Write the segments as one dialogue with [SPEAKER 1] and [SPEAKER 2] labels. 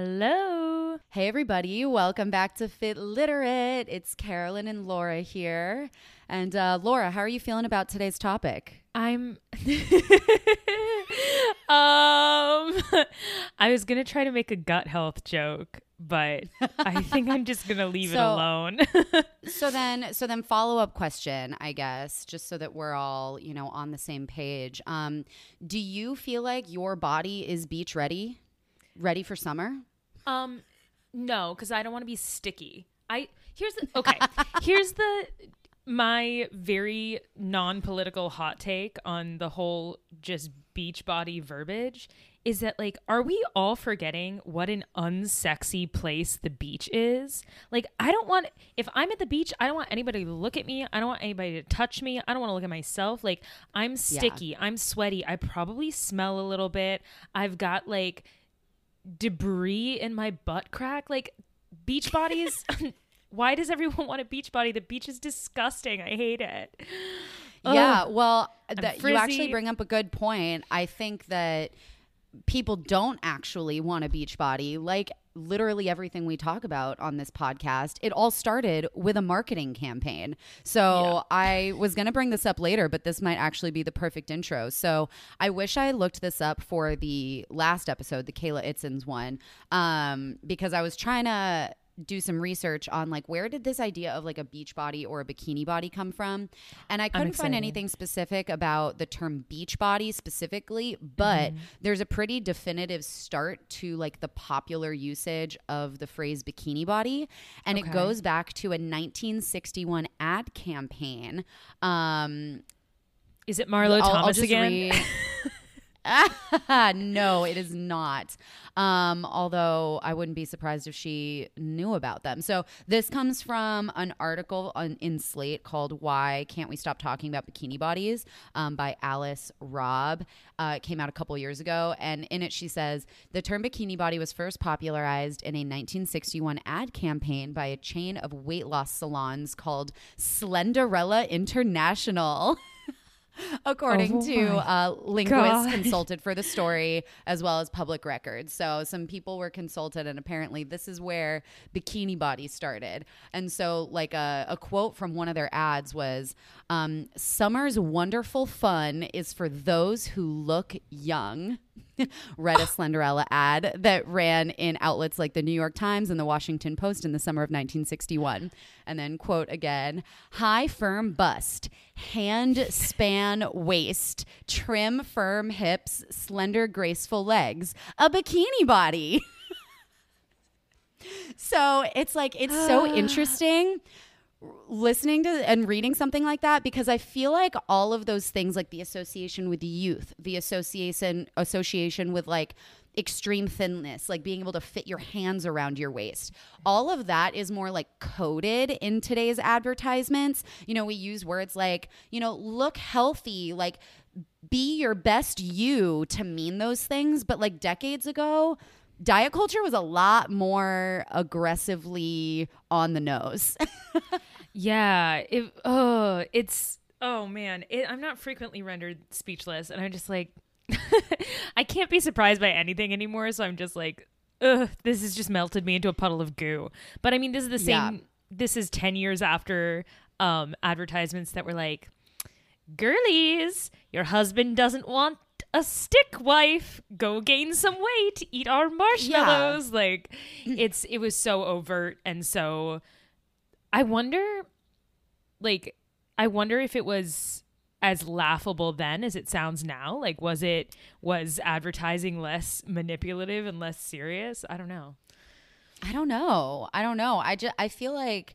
[SPEAKER 1] Hello.
[SPEAKER 2] Hey, everybody. Welcome back to Fit Literate. It's Carolyn and Laura here. And uh, Laura, how are you feeling about today's topic?
[SPEAKER 1] I'm um I was going to try to make a gut health joke, but I think I'm just going to leave it alone.
[SPEAKER 2] so then, so then, follow up question, I guess, just so that we're all, you know, on the same page. Um, do you feel like your body is beach ready, ready for summer?
[SPEAKER 1] um no, cuz I don't want to be sticky. I here's the okay. here's the my very non-political hot take on the whole just beach body verbiage is that like are we all forgetting what an unsexy place the beach is? Like i don't want if i'm at the beach i don't want anybody to look at me. I don't want anybody to touch me. I don't want to look at myself. Like i'm sticky. I'm sweaty. I probably smell a little bit. I've got like debris in my butt crack? Like beach bodies? Why does everyone want a beach body? The beach is disgusting. I hate it.
[SPEAKER 2] Yeah,
[SPEAKER 1] Ugh.
[SPEAKER 2] well, that, you actually bring up a good point. I think that people don't actually want a beach body. Like literally everything we talk about on this podcast, it all started with a marketing campaign. So I was going to bring this up later, but this might actually be the perfect intro. So I wish I looked this up for the last episode, the Kayla Itsines one, um, because I was trying to do some research on like where did this idea of like a beach body or a bikini body come from? And i couldn't find anything specific about the term beach body specifically but
[SPEAKER 1] Mm-hmm.
[SPEAKER 2] there's a pretty definitive start to like the popular usage of the phrase bikini body. And it goes back to a 1961 ad campaign. Um
[SPEAKER 1] is it marlo thomas again?
[SPEAKER 2] read- no, it is not. Um, although I wouldn't be surprised if she knew about them. So this comes from an article on, in Slate called "Why Can't We Stop Talking About Bikini Bodies" um, by Alice Robb. Uh, it came out a couple years ago, and in it she says the term bikini body was first popularized in a 1961 ad campaign by a chain of weight loss salons called Slenderella International. according
[SPEAKER 1] Oh
[SPEAKER 2] to uh, linguists
[SPEAKER 1] God.
[SPEAKER 2] consulted for the story as well as public records. So some people were consulted, and apparently this is where bikini body started. And so, like a, a quote from one of their ads was, um, "Summer's wonderful fun is for those who look young." read a Slenderella ad that ran in outlets like the New York Times and the Washington Post in the summer of 1961. And then, quote again high firm bust, hand span waist, trim firm hips, slender graceful legs, a bikini body. so it's like, it's so interesting listening to and reading something like that because I feel like all of those things like the association with youth, the association association with like extreme thinness, like being able to fit your hands around your waist. All of that is more like coded in today's advertisements. You know, we use words like, you know, look healthy, like be your best you to mean those things, but like decades ago, diet culture was a lot more aggressively on the nose.
[SPEAKER 1] Yeah, it oh, it's oh man, it, I'm not frequently rendered speechless, and I'm just like, I can't be surprised by anything anymore. So I'm just like, ugh, this has just melted me into a puddle of goo. But I mean, this is the same.
[SPEAKER 2] Yeah.
[SPEAKER 1] This is ten years after um, advertisements that were like, girlies, your husband doesn't want a stick wife go gain some weight eat our marshmallows like it's it was so overt and so I wonder, like, I wonder if it was as laughable then as it sounds now. Like, was it, was advertising less manipulative and less serious? I don't know.
[SPEAKER 2] I don't know. I don't know. I just I feel like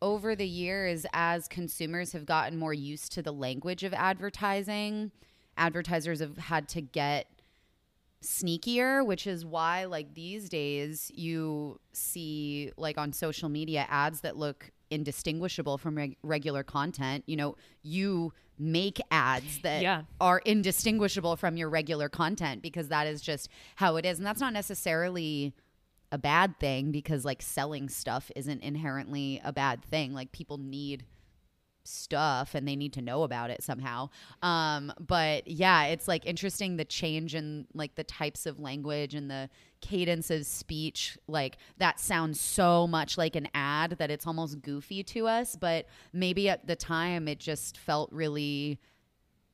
[SPEAKER 2] over the years as consumers have gotten more used to the language of advertising, advertisers have had to get sneakier, which is why like these days you see like on social media ads that look indistinguishable from reg- regular content. You know, you make ads that
[SPEAKER 1] Yeah.
[SPEAKER 2] are indistinguishable from your regular content because that is just how it is. And that's not necessarily a bad thing because like selling stuff isn't inherently a bad thing. Like people need stuff and they need to know about it somehow. Um, but yeah, it's like interesting the change in like the types of language and the cadence of speech like that sounds so much like an ad that it's almost goofy to us but maybe at the time it just felt really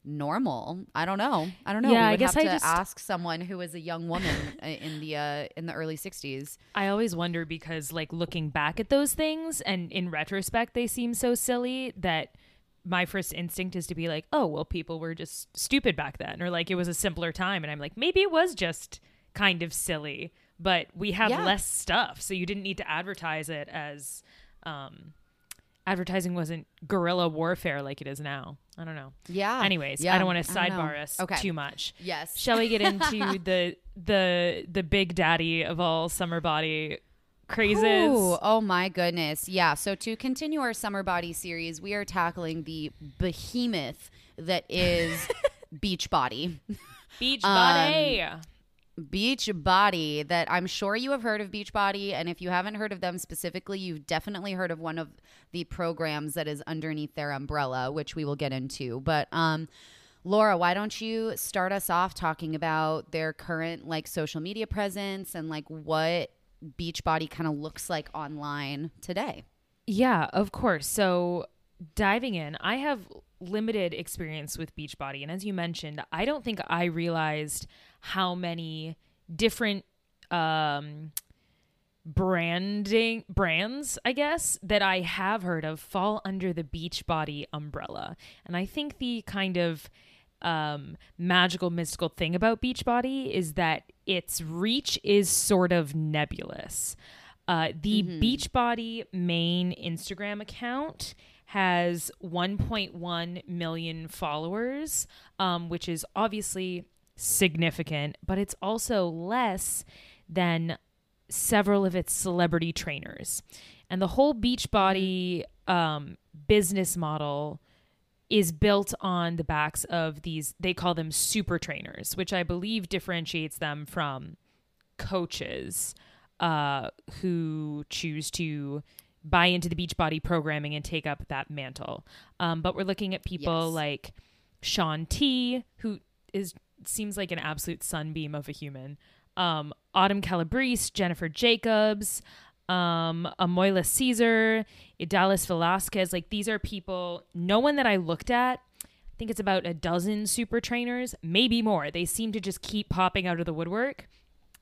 [SPEAKER 2] normal i don't know i don't know
[SPEAKER 1] Yeah, I guess
[SPEAKER 2] have
[SPEAKER 1] I
[SPEAKER 2] to
[SPEAKER 1] just-
[SPEAKER 2] ask someone who was a young woman uh, in the uh, in the early 60s
[SPEAKER 1] I always wonder because, like, looking back at those things and in retrospect, they seem so silly that my first instinct is to be like, oh, well, people were just stupid back then, or like it was a simpler time. And I'm like, maybe it was just kind of silly, but we have
[SPEAKER 2] Yeah.
[SPEAKER 1] less stuff. So you didn't need to advertise it as um, advertising wasn't guerrilla warfare like it is now. I don't know.
[SPEAKER 2] yeah
[SPEAKER 1] Anyways,
[SPEAKER 2] Yeah,
[SPEAKER 1] I don't want to
[SPEAKER 2] I don't know.
[SPEAKER 1] sidebar us
[SPEAKER 2] Okay.
[SPEAKER 1] too much.
[SPEAKER 2] yes
[SPEAKER 1] Shall we get into the the the big daddy of all summer body crazes?
[SPEAKER 2] Ooh, oh my goodness. Yeah. So to continue our summer body series, we are tackling the behemoth that is Beachbody.
[SPEAKER 1] Beach
[SPEAKER 2] Um,
[SPEAKER 1] body.
[SPEAKER 2] Beachbody that I'm sure you have heard of Beachbody and if you haven't heard of them specifically, you've definitely heard of one of the programs that is underneath their umbrella, which we will get into. But um Laura, why don't you start us off talking about their current like social media presence and like what Beachbody kind of looks like online today?
[SPEAKER 1] yeah, of course. So diving in, I have limited experience with Beachbody, and as you mentioned, I don't think I realized how many different um branding brands i guess that i have heard of fall under the beachbody umbrella. And i think the kind of um, magical mystical thing about beachbody is that its reach is sort of nebulous. Uh, the beachbody main instagram account has 1.1 million followers um, which is obviously significant but it's also less than several of its celebrity trainers. And the whole Beachbody um, business model is built on the backs of these, they call them super trainers, which I believe differentiates them from coaches uh, who choose to buy into the Beachbody programming and take up that mantle. Um, but we're looking at people
[SPEAKER 2] Yes.
[SPEAKER 1] like Shaun T, who is seems like an absolute sunbeam of a human. Um, Autumn Calabrese, Jennifer Jacobs, um, Amoila Cesar, Idalis Velazquez. Like these are people, no one that I looked at. I think it's about a dozen super trainers, maybe more. They seem to just keep popping out of the woodwork.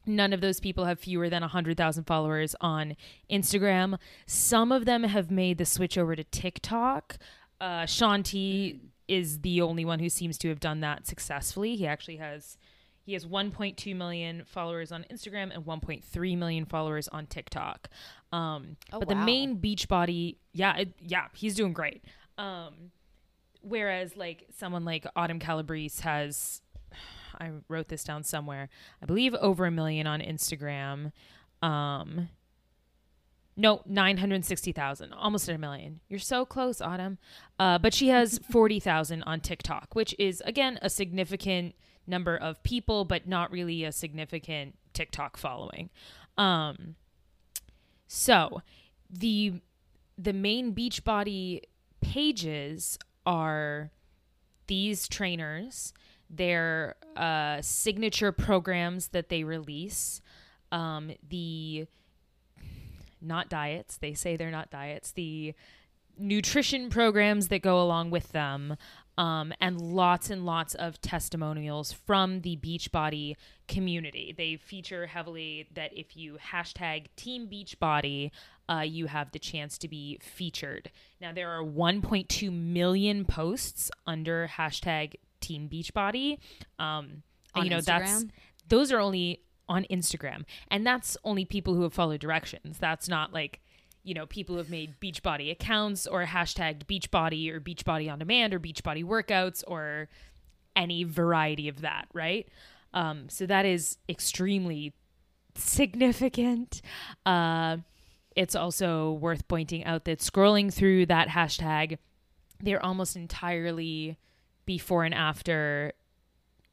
[SPEAKER 1] None of those people have fewer than 100,000 followers on Instagram. Some of them have made the switch over to TikTok. Uh, Shaun T is the only one who seems to have done that successfully. He actually has he has 1.2 million followers on Instagram and 1.3 million followers on TikTok. Um,
[SPEAKER 2] Oh,
[SPEAKER 1] but the
[SPEAKER 2] wow.
[SPEAKER 1] main Beachbody, yeah, it, yeah, he's doing great. Um, whereas like someone like Autumn Calabrese has I wrote this down somewhere. I believe over a million on Instagram. Um no, 960,000, almost a million. You're so close, Autumn. Uh, but she has 40,000 on TikTok, which is, again, a significant number of people, but not really a significant TikTok following. Um, so the the main Beachbody pages are these trainers, their uh, signature programs that they release, um, the not diets. They say they're not diets. The nutrition programs that go along with them, um, and lots and lots of testimonials from the Beachbody community. They feature heavily that if you hashtag Team Beachbody, uh, you have the chance to be featured. Now, there are 1.2 million posts under hashtag Team Beachbody. Um, you know, that's those are only on Instagram. And that's only people who have followed directions. That's not like, you know, people who have made Beachbody accounts or hashtagged Beachbody or Beachbody on demand or Beachbody workouts or any variety of that, right? Um, so that is extremely significant. Uh, it's also worth pointing out that scrolling through that hashtag, they're almost entirely before and after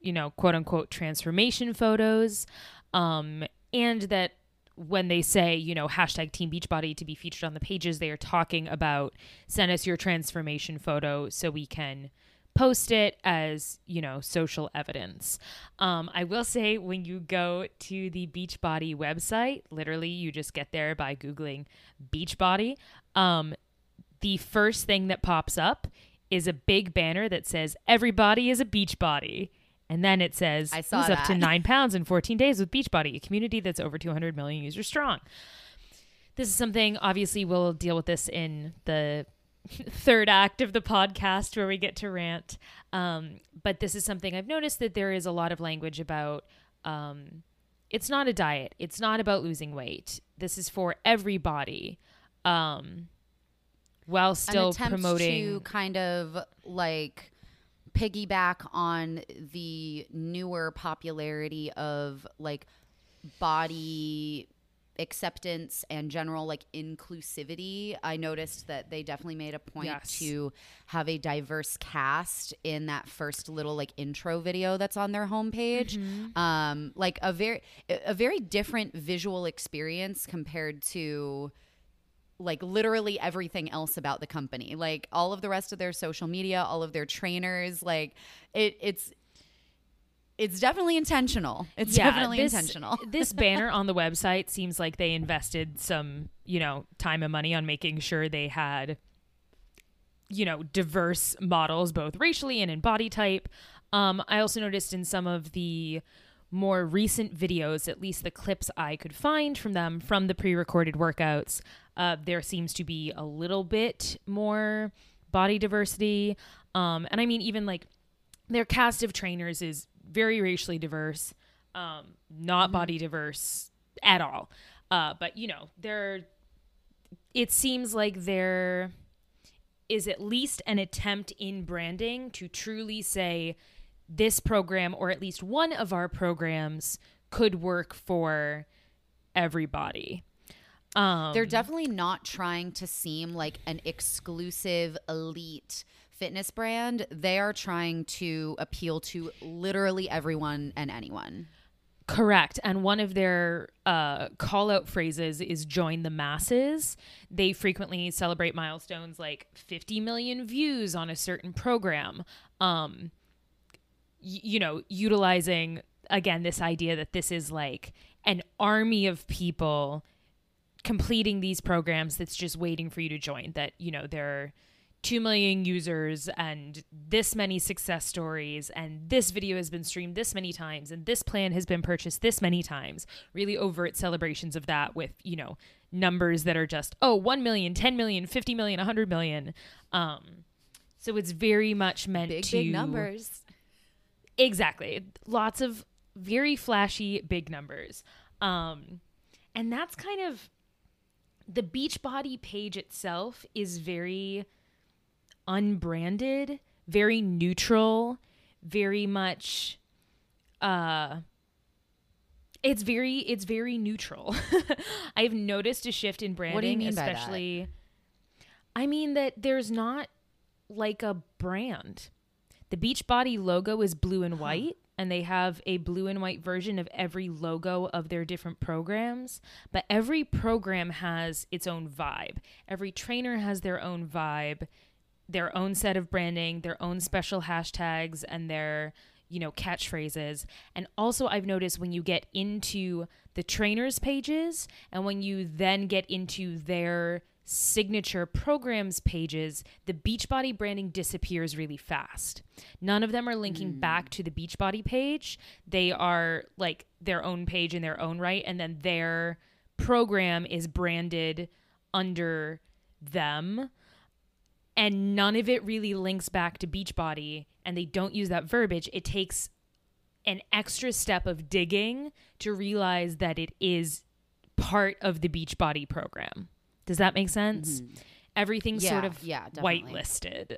[SPEAKER 1] you know, quote unquote transformation photos. Um, and that when they say, you know, hashtag Team Beachbody to be featured on the pages, they are talking about send us your transformation photo so we can post it as you know social evidence. Um, i will say when you go to the beachbody website literally you just get there by googling beachbody. Um, the first thing that pops up is a big banner that says everybody is a beachbody and then it says
[SPEAKER 2] I saw
[SPEAKER 1] lose up to nine pounds in 14 days with beachbody a community that's over 200 million users strong. This is something obviously we'll deal with this in the third act of the podcast where we get to rant. Um, but this is something i've noticed that there is a lot of language about um, it's not a diet. It's not about losing weight. This is for everybody um, while still promoting
[SPEAKER 2] to kind of like piggyback on the newer popularity of like body acceptance and general like inclusivity i noticed that they definitely made a point
[SPEAKER 1] Yes.
[SPEAKER 2] to have a diverse cast in that first little like intro video that's on their homepage
[SPEAKER 1] Mm-hmm.
[SPEAKER 2] um like a very a very different visual experience compared to like literally everything else about the company. Like all of the rest of their social media all of their trainers like it it's it's definitely intentional. It's definitely
[SPEAKER 1] this,
[SPEAKER 2] intentional.
[SPEAKER 1] this banner on the website seems like they invested some, you know, time and money on making sure they had, you know, diverse models, both racially and in body type. Um, I also noticed in some of the more recent videos, at least the clips I could find from them from the pre recorded workouts, uh, there seems to be a little bit more body diversity. Um, and I mean, even like their cast of trainers is very racially diverse, um, not body diverse at all. Uh, but you know, there, it seems like there is at least an attempt in branding to truly say this program or at least one of our programs could work for everybody. Um,
[SPEAKER 2] they're definitely not trying to seem like an exclusive elite fitness brand they are trying to appeal to literally everyone and anyone
[SPEAKER 1] Correct. And one of their uh, call out phrases is join the masses. They frequently celebrate milestones like 50 million views on a certain program. Um, y- you know, utilizing, again, this idea that this is like an army of people completing these programs that's just waiting for you to join. That, you know, there are 2 million users and this many success stories and this video has been streamed this many times and this plan has been purchased this many times really overt celebrations of that with you know numbers that are just oh 1 million 10 million 50 million 100 million um so it's very much meant
[SPEAKER 2] big
[SPEAKER 1] to
[SPEAKER 2] big numbers
[SPEAKER 1] Exactly. Lots of very flashy big numbers. Um and that's kind of the Beachbody page itself is very unbranded, very neutral, very much uh it's very it's very neutral. I've noticed a shift in branding
[SPEAKER 2] What do you mean by that?
[SPEAKER 1] especially I mean that there's not like a brand. The Beachbody logo is blue and white, and they have a blue and white version of every logo of their different programs. But every program has its own vibe. Every trainer has their own vibe, their own set of branding, their own special hashtags, and their you know catchphrases. And also, I've noticed when you get into the trainers pages, and when you then get into their signature programs pages, the Beachbody branding disappears really fast. None of them are linking hmm. back to the Beachbody page. They are like their own page in their own right, and then their program is branded under them. And none of it really links back to Beachbody, and they don't use that verbiage. It takes an extra step of digging to realize that it is part of the Beachbody program. Does that make sense? Everything's sort of
[SPEAKER 2] yeah, definitely.
[SPEAKER 1] whitelisted.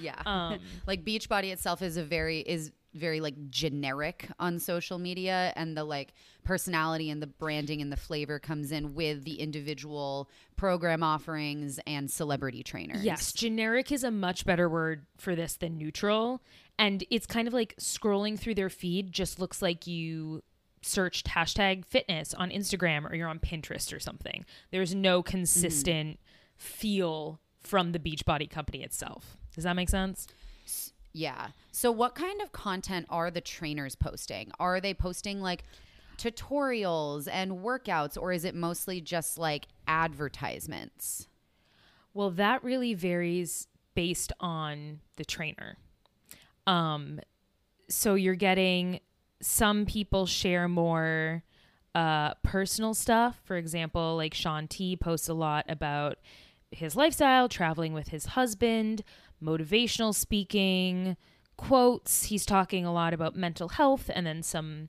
[SPEAKER 2] Yeah.
[SPEAKER 1] Um,
[SPEAKER 2] like Beachbody itself is a very is very like generic on social media and the like personality and the branding and the flavor comes in with the individual program offerings and celebrity trainers.
[SPEAKER 1] Yes, generic is a much better word for this than neutral. And it's kind of like scrolling through their feed just looks like you searched hashtag fitness on Instagram or you're on Pinterest or something. There's no consistent feel from the Beachbody company itself. Does that make sense?
[SPEAKER 2] Yeah. So, what kind of content are the trainers posting? Are they posting like tutorials and workouts, or is it mostly just like advertisements?
[SPEAKER 1] Well, that really varies based on the trainer. Um, so you're getting some people share more uh, personal stuff. For example, like Shaun T posts a lot about his lifestyle, traveling with his husband, motivational speaking, quotes. He's talking a lot about mental health and then some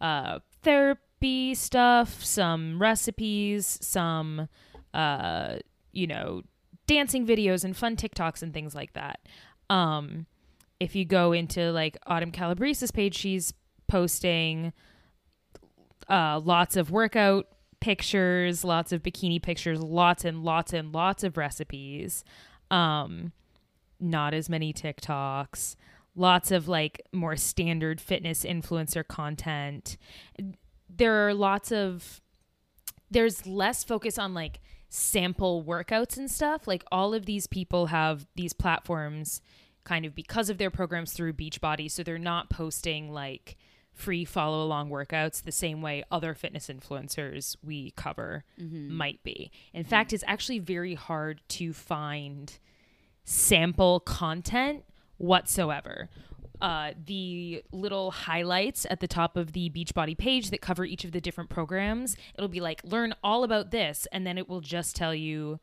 [SPEAKER 1] uh, therapy stuff, some recipes, some, uh, you know, dancing videos and fun TikToks and things like that. Um, if you go into like Autumn Calabrese's page, she's posting uh, lots of workout pictures, lots of bikini pictures, lots and lots and lots of recipes. Um, not as many TikToks, lots of like more standard fitness influencer content. There are lots of there's less focus on like sample workouts and stuff. Like all of these people have these platforms kind of because of their programs through Beachbody, so they're not posting like free follow along workouts the same way other fitness influencers we cover mm-hmm. might be. In mm-hmm. fact, it's actually very hard to find sample content whatsoever. Uh, the little highlights at the top of the Beachbody page that cover each of the different programs, it'll be like, learn all about this, and then it will just tell you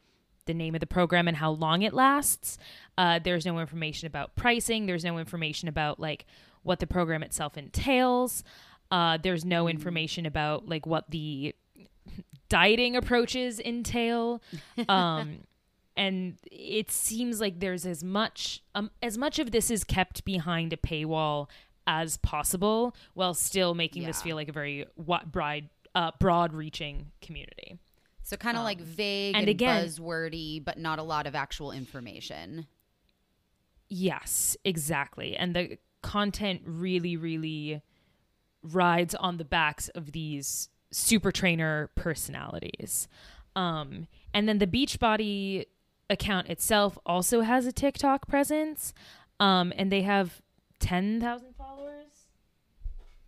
[SPEAKER 1] the name of the program and how long it lasts. Uh, there's no information about pricing. There's no information about like what the program itself entails. Uh, there's no mm. information about like what the dieting approaches entail. Um, and it seems like there's as much um, as much of this is kept behind a paywall as possible while still making yeah. this feel like a very bride uh, broad reaching community.
[SPEAKER 2] So kind of um, like vague and, and again, buzzwordy, but not a lot of actual information.
[SPEAKER 1] Yes, exactly. And the content really, really rides on the backs of these super trainer personalities. Um, and then the Beachbody account itself also has a TikTok presence. Um, and they have 10,000 followers.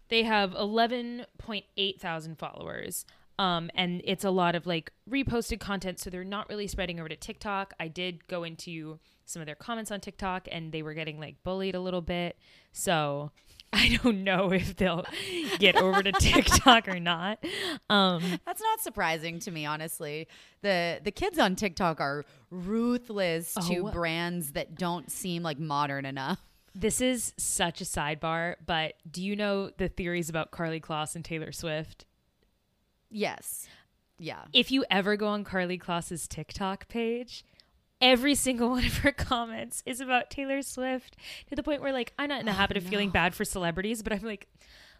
[SPEAKER 1] They have 11.8 thousand followers. Um, and it's a lot of like reposted content, so they're not really spreading over to TikTok. I did go into some of their comments on TikTok, and they were getting like bullied a little bit. So I don't know if they'll get over to TikTok or not. Um,
[SPEAKER 2] That's not surprising to me, honestly. the The kids on TikTok are ruthless oh, to brands that don't seem like modern enough.
[SPEAKER 1] This is such a sidebar, but do you know the theories about Karlie Kloss and Taylor Swift?
[SPEAKER 2] Yes. Yeah.
[SPEAKER 1] If you ever go on Karlie Kloss's TikTok page, every single one of her comments is about Taylor Swift to the point where like I'm not in the oh, habit of no. feeling bad for celebrities, but I'm like,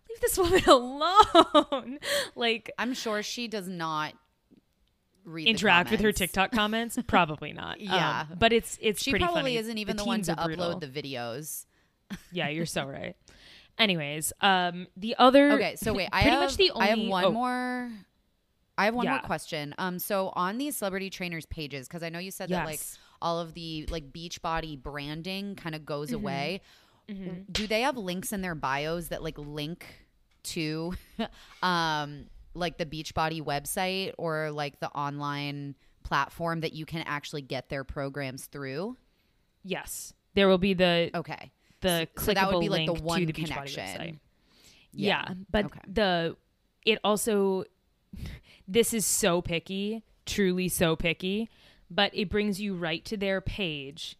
[SPEAKER 1] leave this woman alone. like
[SPEAKER 2] I'm sure she does not
[SPEAKER 1] interact with her TikTok comments. Probably not.
[SPEAKER 2] yeah,
[SPEAKER 1] um, but it's it's
[SPEAKER 2] she probably
[SPEAKER 1] funny.
[SPEAKER 2] isn't even the, the one to upload the videos.
[SPEAKER 1] yeah, you're so right. Anyways, um, the other
[SPEAKER 2] okay. So wait, I have, much the only, I have one oh, more. I have one yeah. more question. Um, so on these celebrity trainers pages, because I know you said yes. that like all of the like Beachbody branding kind of goes mm-hmm. away. Mm-hmm. Do they have links in their bios that like link to, um, like the Beachbody website or like the online platform that you can actually get their programs through?
[SPEAKER 1] Yes, there will be the
[SPEAKER 2] okay
[SPEAKER 1] the clickable so that would be like the one the connection. Yeah. yeah, but okay. the it also this is so picky, truly so picky, but it brings you right to their page.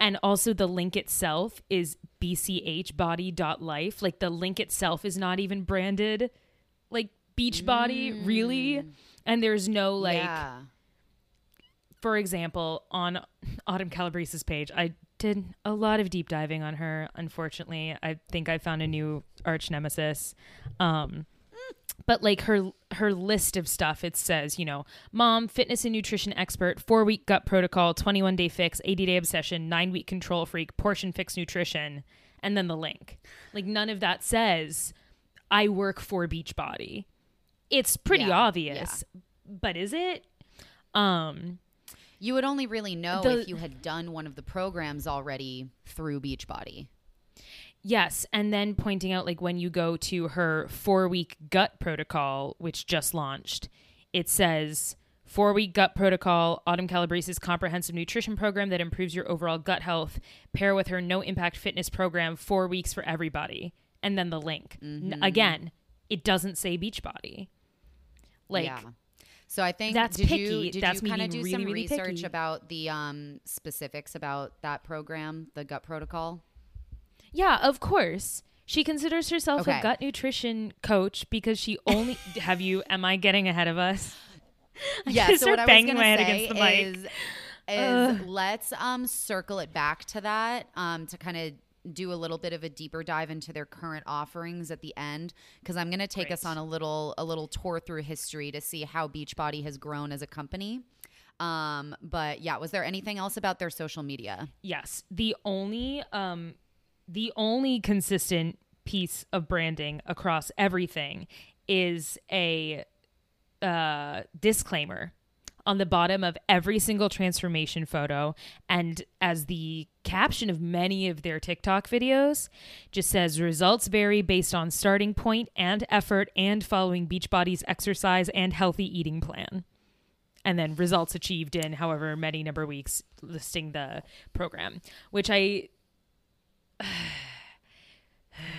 [SPEAKER 1] And also the link itself is bchbody.life. Like the link itself is not even branded like Beachbody, mm. really. And there's no like yeah. for example, on Autumn Calabrese's page, I did a lot of deep diving on her. Unfortunately, I think I found a new arch nemesis. Um, but like her her list of stuff, it says, you know, mom, fitness and nutrition expert, four week gut protocol, twenty one day fix, eighty day obsession, nine week control freak, portion fix nutrition, and then the link. Like none of that says I work for Beachbody. It's pretty yeah, obvious, yeah. but is it? Um,
[SPEAKER 2] You would only really know
[SPEAKER 1] The-
[SPEAKER 2] if you had done one of the programs already through Beachbody.
[SPEAKER 1] Yes, and then pointing out like when you go to her 4-week gut protocol which just launched, it says Four week gut protocol, Autumn Calabrese's comprehensive nutrition program that improves your overall gut health. Pair with her no impact fitness program, four weeks for everybody. And then the link. N- again, it doesn't say Beachbody. Like,
[SPEAKER 2] yeah. So I think
[SPEAKER 1] That's
[SPEAKER 2] did
[SPEAKER 1] picky.
[SPEAKER 2] you did
[SPEAKER 1] That's
[SPEAKER 2] you kind of do
[SPEAKER 1] really,
[SPEAKER 2] some
[SPEAKER 1] really
[SPEAKER 2] research
[SPEAKER 1] picky.
[SPEAKER 2] about the um, specifics about that program, the gut protocol?
[SPEAKER 1] Yeah, of course. She considers herself
[SPEAKER 2] Okay.
[SPEAKER 1] a gut nutrition coach because she only. have you? Am I getting ahead of us?
[SPEAKER 2] Yeah.
[SPEAKER 1] gonna
[SPEAKER 2] So what I was
[SPEAKER 1] banging
[SPEAKER 2] gonna
[SPEAKER 1] my head
[SPEAKER 2] say
[SPEAKER 1] against the mic.
[SPEAKER 2] is, is let's um circle it back to that um to kind of do a little bit of a deeper dive into their current offerings at the end because I'm going to take us on a little a little tour through history to see how Beachbody has grown as a company. Um, but yeah, was there anything else about their social media?
[SPEAKER 1] Yes. The only um the only consistent piece of branding across everything is a uh disclaimer on the bottom of every single transformation photo. And as the caption of many of their TikTok videos just says results vary based on starting point and effort and following Beachbody's exercise and healthy eating plan. And then results achieved in however many number weeks listing the program which i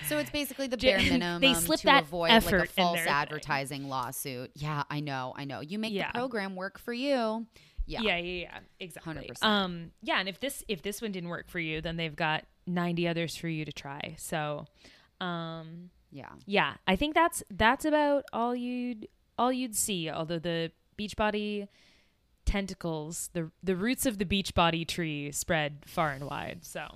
[SPEAKER 2] So it's basically the bare
[SPEAKER 1] they
[SPEAKER 2] minimum
[SPEAKER 1] slip
[SPEAKER 2] to
[SPEAKER 1] that
[SPEAKER 2] avoid like a false
[SPEAKER 1] their thing.
[SPEAKER 2] advertising lawsuit. Yeah, I know, I know. You make
[SPEAKER 1] Yeah.
[SPEAKER 2] the program work for you. Yeah.
[SPEAKER 1] yeah yeah yeah exactly
[SPEAKER 2] 100%.
[SPEAKER 1] um yeah and if this if this one didn't work for you then they've got 90 others for you to try so um
[SPEAKER 2] Yeah.
[SPEAKER 1] yeah i think that's that's about all you'd all you'd see although the beachbody tentacles the the roots of the beachbody tree spread far and wide so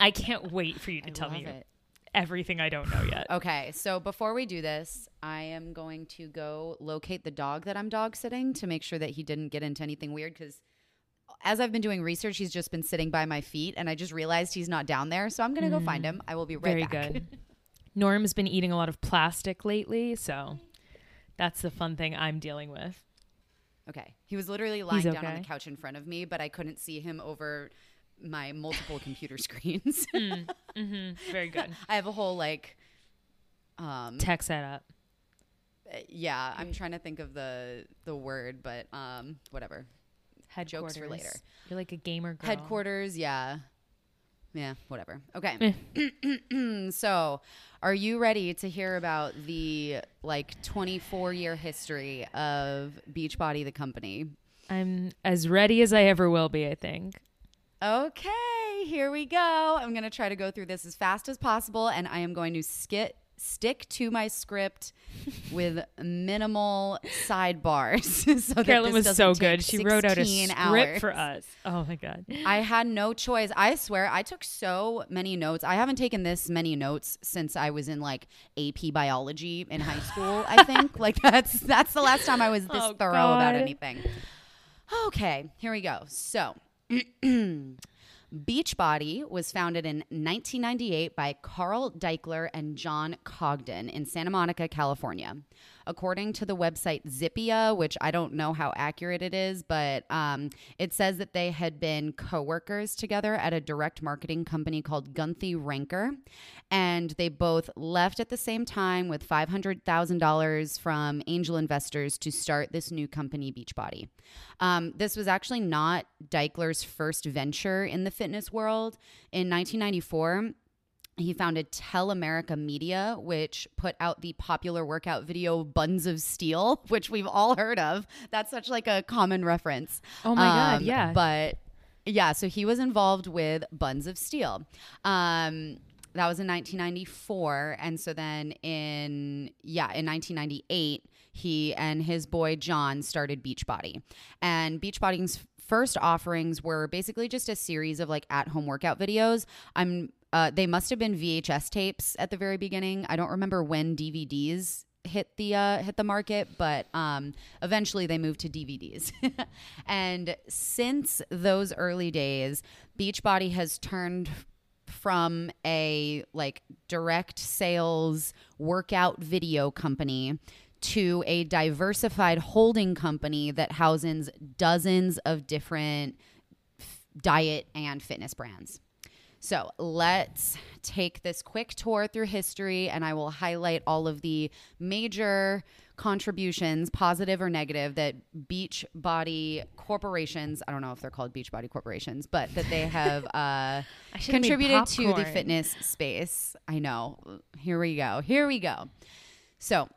[SPEAKER 1] i can't wait for you to
[SPEAKER 2] I
[SPEAKER 1] tell me
[SPEAKER 2] it.
[SPEAKER 1] everything i don't know yet
[SPEAKER 2] Okay, so before we do this, I am going to go locate the dog that I'm dog sitting to make sure that he didn't get into anything weird because as I've been doing research, he's just been sitting by my feet and I just realized he's not down there. So I'm going to go find mm. him. I will be right
[SPEAKER 1] very
[SPEAKER 2] back.
[SPEAKER 1] good norm's been eating a lot of plastic lately so that's the fun thing i'm dealing with
[SPEAKER 2] Okay. He was literally lying down on the couch in front of me, but I couldn't see him over my multiple computer screens.
[SPEAKER 1] Very good.
[SPEAKER 2] I have a whole like um
[SPEAKER 1] Tech setup.
[SPEAKER 2] yeah, I'm trying to think of the the word, but um whatever.
[SPEAKER 1] Headquarters.
[SPEAKER 2] Jokes for later.
[SPEAKER 1] You're like a gamer girl.
[SPEAKER 2] Headquarters, yeah. Yeah, whatever. Okay. so, are you ready to hear about the like 24 year history of Beachbody the company?
[SPEAKER 1] I'm as ready as I ever will be, I think.
[SPEAKER 2] Okay, here we go. I'm going to try to go through this as fast as possible and I am going to skit stick to my script with minimal sidebars so
[SPEAKER 1] Carolyn was so good. She wrote out a script
[SPEAKER 2] hours.
[SPEAKER 1] for us. Oh my god.
[SPEAKER 2] I had no choice. I swear, I took so many notes. I haven't taken this many notes since I was in like AP biology in high school. I think like that's that's the last time I was this
[SPEAKER 1] Oh,
[SPEAKER 2] thorough about anything. Okay, here we go. So. Beachbody was founded in 1998 by Carl Daikeler and John Congdon in Santa Monica, California. According to the website Zippia, which I don't know how accurate it is, but um, it says that they had been coworkers together at a direct marketing company called Guthy-Renker. And they both left at the same time with $500,000 from angel investors to start this new company, Beachbody. Um, this was actually not Daikeler's first venture in the fitness world. In 1994, he founded Tell America Media, which put out the popular workout video Buns of Steel, which we've all heard of. That's such like a common reference.
[SPEAKER 1] Oh my God,
[SPEAKER 2] Um,
[SPEAKER 1] yeah.
[SPEAKER 2] But yeah, so he was involved with Buns of Steel. Um, that was in 1994. And so then in, yeah, in 1998, he and his boy John started Beachbody. And Beachbody's first offerings were basically just a series of like at home workout videos. I'm, uh, they must have been VHS tapes at the very beginning. I don't remember when DVDs hit the uh, hit the market, but um, eventually they moved to DVDs. and since those early days, Beachbody has turned from a like direct sales workout video company to a diversified holding company that houses dozens of different f- diet and fitness brands. So let's take this quick tour through history, and I will highlight all of the major contributions, positive or negative, that Beachbody corporations, I don't know if they're called Beachbody corporations, but that they have uh,
[SPEAKER 1] I should've made
[SPEAKER 2] contributed to the fitness space. I know. Here we go. Here we go. So,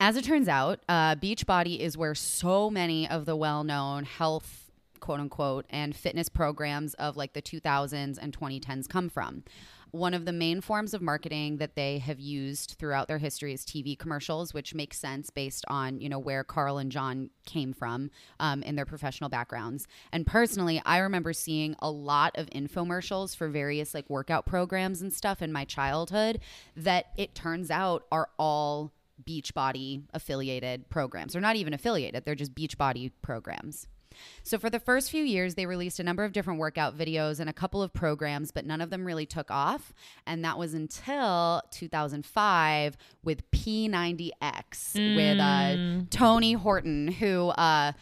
[SPEAKER 2] as it turns out, uh, Beachbody is where so many of the well known health, quote unquote, and fitness programs of like the 2000s and 2010s come from. One of the main forms of marketing that they have used throughout their history is TV commercials, which makes sense based on you know where Carl and John came from um, in their professional backgrounds. And personally, I remember seeing a lot of infomercials for various like workout programs and stuff in my childhood that it turns out are all Beachbody affiliated programs. They're not even affiliated, they're just Beachbody programs. So, for the first few years, they released a number of different workout videos and a couple of programs, but none of them really took off. And that was until 2005 with P90X with uh, Tony Horton, who, uh,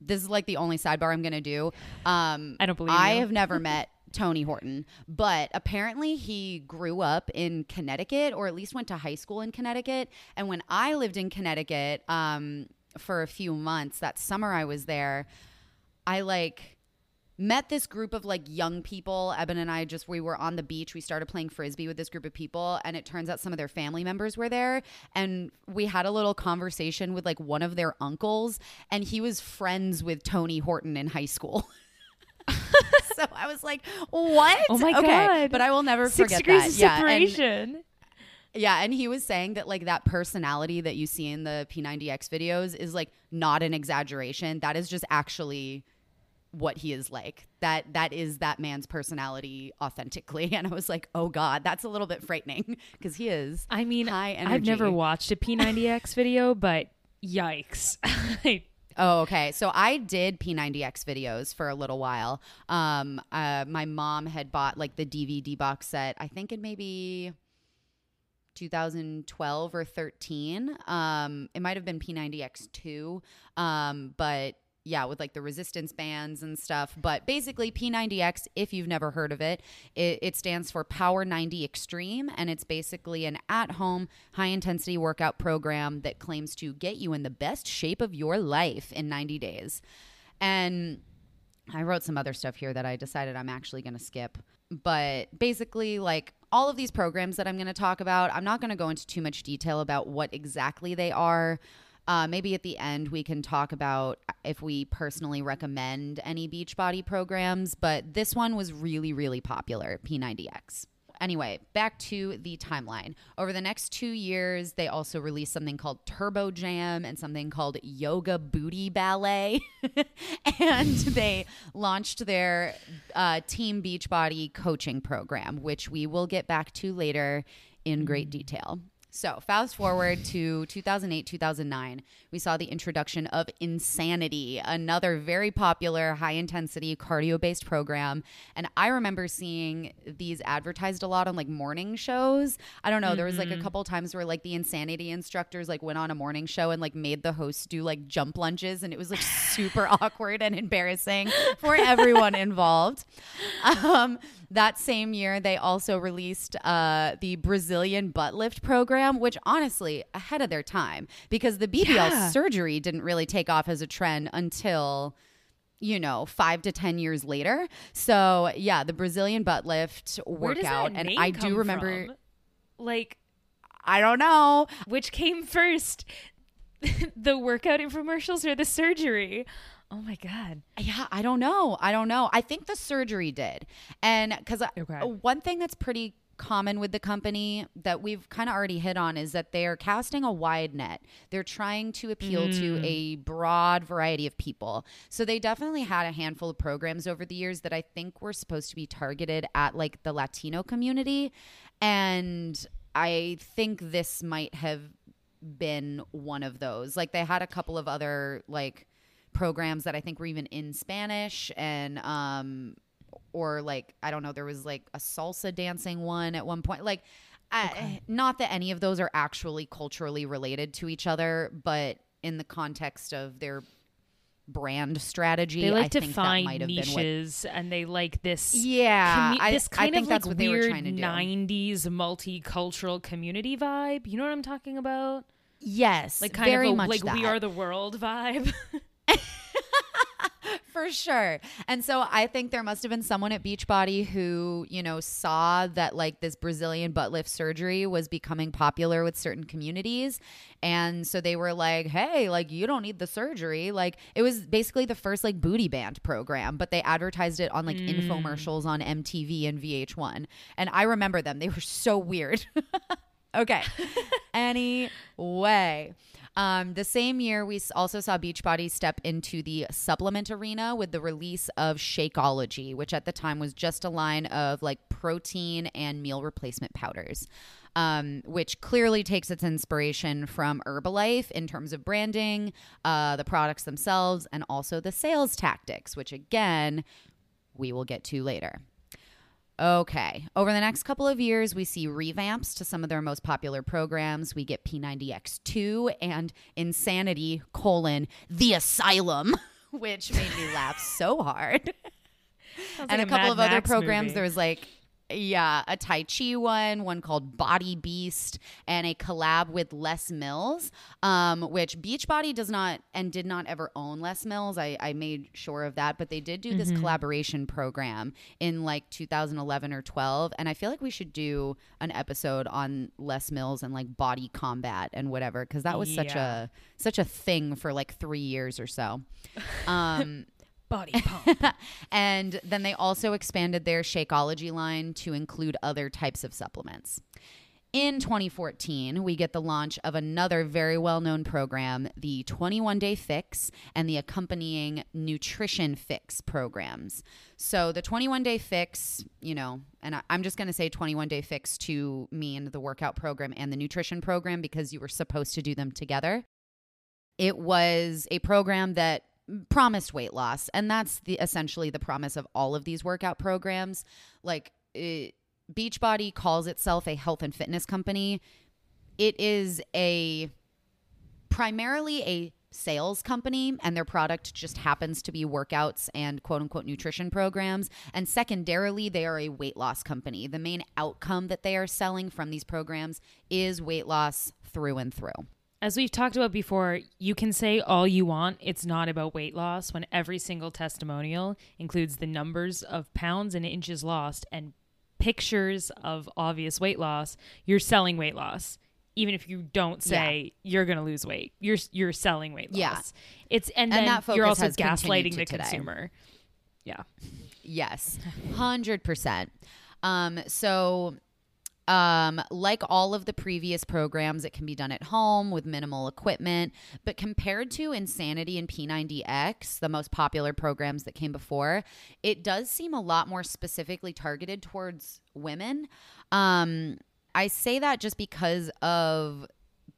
[SPEAKER 2] this is like the only sidebar I'm going to do. Um,
[SPEAKER 1] I don't believe
[SPEAKER 2] I
[SPEAKER 1] you.
[SPEAKER 2] have never met Tony Horton, but apparently he grew up in Connecticut or at least went to high school in Connecticut. And when I lived in Connecticut um, for a few months, that summer I was there, I like met this group of like young people. Eben and I just we were on the beach. We started playing frisbee with this group of people, and it turns out some of their family members were there. And we had a little conversation with like one of their uncles, and he was friends with Tony Horton in high school. so I was like, "What?
[SPEAKER 1] Oh my
[SPEAKER 2] okay.
[SPEAKER 1] God.
[SPEAKER 2] But I will never
[SPEAKER 1] Six
[SPEAKER 2] forget
[SPEAKER 1] degrees
[SPEAKER 2] that.
[SPEAKER 1] of
[SPEAKER 2] Yeah, and-
[SPEAKER 1] separation.
[SPEAKER 2] Yeah, and he was saying that like that personality that you see in the P90X videos is like not an exaggeration. That is just actually what he is like. That that is that man's personality authentically. And I was like, "Oh god, that's a little bit frightening because he is
[SPEAKER 1] I mean,
[SPEAKER 2] high
[SPEAKER 1] I've never watched a P90X video, but yikes.
[SPEAKER 2] Oh, okay. So I did P90X videos for a little while. Um, uh, my mom had bought like the DVD box set. I think in maybe 2012 or 13. Um, it might have been P90X2. Um, but yeah, with like the resistance bands and stuff. But basically, P90X, if you've never heard of it, it, it stands for Power 90 Extreme. And it's basically an at home, high intensity workout program that claims to get you in the best shape of your life in 90 days. And I wrote some other stuff here that I decided I'm actually going to skip. But basically, like all of these programs that I'm going to talk about, I'm not going to go into too much detail about what exactly they are. Uh, maybe at the end we can talk about if we personally recommend any Beachbody programs, but this one was really, really popular, P90X. Anyway, back to the timeline. Over the next two years, they also released something called Turbo Jam and something called Yoga Booty Ballet. and they launched their uh, Team Beachbody coaching program, which we will get back to later in great detail. So, fast forward to 2008, 2009, we saw the introduction of Insanity, another very popular high intensity cardio based program. And I remember seeing these advertised a lot on like morning shows. I don't know, there was like a couple times where like the Insanity instructors like went on a morning show and like made the hosts do like jump lunges. And it was like super awkward and embarrassing for everyone involved. Um, that same year, they also released uh, the Brazilian butt lift program, which honestly, ahead of their time, because the BBL
[SPEAKER 1] Yeah.
[SPEAKER 2] surgery didn't really take off as a trend until you know, five to 10 years later. So, yeah, the Brazilian butt lift workout. And I do remember,
[SPEAKER 1] from? Like,
[SPEAKER 2] I don't know.
[SPEAKER 1] which came first? the workout infomercials or the surgery? Oh my god.
[SPEAKER 2] Yeah, I don't know. I don't know. I think the surgery did. And because
[SPEAKER 1] Okay.
[SPEAKER 2] Uh, one thing that's pretty common with the company that we've kind of already hit on is that they're casting a wide net. They're trying to appeal to mm. a broad variety of people. So they definitely had a handful of programs over the years that I think were supposed to be targeted at like the Latino community. And I think this might have been one of those. Like they had a couple of other like programs that I think were even in Spanish and um or like I don't know there was like a salsa dancing one at one point like I, not that any of those are actually culturally related to each other, but in the context of their brand strategy,
[SPEAKER 1] They like
[SPEAKER 2] I
[SPEAKER 1] to
[SPEAKER 2] think
[SPEAKER 1] find
[SPEAKER 2] might have been what.
[SPEAKER 1] niches, and they like this.
[SPEAKER 2] Yeah,
[SPEAKER 1] commu-
[SPEAKER 2] I,
[SPEAKER 1] this
[SPEAKER 2] I
[SPEAKER 1] kind
[SPEAKER 2] think
[SPEAKER 1] of
[SPEAKER 2] that's
[SPEAKER 1] like
[SPEAKER 2] what they were
[SPEAKER 1] weird
[SPEAKER 2] trying to do.
[SPEAKER 1] '90s multicultural community vibe. You know what I'm talking about?
[SPEAKER 2] Yes,
[SPEAKER 1] Like kind
[SPEAKER 2] very
[SPEAKER 1] of a,
[SPEAKER 2] much
[SPEAKER 1] like we are the world vibe.
[SPEAKER 2] for sure. And so I think there must have been someone at Beachbody who, you know, saw that like this Brazilian butt lift surgery was becoming popular with certain communities. And so they were like, hey, like you don't need the surgery. Like it was basically the first like booty band program, but they advertised it on like hmm. infomercials on MTV and VH1. And I remember them. They were so weird. okay. anyway. Um, the same year, we also saw Beachbody step into the supplement arena with the release of Shakeology, which at the time was just a line of like protein and meal replacement powders. Um, which clearly takes its inspiration from Herbalife in terms of branding, uh, the products themselves, and also the sales tactics, which again, we will get to later. Okay. Over the next couple of years, we see revamps to some of their most popular programs. We get P90X2 and Insanity, colon, The Asylum, which made me laugh so hard. And
[SPEAKER 1] like
[SPEAKER 2] a couple
[SPEAKER 1] Mad
[SPEAKER 2] of other programs.
[SPEAKER 1] movie.
[SPEAKER 2] There was like, yeah, a Tai Chi one, one called Body Beast, and a collab with Les Mills, um, which Beachbody does not and did not ever own Les Mills. I, I made sure of that, but they did do
[SPEAKER 1] Mm-hmm.
[SPEAKER 2] this collaboration program in like 2011 or 12, and I feel like we should do an episode on Les Mills and like body combat and whatever because that was such a such a thing for like three years or so. Um,
[SPEAKER 1] body pump.
[SPEAKER 2] and then they also expanded their Shakeology line to include other types of supplements. In 2014, we get the launch of another very well known program, the 21 Day Fix, and the accompanying Nutrition Fix programs. So, the 21 Day Fix, you know, and I, I'm just going to say 21 Day Fix to mean the workout program and the nutrition program because you were supposed to do them together. It was a program that promised weight loss, and that's the essentially the promise of all of these workout programs. Like it, Beachbody calls itself a health and fitness company. It is a primarily a sales company and their product just happens to be workouts and quote unquote nutrition programs and secondarily they are a weight loss company the main outcome that they are selling from these programs is weight loss through and through
[SPEAKER 1] As we've talked about before, you can say all you want. It's not about weight loss when every single testimonial includes the numbers of pounds and inches lost and pictures of obvious weight loss. You're selling weight loss. Even if you don't say you're going to lose weight, you're you're selling weight loss.
[SPEAKER 2] Yeah.
[SPEAKER 1] It's and,
[SPEAKER 2] And
[SPEAKER 1] then you're also gaslighting the
[SPEAKER 2] today.
[SPEAKER 1] consumer. Yeah.
[SPEAKER 2] Yes, hundred percent. Um, so, um, like all of the previous programs, it can be done at home with minimal equipment. But compared to Insanity and P90X, the most popular programs that came before, it does seem a lot more specifically targeted towards women. Um, I say that just because of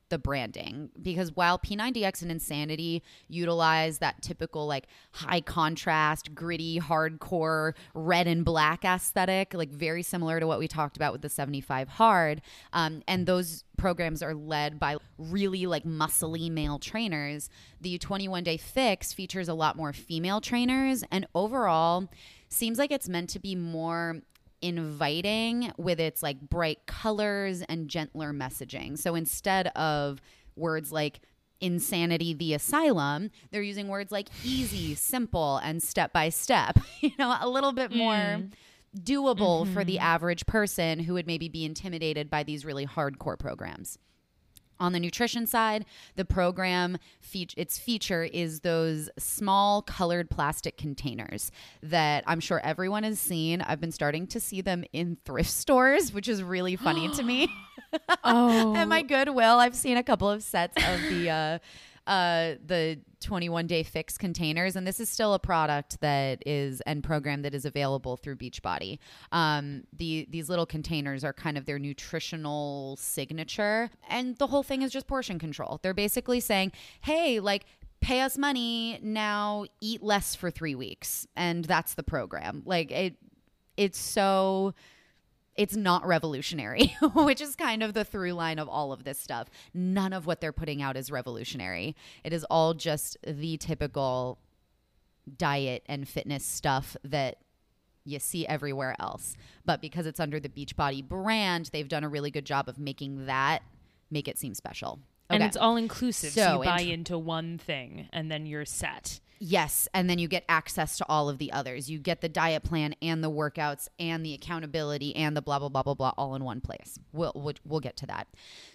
[SPEAKER 2] the branding because while P90X and Insanity utilize that typical like high contrast, gritty, hardcore red and black aesthetic, like very similar to what we talked about with the 75 hard, um, and those programs are led by really like muscly male trainers. The 21 day fix features a lot more female trainers, and overall seems like it's meant to be more inviting with its like bright colors and gentler messaging. So instead of words like insanity the asylum, they're using words like easy, simple and step by step. You know, a little bit hmm. more doable for the mm-hmm. average person who would maybe be intimidated by these really hardcore programs. On the nutrition side, the program fe- its feature is those small colored plastic containers that I'm sure everyone has seen. I've been starting to see them in thrift stores, which is really funny to me.
[SPEAKER 1] Oh.
[SPEAKER 2] At my Goodwill, I've seen a couple of sets of the uh, uh, the 21 day fix containers, and this is still a product that is and program that is available through Beachbody. Um, the these little containers are kind of their nutritional signature, and the whole thing is just portion control. They're basically saying, "Hey, like." Pay us money now. Eat less for three weeks, and that's the program. Like it, it's so it's not revolutionary, which is kind of the through line of all of this stuff. None of what they're putting out is revolutionary. It is all just the typical diet and fitness stuff that you see everywhere else. But because it's under the Beachbody brand, they've done a really good job of making that make it seem special.
[SPEAKER 1] And it's all inclusive. So,
[SPEAKER 2] So,
[SPEAKER 1] you buy
[SPEAKER 2] int-
[SPEAKER 1] into one thing and then you're set.
[SPEAKER 2] Yes, and then you get access to all of the others. You get the diet plan and the workouts and the accountability and the blah blah blah blah blah all in one place. We'll we'll, we'll get to that.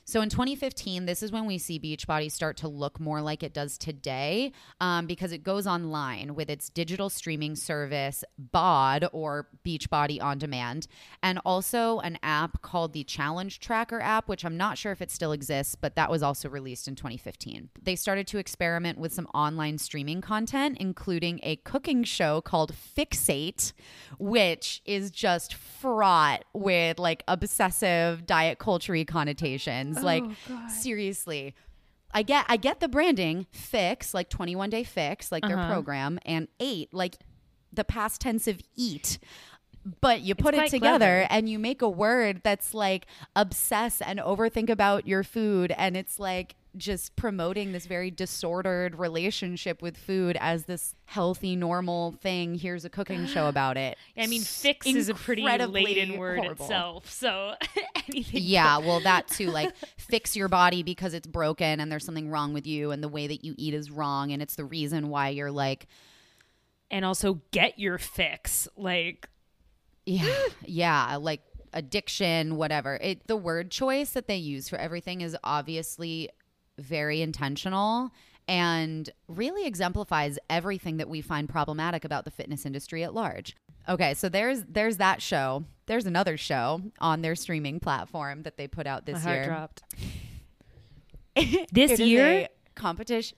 [SPEAKER 2] So in 2015, this is when we see Beachbody start to look more like it does today, um, because it goes online with its digital streaming service BOD or Beachbody on Demand, and also an app called the Challenge Tracker app, which I'm not sure if it still exists, but that was also released in 2015. They started to experiment with some online streaming content, including a cooking show called Fixate, which is just fraught with like obsessive diet culture connotations. Like seriously. I get I get the branding fix like 21 day fix like their program and 8 like the past tense of eat but you put it together
[SPEAKER 1] clever.
[SPEAKER 2] and you make a word that's like obsess and overthink about your food and it's like just promoting this very disordered relationship with food as this healthy normal thing here's a cooking show about it
[SPEAKER 1] I mean, fix is a pretty laden word
[SPEAKER 2] horrible.
[SPEAKER 1] itself. So anything.
[SPEAKER 2] yeah well that too like fix your body because it's broken and there's something wrong with you and the way that you eat is wrong and it's the reason why you're like
[SPEAKER 1] And also get your fix. Like,
[SPEAKER 2] Yeah, yeah, like addiction, whatever. It the word choice that they use for everything is obviously very intentional and really exemplifies everything that we find problematic about the fitness industry at large. Okay, so there's there's that show. There's another show on their streaming platform that they put out
[SPEAKER 1] my
[SPEAKER 2] this
[SPEAKER 1] heart
[SPEAKER 2] year.
[SPEAKER 1] dropped. this
[SPEAKER 2] It is
[SPEAKER 1] year?
[SPEAKER 2] a competition.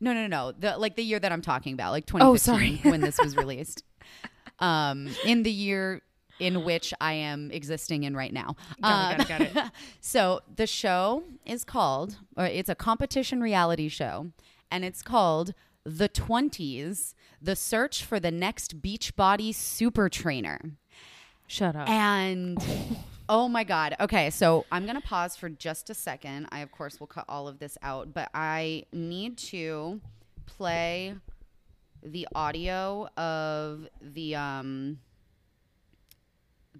[SPEAKER 2] No, no, no. The like the year that I'm talking about, like 2015
[SPEAKER 1] Oh, sorry.
[SPEAKER 2] when this was released. um, in the year in which I am existing in right now.
[SPEAKER 1] Got it, got it, got
[SPEAKER 2] Um, so the show is called, or it's a competition reality show, and it's called The Twenties: The Search for the Next Beachbody Super Trainer.
[SPEAKER 1] Shut up.
[SPEAKER 2] And oh my God. Okay. So I'm going to pause for just a second. I, of course, will cut all of this out, but I need to play the audio of the, um,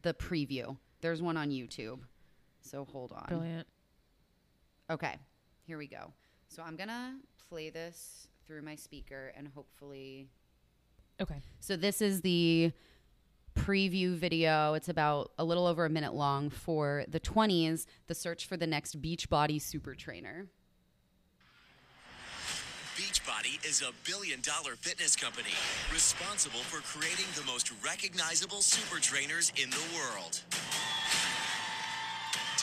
[SPEAKER 2] the preview. There's one on YouTube. So hold on.
[SPEAKER 1] Brilliant.
[SPEAKER 2] Okay. Here we go. So I'm to play this through my speaker and hopefully
[SPEAKER 1] Okay.
[SPEAKER 2] so this is the preview video. It's about a little over a minute long for the 20s, the search for the next Beachbody super trainer.
[SPEAKER 3] Beachbody is a billion dollar fitness company responsible for creating the most recognizable super trainers in the world.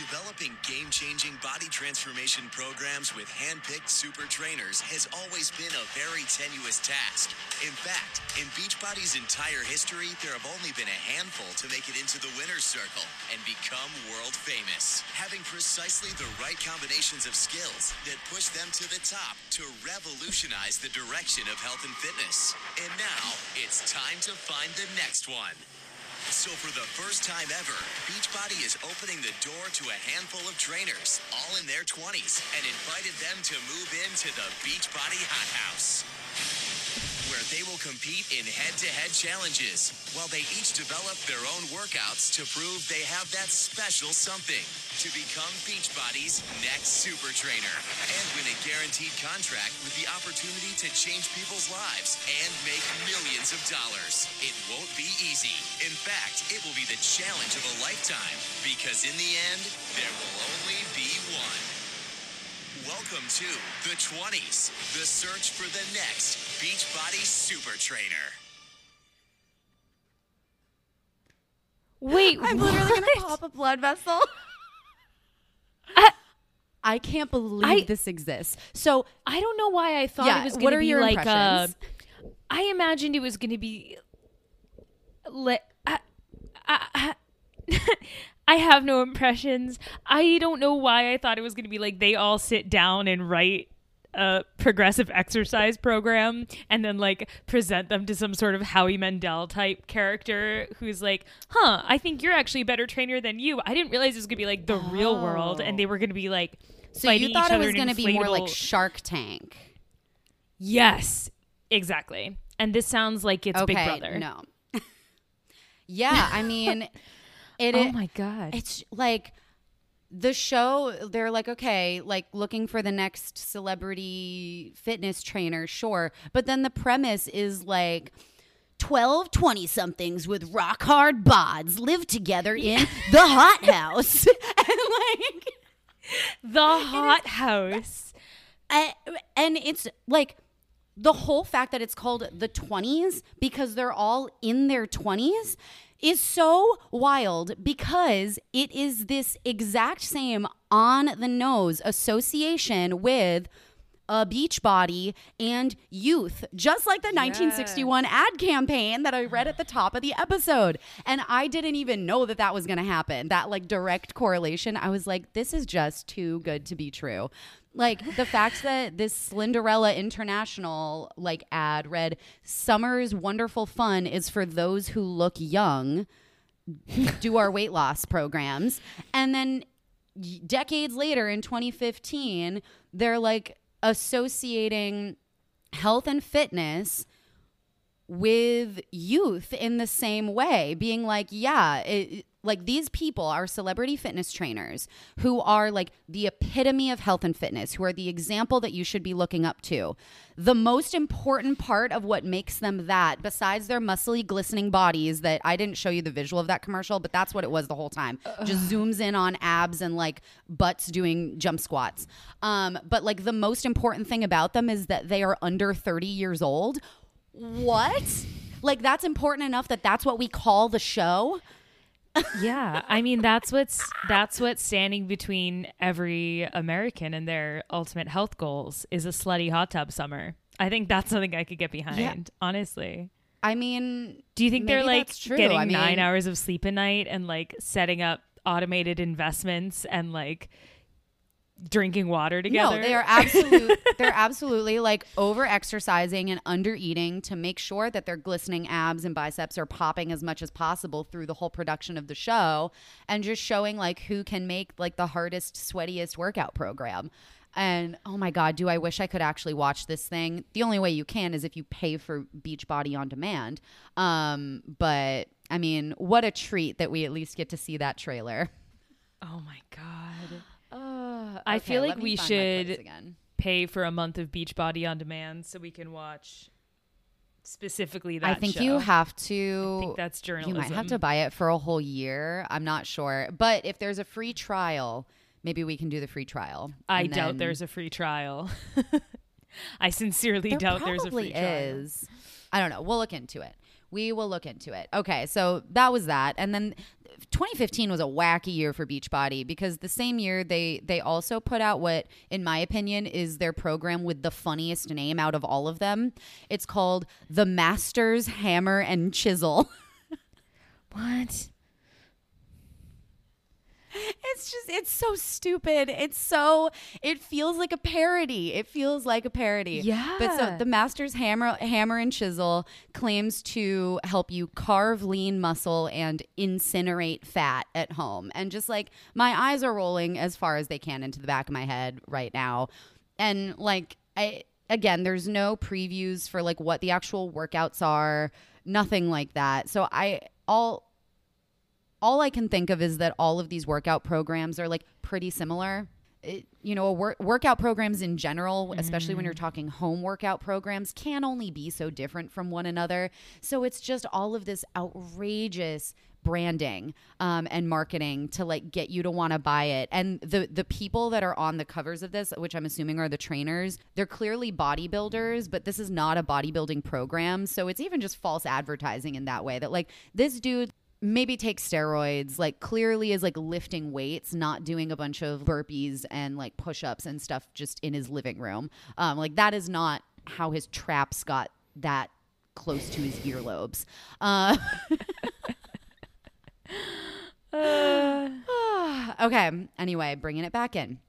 [SPEAKER 3] Developing game changing body transformation programs with hand picked super trainers has always been a very tenuous task. In fact, in Beachbody's entire history, there have only been a handful to make it into the winner's circle and become world famous, having precisely the right combinations of skills that push them to the top to revolutionize the direction of health and fitness. And now, it's time to find the next one. So for the first time ever, Beachbody is opening the door to a handful of trainers, all in their 20s, and invited them to move into the Beachbody Hot House. Where they will compete in head-to-head challenges, while they each develop their own workouts to prove they have that special something to become Beachbody's next super trainer and win a guaranteed contract with the opportunity to change people's lives and make millions of dollars. It won't be easy. In fact, it will be the challenge of a lifetime because in the end, there will only be one. Welcome to the 20s, the search for the next Beachbody super trainer.
[SPEAKER 1] Wait,
[SPEAKER 2] I'm literally going to pop a blood vessel.
[SPEAKER 1] I-
[SPEAKER 2] I can't believe
[SPEAKER 1] I-
[SPEAKER 2] this exists. So
[SPEAKER 1] I don't know why I thought
[SPEAKER 2] Yeah,
[SPEAKER 1] it was
[SPEAKER 2] what
[SPEAKER 1] going to
[SPEAKER 2] are
[SPEAKER 1] be
[SPEAKER 2] your
[SPEAKER 1] like. Uh,
[SPEAKER 2] impressions?
[SPEAKER 1] I imagined it was going to be. Le- I, I, have no impressions. I don't know why I thought it was going to be like they all sit down and write a progressive exercise program and then like present them to some sort of Howie Mandel type character who's like, "Huh, I think you're actually a better trainer than you. I didn't realize it was gonna be like the real world, and they oh. were gonna be like."
[SPEAKER 2] So you thought it was going to be more like Shark Tank.
[SPEAKER 1] Yes, exactly. And this sounds like it's
[SPEAKER 2] okay,
[SPEAKER 1] Big Brother.
[SPEAKER 2] no. Yeah, I mean, it.
[SPEAKER 1] Oh my god.
[SPEAKER 2] It's like the show. They're like, okay, like looking for the next celebrity fitness trainer, sure, but then the premise is like. 12 20 somethings with rock hard bods live together in the hot house. and like
[SPEAKER 1] the hot house.
[SPEAKER 2] I, and it's like the whole fact that it's called the 20s because they're all in their 20s is so wild because it is this exact same on the nose association with a beach body and youth, just like the 1961 ad campaign that I read at the top of the episode. And I didn't even know that that was going to happen. That like direct correlation. I was like, this is just too good to be true. Like the fact that this Slenderella International like ad read summer's wonderful fun is for those who look young do our weight loss programs. And then decades later in 2015 they're like associating health and fitness with youth in the same way being like yeah it, like these people are celebrity fitness trainers who are like the epitome of health and fitness who are the example that you should be looking up to. The most important part of what makes them that besides their muscly glistening bodies that i didn't show you the visual of that commercial but that's what it was the whole time. Just zooms in on abs and like butts doing jump squats. Um, but like the most important thing about them is that they are under 30 years old. What? Like that's important enough that that's what we call the show?
[SPEAKER 1] Yeah, I mean that's what's that's what's standing between every American and their ultimate health goals is a slutty hot tub summer. I think that's something I could get behind, honestly.
[SPEAKER 2] I mean,
[SPEAKER 1] Do you think they're like getting
[SPEAKER 2] I mean-
[SPEAKER 1] nine hours of sleep a night and like setting up automated investments and like drinking water together?
[SPEAKER 2] no, they are absolute they're absolutely like over exercising and under eating to make sure that their glistening abs and biceps are popping as much as possible through the whole production of the show and just showing like who can make like the hardest, sweatiest workout program. And oh my God, do I wish I could actually watch this thing? The only way you can is if you pay for Beachbody on demand. Um, but I mean, what a treat that we at least get to see that trailer.
[SPEAKER 1] Oh my god. I feel like we
[SPEAKER 2] find my place
[SPEAKER 1] should-. Pay for a month of Beachbody on demand so we can watch specifically that
[SPEAKER 2] I think
[SPEAKER 1] show.
[SPEAKER 2] you have to.
[SPEAKER 1] I think that's journalism.
[SPEAKER 2] you might have to buy it for a whole year. I'm not sure, but if there's a free trial, maybe we can do the free trial.
[SPEAKER 1] I
[SPEAKER 2] And
[SPEAKER 1] doubt
[SPEAKER 2] then-
[SPEAKER 1] there's a free trial. I sincerely
[SPEAKER 2] There
[SPEAKER 1] doubt there's a free trial.
[SPEAKER 2] is. I don't know. We'll look into it. We will look into it. Okay, so that was that, and then 2015 was a wacky year for Beachbody because the same year they they also put out what, in my opinion, is their program with the funniest name out of all of them. It's called the Masters Hammer and Chisel.
[SPEAKER 1] What?
[SPEAKER 2] It's just it's so stupid. It's so it feels like a parody. It feels like a parody.
[SPEAKER 1] Yeah.
[SPEAKER 2] But so the Masters Hammer Hammer and Chisel claims to help you carve lean muscle and incinerate fat at home. And just like my eyes are rolling as far as they can into the back of my head right now. And like I again, there's no previews for like what the actual workouts are, nothing like that. So I all all I can think of is that all of these workout programs are like pretty similar. It, you know, wor- workout programs in general, especially when you're talking home workout programs, can only be so different from one another. So it's just all of this outrageous branding um, and marketing to like get you to want to buy it. And the the people that are on the covers of this, which I'm assuming are the trainers, they're clearly bodybuilders, but this is not a bodybuilding program. So it's even just false advertising in that way. That like this dude maybe takes steroids like clearly is like lifting weights not doing a bunch of burpees and like push-ups and stuff just in his living room. Um like that is not how his traps got that close to his earlobes. Uh okay anyway bringing it back in.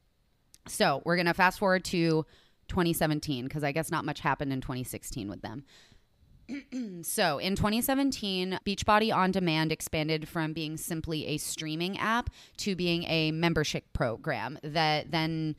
[SPEAKER 2] So we're gonna fast forward to 2017 because I guess not much happened in 2016 with them. so in 2017, Beachbody On Demand expanded from being simply a streaming app to being a membership program that then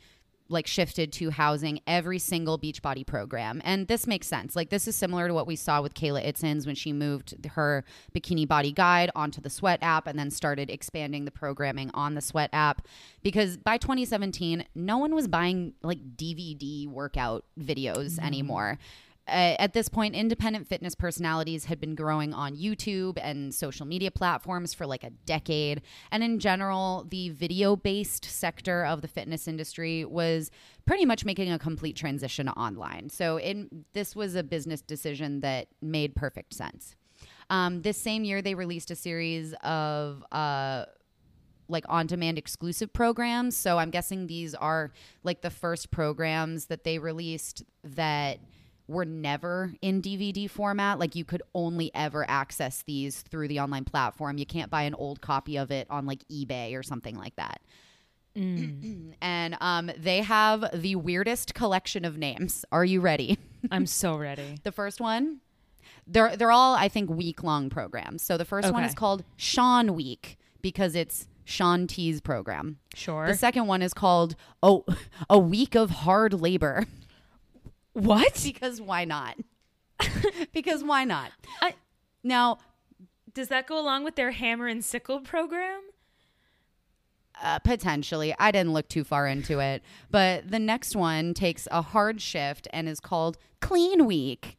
[SPEAKER 2] like shifted to housing every single Beachbody program. And this makes sense. Like this is similar to what we saw with Kayla Itsines when she moved her Bikini Body Guide onto the Sweat app and then started expanding the programming on the Sweat app because by 2017 no one was buying like DVD workout videos mm-hmm. anymore uh, at this point, independent fitness personalities had been growing on YouTube and social media platforms for like a decade. And in general, the video based sector of the fitness industry was pretty much making a complete transition online. So, in, this was a business decision that made perfect sense. Um, this same year, they released a series of. Uh, like on demand exclusive programs. So I'm guessing these are like the first programs that they released that were never in DVD format. Like you could only ever access these through the online platform. You can't buy an old copy of it on like eBay or something like that.
[SPEAKER 1] Mm.
[SPEAKER 2] and um, they have the weirdest collection of names. Are you ready?
[SPEAKER 1] I'm so ready.
[SPEAKER 2] the first one, they're they're all I think week long programs. So the first one is called Shaun Week because it's Shaun T's program.
[SPEAKER 1] Sure.
[SPEAKER 2] The second one is called Oh a Week of Hard Labor.
[SPEAKER 1] What?
[SPEAKER 2] because why not? because why not?
[SPEAKER 1] I-
[SPEAKER 2] now,
[SPEAKER 1] Does that go along with their hammer and sickle program?
[SPEAKER 2] uh, potentially, I didn't look too far into it, but the next one takes a hard shift and is called Clean Week.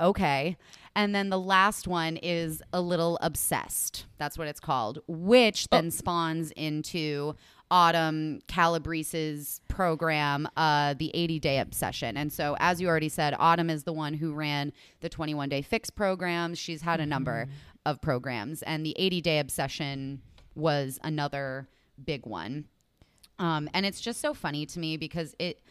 [SPEAKER 2] Okay. And then the last one is a little obsessed. That's what it's called, which then spawns into Autumn Calabrese's program, uh, the 80 Day Obsession. And so, as you already said, Autumn is the one who ran the 21 Day Fix programs. She's had a number of programs, and the 80 Day Obsession was another big one. Um, and it's just so funny to me because it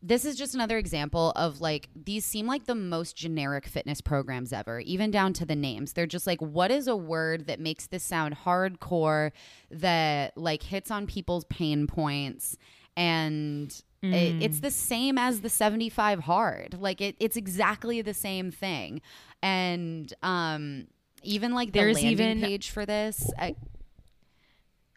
[SPEAKER 2] this is just another example of like these seem like the most generic fitness programs ever, even down to the names. They're just like, what is a word that makes this sound hardcore, that like hits on people's pain points, and it, it's the same as the 75 hard. Like it, it's exactly the same thing, and um, even like the
[SPEAKER 1] There's
[SPEAKER 2] landing
[SPEAKER 1] even-
[SPEAKER 2] page for this. I,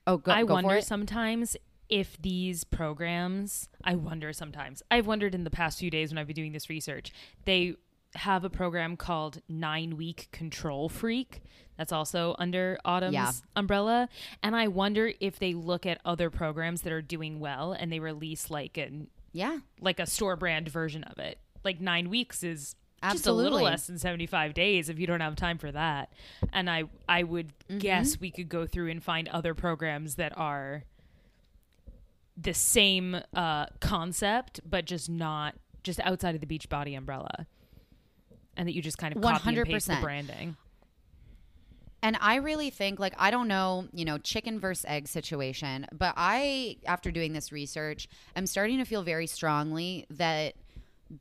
[SPEAKER 2] oh, go,
[SPEAKER 1] I
[SPEAKER 2] go
[SPEAKER 1] wonder sometimes if these programs, I wonder sometimes. I've wondered in the past few days when I've been doing this research. They have a program called Nine Week Control Freak. That's also under Autumn's
[SPEAKER 2] Yeah.
[SPEAKER 1] umbrella. And I wonder if they look at other programs that are doing well and they release like an
[SPEAKER 2] yeah.
[SPEAKER 1] like a store brand version of it. Like nine weeks is just a
[SPEAKER 2] Absolutely.
[SPEAKER 1] little less than 75 days if you don't have time for that. And I I would
[SPEAKER 2] Mm-hmm.
[SPEAKER 1] guess we could go through and find other programs that are the same uh, concept, but just not just outside of the Beachbody umbrella. And that you just kind of copy and the
[SPEAKER 2] 100%.
[SPEAKER 1] branding.
[SPEAKER 2] And I really think, like, I don't know, you know, chicken versus egg situation, but I, after doing this research, I'm starting to feel very strongly that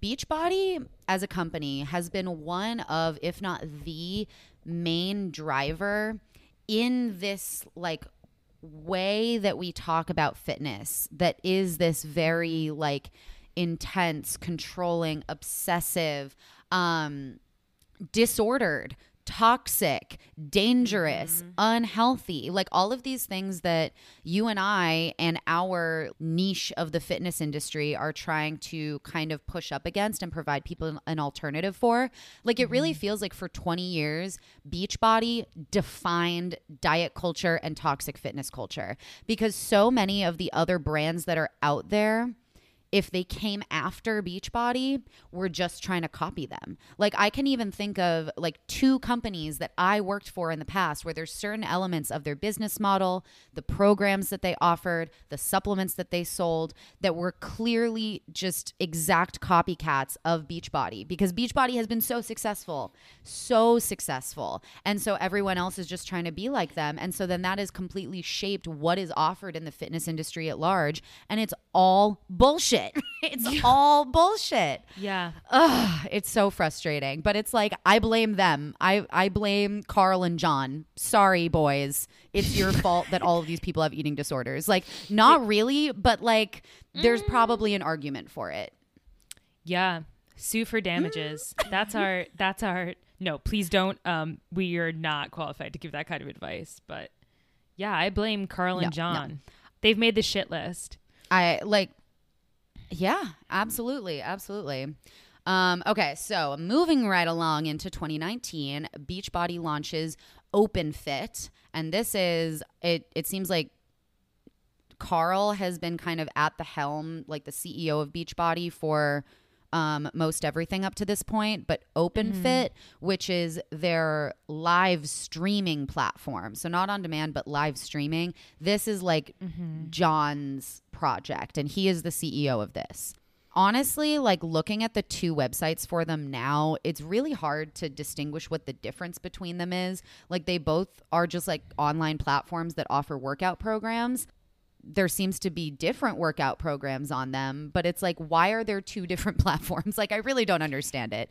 [SPEAKER 2] Beachbody as a company has been one of, if not the main driver in this, like, way that we talk about fitness that is this very, like, intense, controlling, obsessive, um, disordered, toxic, dangerous, mm-hmm. unhealthy. Like all of these things that you and I and our niche of the fitness industry are trying to kind of push up against and provide people an alternative for. Like it really mm-hmm. feels like for 20 years, Beachbody defined diet culture and toxic fitness culture because so many of the other brands that are out there if they came after Beachbody, we're just trying to copy them. Like I can even think of like two companies that I worked for in the past where there's certain elements of their business model, the programs that they offered, the supplements that they sold that were clearly just exact copycats of Beachbody because Beachbody has been so successful, so successful. And so everyone else is just trying to be like them. And so then that has completely shaped what is offered in the fitness industry at large. And it's all bullshit. Bullshit. It's all bullshit.
[SPEAKER 1] Yeah.
[SPEAKER 2] Ugh, it's so frustrating. But it's like I blame them. I I blame Carl and Jon. Sorry, boys. It's your fault that all of these people have eating disorders. Like not really, but like there's probably an argument for it.
[SPEAKER 1] Yeah. Sue for damages. that's our that's our no, please don't. Um we are not qualified to give that kind of advice. But yeah, I blame Carl and
[SPEAKER 2] No, no.
[SPEAKER 1] Jon. They've made the shit list.
[SPEAKER 2] I like yeah, absolutely, absolutely. Um, okay, so moving right along into 2019, Beachbody launches Open Fit, and this is it. It seems like Carl has been kind of at the helm, like the CEO of Beachbody for um, most everything up to this point. But Open Fit, which is their live streaming platform, so not on demand, but live streaming. This is like Jon's project, and he is the CEO of this. Honestly, like looking at the two websites for them now, it's really hard to distinguish what the difference between them is. Like, they both are just like online platforms that offer workout programs there seems to be different workout programs on them, but it's like, why are there two different platforms? Like, I really don't understand it,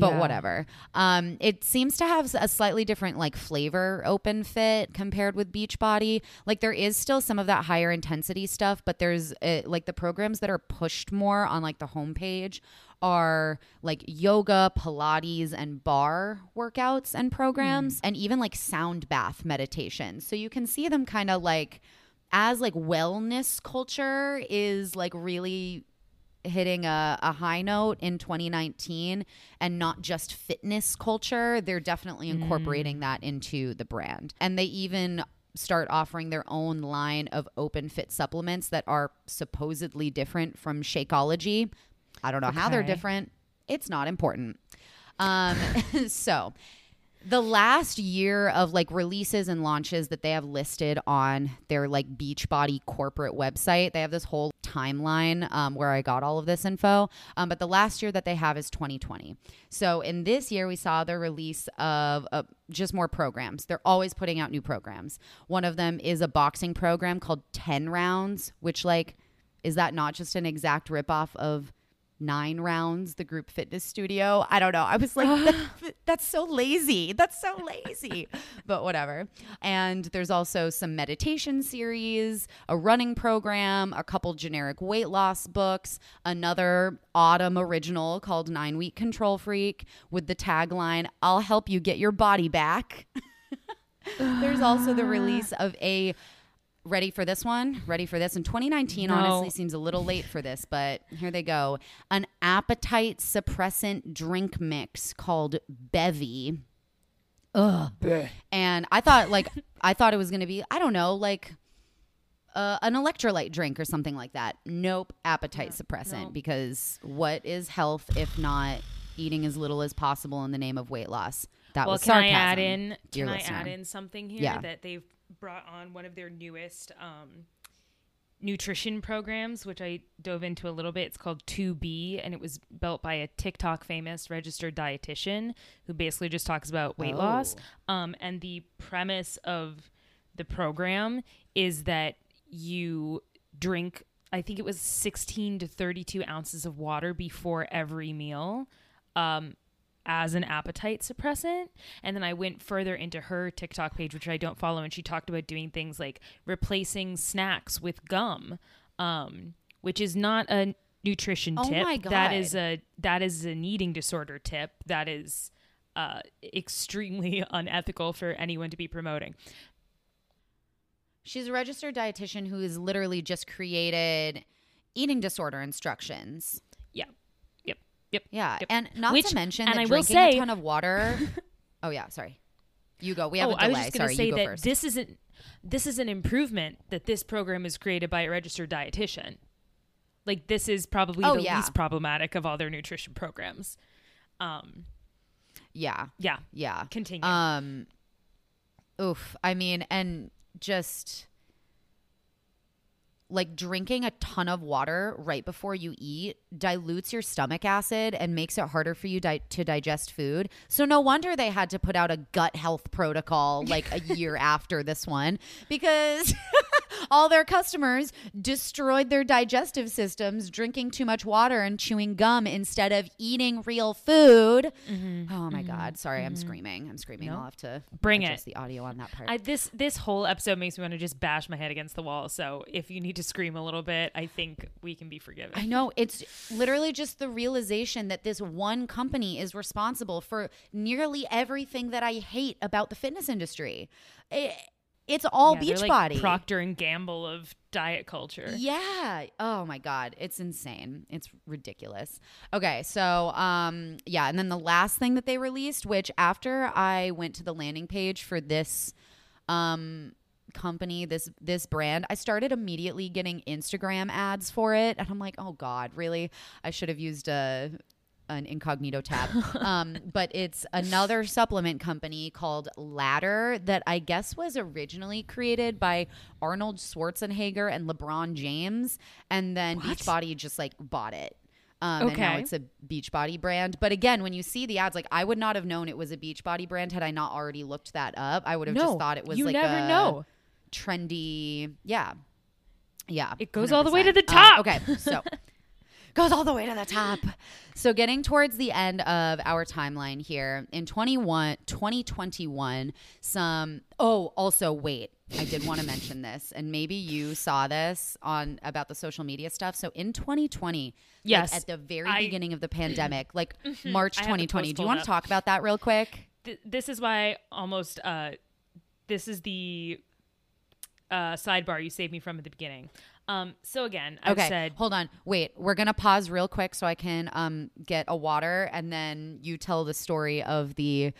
[SPEAKER 2] but whatever. Um, it seems to have a slightly different like flavor open fit compared with Beachbody. Like, there is still some of that higher intensity stuff, but there's uh, like the programs that are pushed more on like the homepage are like yoga, Pilates, and barre workouts and programs, and even like sound bath meditation. So you can see them kind of like as like wellness culture is like really hitting a, a high note in 2019 and not just fitness culture they're definitely incorporating that into the brand. And they even start offering their own line of open fit supplements that are supposedly different from shakeology. I don't know how they're different. It's not important. Um so the last year of like releases and launches that they have listed on their like Beachbody corporate website, they have this whole timeline um, where I got all of this info. Um, but the last year that they have is 2020. So in this year, we saw the release of uh, just more programs. They're always putting out new programs. One of them is a boxing program called 10 Rounds, which like is that not just an exact ripoff of nine rounds the group fitness studio. I don't know. I was like "That- that's so lazy. That's so lazy. But whatever. And there's also some meditation series a running program a couple generic weight loss books another autumn original called nine week control freak with the tagline i'll help you get your body back. There's also the release of a ready for this one ready for this in 2019
[SPEAKER 1] No.
[SPEAKER 2] honestly seems a little late for this but here they go an appetite suppressant drink mix called bevy Ugh. and i thought like i thought it was gonna be i don't know like uh, an electrolyte drink or something like that nope appetite suppressant
[SPEAKER 1] no.
[SPEAKER 2] because what is health if not eating as little as possible in the name of weight loss that
[SPEAKER 1] well,
[SPEAKER 2] was
[SPEAKER 1] can
[SPEAKER 2] sarcasm
[SPEAKER 1] I add in?
[SPEAKER 2] dear
[SPEAKER 1] Can I
[SPEAKER 2] listener.
[SPEAKER 1] add in something here
[SPEAKER 2] Yeah.
[SPEAKER 1] that they've brought on one of their newest um, nutrition programs, which I dove into a little bit. It's called 2B, and it was built by a TikTok famous registered dietitian who basically just talks about weight loss. Um, and the premise of the program is that you drink. I think it was 16 to 32 ounces of water before every meal. Um, as an appetite suppressant. And then I went further into her TikTok page, which I don't follow, and she talked about doing things like replacing snacks with gum, um, which is not a nutrition
[SPEAKER 2] Oh
[SPEAKER 1] tip.
[SPEAKER 2] my God.
[SPEAKER 1] is a that is an eating disorder tip. That is uh, extremely unethical for anyone to be promoting.
[SPEAKER 2] She's a registered dietitian who has literally just created eating disorder instructions.
[SPEAKER 1] Yep.
[SPEAKER 2] Yeah,
[SPEAKER 1] Yep.
[SPEAKER 2] and not
[SPEAKER 1] Which-
[SPEAKER 2] to mention
[SPEAKER 1] and
[SPEAKER 2] that
[SPEAKER 1] I will
[SPEAKER 2] drinking
[SPEAKER 1] say-
[SPEAKER 2] a ton of water. oh yeah, sorry. You go. We have
[SPEAKER 1] oh,
[SPEAKER 2] a delay.
[SPEAKER 1] I was just going
[SPEAKER 2] sorry,
[SPEAKER 1] to say
[SPEAKER 2] you go
[SPEAKER 1] that
[SPEAKER 2] first.
[SPEAKER 1] this isn't this is an improvement that this program is created by a registered dietitian. Like this is probably
[SPEAKER 2] Oh,
[SPEAKER 1] the
[SPEAKER 2] yeah.
[SPEAKER 1] least problematic of all their nutrition programs. Um,
[SPEAKER 2] yeah,
[SPEAKER 1] yeah,
[SPEAKER 2] yeah.
[SPEAKER 1] continue.
[SPEAKER 2] Um, oof. I mean, and just like drinking a ton of water right before you eat dilutes your stomach acid and makes it harder for you di- to digest food. So no wonder they had to put out a gut health protocol like a year after this one because all their customers destroyed their digestive systems drinking too much water and chewing gum instead of eating real food. Mm-hmm. Oh my mm-hmm. god, sorry, I'm mm-hmm. screaming. I'm screaming. I'll have to
[SPEAKER 1] Bring it.
[SPEAKER 2] the audio on that part.
[SPEAKER 1] I, this this whole episode makes me want to just bash my head against the wall. So if you need to scream a little bit, I think we can be forgiven.
[SPEAKER 2] I know it's literally just the realization that this one company is responsible for nearly everything that I hate about the fitness industry. It, it's all
[SPEAKER 1] Yeah,
[SPEAKER 2] Beachbody.
[SPEAKER 1] like Procter and Gamble of diet culture.
[SPEAKER 2] Yeah. Oh my god, it's insane. It's ridiculous. Okay, so um yeah, and then the last thing that they released which after I went to the landing page for this um company, this this brand, I started immediately getting Instagram ads for it and I'm like, "Oh god, really? I should have used a an incognito tab. um, but it's another supplement company called Ladder that I guess was originally created by Arnold Schwarzenegger and LeBron James, and then Beachbody just like bought it. Um, And now it's a Beachbody brand. But again, when you see the ads, like I would not have known it was a Beachbody brand had I not already looked that up. I would have
[SPEAKER 1] No,
[SPEAKER 2] just thought it was
[SPEAKER 1] you
[SPEAKER 2] like
[SPEAKER 1] never
[SPEAKER 2] a
[SPEAKER 1] know.
[SPEAKER 2] Trendy. Yeah. Yeah.
[SPEAKER 1] It goes all the way to the
[SPEAKER 2] 100%. Um,
[SPEAKER 1] top.
[SPEAKER 2] okay. So goes all the way to the top. So getting towards the end of our timeline here in 21 2021 some oh also wait I did want to mention this and maybe you saw this on about the social media stuff so in 2020 like,
[SPEAKER 1] Yes.
[SPEAKER 2] at the very
[SPEAKER 1] I-
[SPEAKER 2] beginning of the pandemic like March
[SPEAKER 1] have the
[SPEAKER 2] 2020 do you want to talk about that real quick
[SPEAKER 1] Th- this is why almost uh, this is the uh, sidebar you saved me from at the beginning. Um, so again, I've
[SPEAKER 2] Okay,
[SPEAKER 1] said
[SPEAKER 2] hold on. Wait, we're gonna pause real quick so I can um get a water, and then you tell the story of the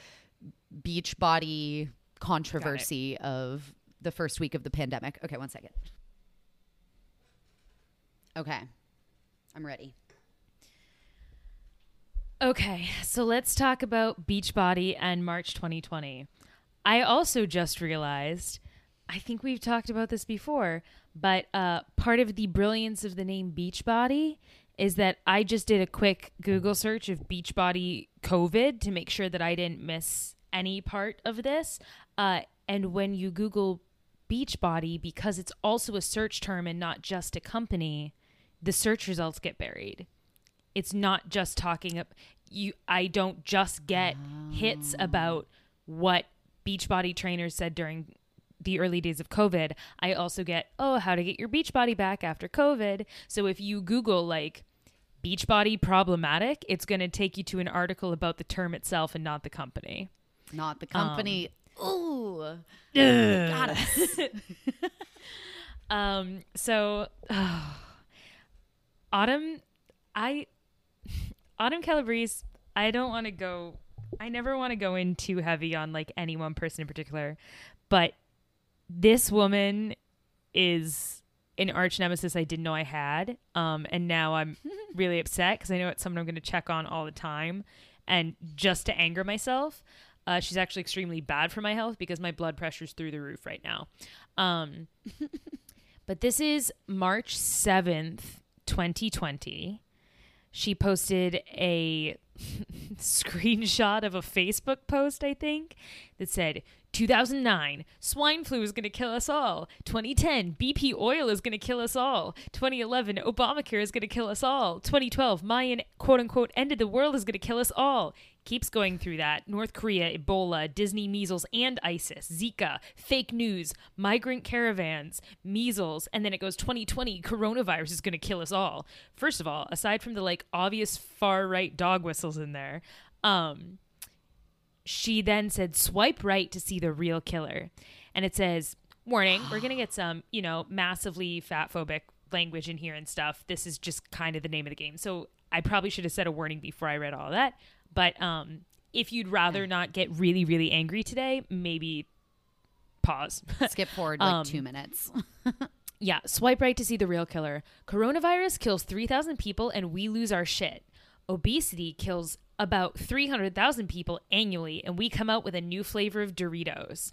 [SPEAKER 2] beach body controversy of the first week of the pandemic. Okay, one second. Okay, I'm ready.
[SPEAKER 1] Okay, so let's talk about Beachbody and March 2020. I also just realized, I think we've talked about this before, but uh, part of the brilliance of the name Beachbody is that I just did a quick Google search of Beachbody COVID to make sure that I didn't miss any part of this. Uh, and when you Google Beachbody, because it's also a search term and not just a company, the search results get buried it's not just talking up you i don't just get hits about what beachbody trainers said during the early days of covid i also get oh how to get your beach body back after covid. So if you google like beach body problematic it's going to take you to an article about the term itself and not the company.
[SPEAKER 2] Not the company. Ooh,
[SPEAKER 1] got us um so autumn i autumn calabrese i don't want to go i never want to go in too heavy on like any one person in particular but this woman is an arch nemesis i didn't know i had um and now i'm really upset because i know it's someone i'm going to check on all the time and just to anger myself uh, she's actually extremely bad for my health because my blood pressure's through the roof right now um but this is March 7th, 2020. She posted a screenshot of a Facebook post, I think, that said 2009, swine flu is going to kill us all. 2010, BP oil is going to kill us all. 2011, Obamacare is going to kill us all. 2012, Mayan quote unquote end of the world is going to kill us all. Keeps going through that. North Korea, Ebola, Disney measles and ISIS, Zika, fake news, migrant caravans, measles, and then it goes 2020, coronavirus is going to kill us all. First of all, aside from the like obvious far right dog whistles in there, um, she then said, swipe right to see the real killer. And it says, warning, we're going to get some, you know, massively fat phobic language in here and stuff. This is just kind of the name of the game. So I probably should have said a warning before I read all that. But um, if you'd rather not get really, really angry today, maybe pause.
[SPEAKER 2] skip forward like
[SPEAKER 1] Um,
[SPEAKER 2] two minutes.
[SPEAKER 1] Yeah, swipe right to see the real killer. Coronavirus kills 3,000 people and we lose our shit. Obesity kills about 300,000 people annually and we come out with a new flavor of Doritos.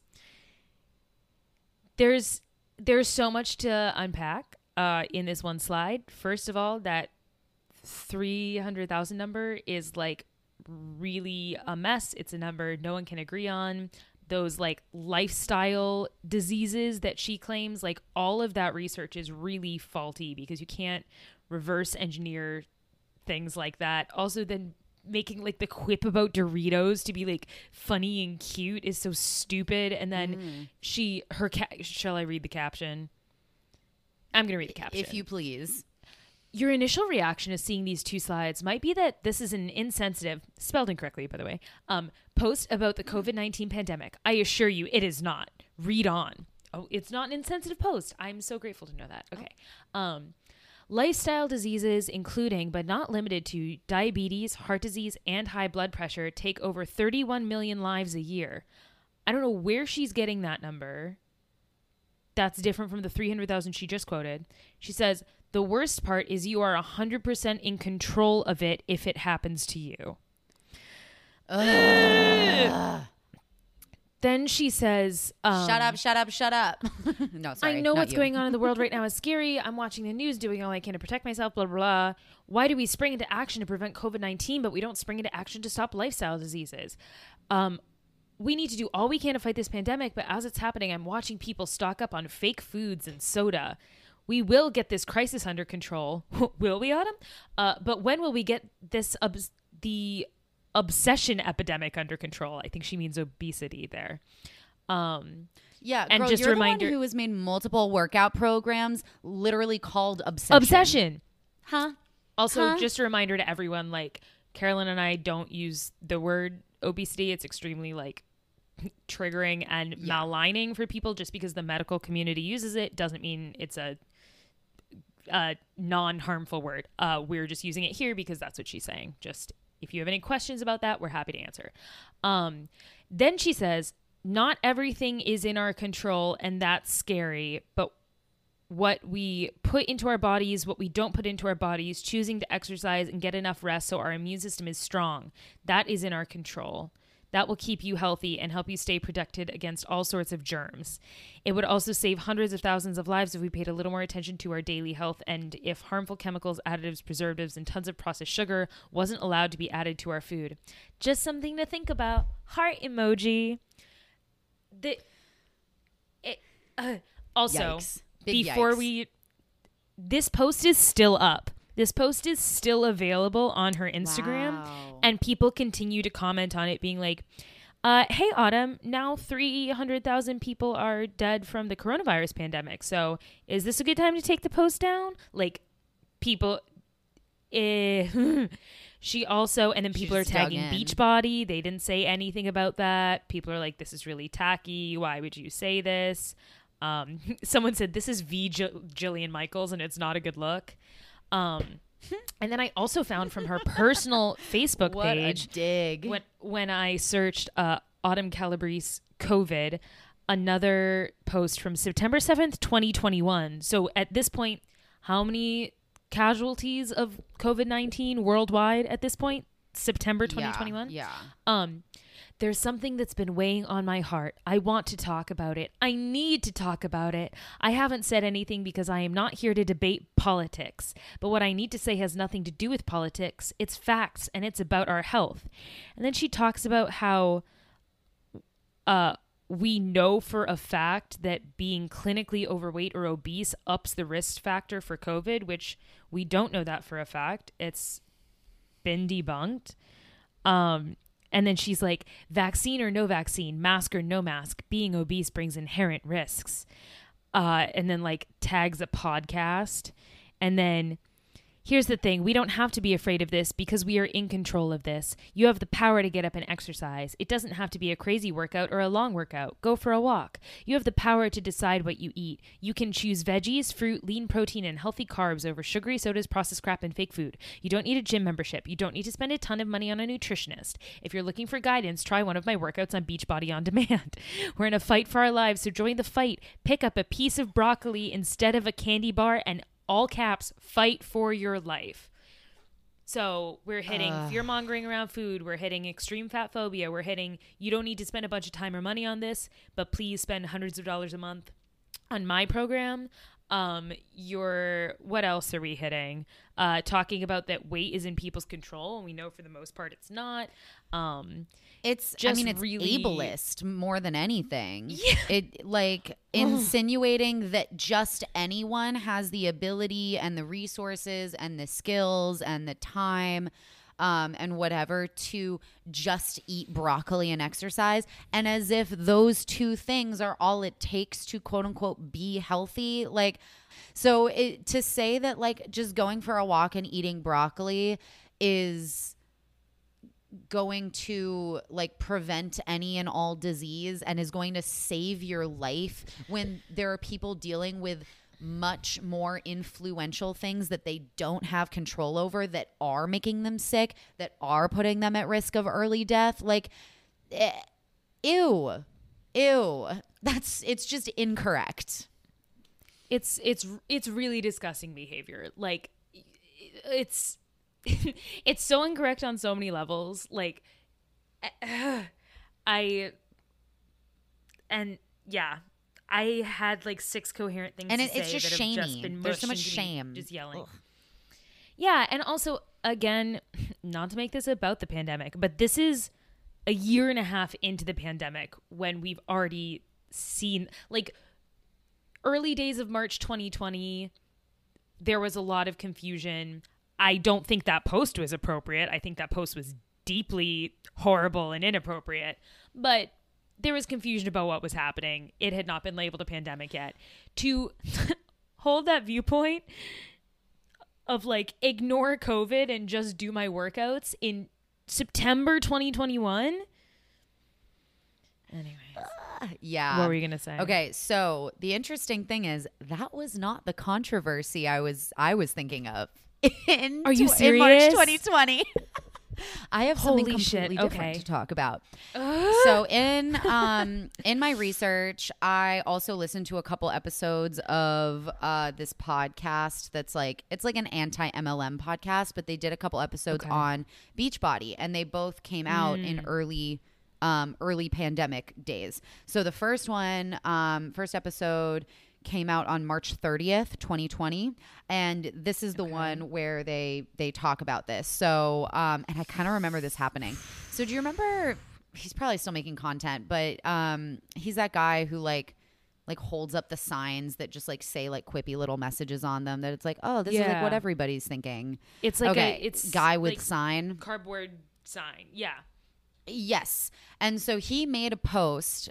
[SPEAKER 1] There's there's so much to unpack uh, in this one slide. First of all, that 300,000 number is like really a mess. It's a number no one can agree on. those like lifestyle diseases that she claims, like all of that research is really faulty because you can't reverse engineer things like that. Also, then making like the quip about Doritos to be like funny and cute is so stupid. And then she, her, ca- shall I read the caption? I'm gonna read the caption.
[SPEAKER 2] If you please.
[SPEAKER 1] Your initial reaction to seeing these two slides might be that this is an insensitive, spelled incorrectly, by the way, um, post about the COVID 19 pandemic. I assure you, it is not. Read on. Oh, it's not an insensitive post. I'm so grateful to know that. Okay. Um, lifestyle diseases, including but not limited to diabetes, heart disease, and high blood pressure, take over 31 million lives a year. I don't know where she's getting that number that's different from the 300,000 she just quoted. She says, The worst part is you are 100% in control of it if it happens to you. Then she says, um,
[SPEAKER 2] shut up, shut up, shut up. no, sorry.
[SPEAKER 1] I know what's
[SPEAKER 2] you.
[SPEAKER 1] going on in the world right now is scary. I'm watching the news, doing all I can to protect myself, blah, blah, blah. Why do we spring into action to prevent COVID 19, but we don't spring into action to stop lifestyle diseases? Um, we need to do all we can to fight this pandemic, but as it's happening, I'm watching people stock up on fake foods and soda. We will get this crisis under control. will we, Autumn? Uh, but when will we get this obs- the obsession epidemic under control? I think she means obesity there. Um,
[SPEAKER 2] Yeah,
[SPEAKER 1] And
[SPEAKER 2] girl,
[SPEAKER 1] just a
[SPEAKER 2] you're
[SPEAKER 1] reminder-
[SPEAKER 2] who has made multiple workout programs, literally called obsession.
[SPEAKER 1] obsession.
[SPEAKER 2] huh?
[SPEAKER 1] Also,
[SPEAKER 2] Huh?
[SPEAKER 1] just a reminder to everyone like Carolyn and I don't use the word obesity. It's extremely like triggering and maligning for people just because the medical community uses it doesn't mean it's a a non-harmful word. Uh, we're just using it here because that's what she's saying. Just if you have any questions about that, we're happy to answer. Um, then she says, "Not everything is in our control, and that's scary. But what we put into our bodies, what we don't put into our bodies, choosing to exercise and get enough rest so our immune system is strong, that is in our control. That will keep you healthy and help you stay protected against all sorts of germs. It would also save hundreds of thousands of lives if we paid a little more attention to our daily health and if harmful chemicals, additives, preservatives, and tons of processed sugar wasn't allowed to be added to our food. Just something to think about. Heart emoji. The it, uh, also
[SPEAKER 2] Yikes.
[SPEAKER 1] Before
[SPEAKER 2] yikes.
[SPEAKER 1] we this post is still up this post is still available on her instagram
[SPEAKER 2] Wow.
[SPEAKER 1] and people continue to comment on it being like uh, hey autumn now 300000 people are dead from the coronavirus pandemic. So is this a good time to take the post down? Like people eh, she also and then people are tagging
[SPEAKER 2] in.
[SPEAKER 1] beachbody. They didn't say anything about that. People are like this is really tacky. Why would you say this? Um, someone said this is v jillian michaels and it's not a good look um, and then i also found from her personal facebook
[SPEAKER 2] What
[SPEAKER 1] page
[SPEAKER 2] a dig.
[SPEAKER 1] when when I searched uh, Autumn Calabrese COVID, another post from September seventh, twenty twenty one. So at this point, how many casualties of COVID nineteen worldwide at this point? September twenty twenty one.
[SPEAKER 2] Yeah.
[SPEAKER 1] Um, there's something that's been weighing on my heart. I want to talk about it. I need to talk about it. I haven't said anything because I am not here to debate politics. But what I need to say has nothing to do with politics. It's facts and it's about our health. And then she talks about how uh we know for a fact that being clinically overweight or obese ups the risk factor for COVID, which we don't know that for a fact. It's been debunked. Um, and then she's like, vaccine or no vaccine, mask or no mask, being obese brings inherent risks. Uh, and then like tags a podcast. And then here's the thing we don't have to be afraid of this because we are in control of this. You have the power to get up and exercise. It doesn't have to be a crazy workout or a long workout. Go for a walk. You have the power to decide what you eat. You can choose veggies, fruit, lean protein, and healthy carbs over sugary sodas, processed crap, and fake food. You don't need a gym membership. You don't need to spend a ton of money on a nutritionist. If you're looking for guidance, try one of my workouts on Beachbody on Demand. We're in a fight for our lives, so join the fight. Pick up a piece of broccoli instead of a candy bar and all caps, fight for your life. So we're hitting fear mongering around food. We're hitting extreme fat phobia. We're hitting you don't need to spend a bunch of time or money on this, but please spend hundreds of dollars a month on my program. Um, you're what else are we hitting? Uh, talking about that weight is in people's control, and we know for the most part it's not. Um,
[SPEAKER 2] It's
[SPEAKER 1] just I
[SPEAKER 2] mean it's
[SPEAKER 1] really-
[SPEAKER 2] ableist more than anything. Yeah. It like insinuating that just anyone has the ability and the resources and the skills and the time um, and whatever to just eat broccoli and exercise, and as if those two things are all it takes to quote unquote be healthy. Like, so it, to say that like just going for a walk and eating broccoli is going to like prevent any and all disease and is going to save your life when there are people dealing with much more influential things that they don't have control over that are making them sick that are putting them at risk of early death like eh, ew ew that's it's just incorrect
[SPEAKER 1] it's it's it's really disgusting behavior. Like it's it's so incorrect on so many levels. Like I and yeah, I had like six coherent things
[SPEAKER 2] And
[SPEAKER 1] to
[SPEAKER 2] it- it's
[SPEAKER 1] say
[SPEAKER 2] just
[SPEAKER 1] that have just
[SPEAKER 2] shamey. There's so much shame.
[SPEAKER 1] just yelling.
[SPEAKER 2] Ugh.
[SPEAKER 1] Yeah, and also again, not to make this about the pandemic, but this is a year and a half into the pandemic when we've already seen like early days of March 2020 there was a lot of confusion. I don't think that post was appropriate. I think that post was deeply horrible and inappropriate, but there was confusion about what was happening. It had not been labeled a pandemic yet. To hold that viewpoint of like ignore COVID and just do my workouts in September 2021. Anyway, uh,
[SPEAKER 2] yeah
[SPEAKER 1] what were you going to say?
[SPEAKER 2] Okay, so the interesting thing is that was not the controversy I was I was thinking of. In
[SPEAKER 1] Are you
[SPEAKER 2] tw- in March
[SPEAKER 1] serious?
[SPEAKER 2] 2020. I have something
[SPEAKER 1] Holy shit,
[SPEAKER 2] completely different
[SPEAKER 1] okay.
[SPEAKER 2] to talk about. so in um in my research, I also listened to a couple episodes of uh this podcast that's like it's like an anti MLM podcast, but they did a couple episodes
[SPEAKER 1] Okay.
[SPEAKER 2] on Beachbody and they both came out in early um, early pandemic days. So the first one, um, first episode came out on March 30th, 2020, and this is the one where they they talk about this. So, um, and I kind of remember this happening. So do you remember? He's probably still making content, but um, he's that guy who like like holds up the signs that just like say like quippy little messages on them that it's like oh this is like what everybody's thinking
[SPEAKER 1] It's like
[SPEAKER 2] okay
[SPEAKER 1] a it's
[SPEAKER 2] guy with
[SPEAKER 1] like
[SPEAKER 2] sign
[SPEAKER 1] cardboard sign. Yeah.
[SPEAKER 2] Yes. And so he made a post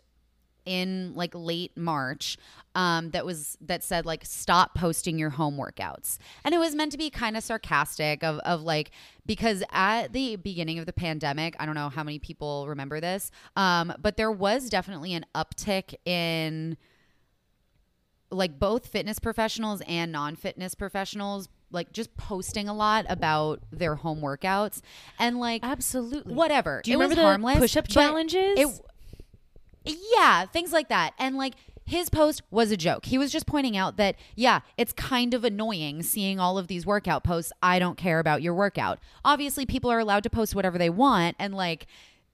[SPEAKER 2] in like late March um, that was that said like stop posting your home workouts. And it was meant to be kind of sarcastic of of like because at the beginning of the pandemic, I don't know how many people remember this, um, but there was definitely an uptick in like both fitness professionals and non-fitness professionals like just posting a lot about their home workouts and like
[SPEAKER 1] Absolutely.
[SPEAKER 2] whatever.
[SPEAKER 1] Do you
[SPEAKER 2] it
[SPEAKER 1] remember
[SPEAKER 2] was
[SPEAKER 1] the
[SPEAKER 2] harmless,
[SPEAKER 1] push-up challenges?
[SPEAKER 2] It, yeah, things like that. And like his post was a joke. He was just pointing out that yeah, it's kind of annoying seeing all of these workout posts. I don't care about your workout. Obviously, people are allowed to post whatever they want and like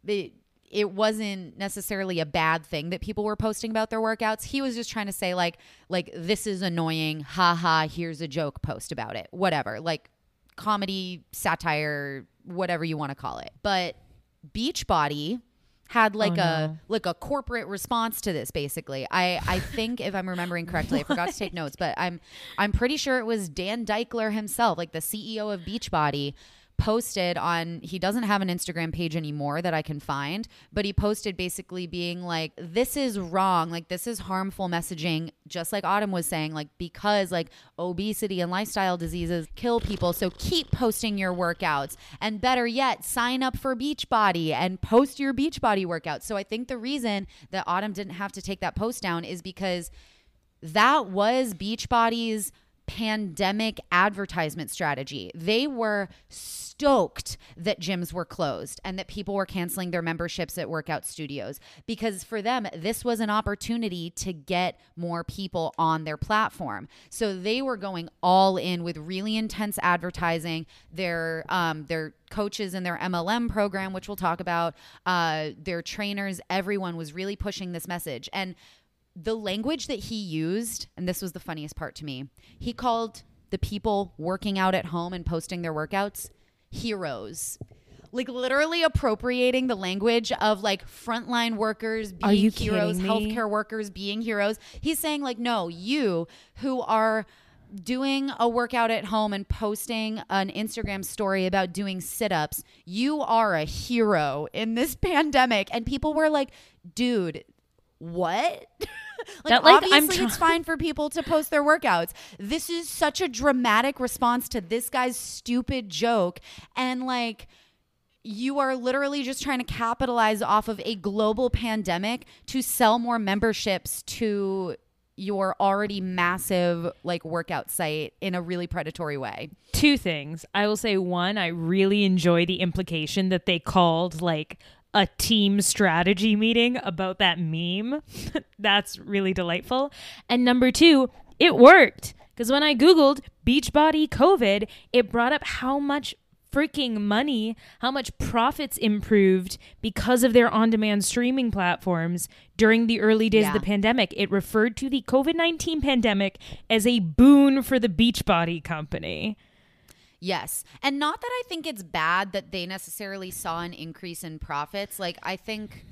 [SPEAKER 2] the it wasn't necessarily a bad thing that people were posting about their workouts. He was just trying to say like like this is annoying. Ha ha, here's a joke post about it. Whatever. Like comedy, satire, whatever you want to call it. But Beachbody had like
[SPEAKER 1] Oh,
[SPEAKER 2] a
[SPEAKER 1] no.
[SPEAKER 2] like a corporate response to this basically. I I think if I'm remembering correctly, I forgot to take notes, but I'm I'm pretty sure it was Dan Daikeler himself, like the CEO of Beachbody posted on he doesn't have an Instagram page anymore that I can find, but he posted basically being like this is wrong, like this is harmful messaging. Just like Autumn was saying like because like obesity and lifestyle diseases kill people, so keep posting your workouts. And better yet sign up for Beachbody and post your Beachbody workouts. So I think the reason that Autumn didn't have to take that post down is because that was Beachbody's pandemic advertisement strategy. They were stoked that gyms were closed and that people were canceling their memberships at workout studios because for them this was an opportunity to get more people on their platform. So they were going all in with really intense advertising. Their um their coaches in their MLM program, which we'll talk about, uh, their trainers, everyone was really pushing this message. And the language that he used, and this was the funniest part to me, he called the people working out at home and posting their workouts heroes. Like literally appropriating the language of like frontline workers being heroes, healthcare workers being heroes. He's saying like, no, you who are doing a workout at home and posting an Instagram story about doing sit-ups, you are a hero in this pandemic. And people were like, dude, what? like,
[SPEAKER 1] That, like,
[SPEAKER 2] obviously it's fine for people to post their workouts. This is such a dramatic response to this guy's stupid joke. And like, you are literally just trying to capitalize off of a global pandemic to sell more memberships to your already massive like workout site in a really predatory way.
[SPEAKER 1] two things. I will say one, I really enjoy the implication that they called like a team strategy meeting about that meme. That's really delightful. And number two, it worked. Because when I Googled Beachbody COVID, it brought up how much freaking money, how much profits improved because of their on demand streaming platforms during the early days of the pandemic. It referred to the COVID 19 pandemic as a boon for the Beachbody company.
[SPEAKER 2] Yes. And not that I think it's bad that they necessarily saw an increase in profits. Like, I think.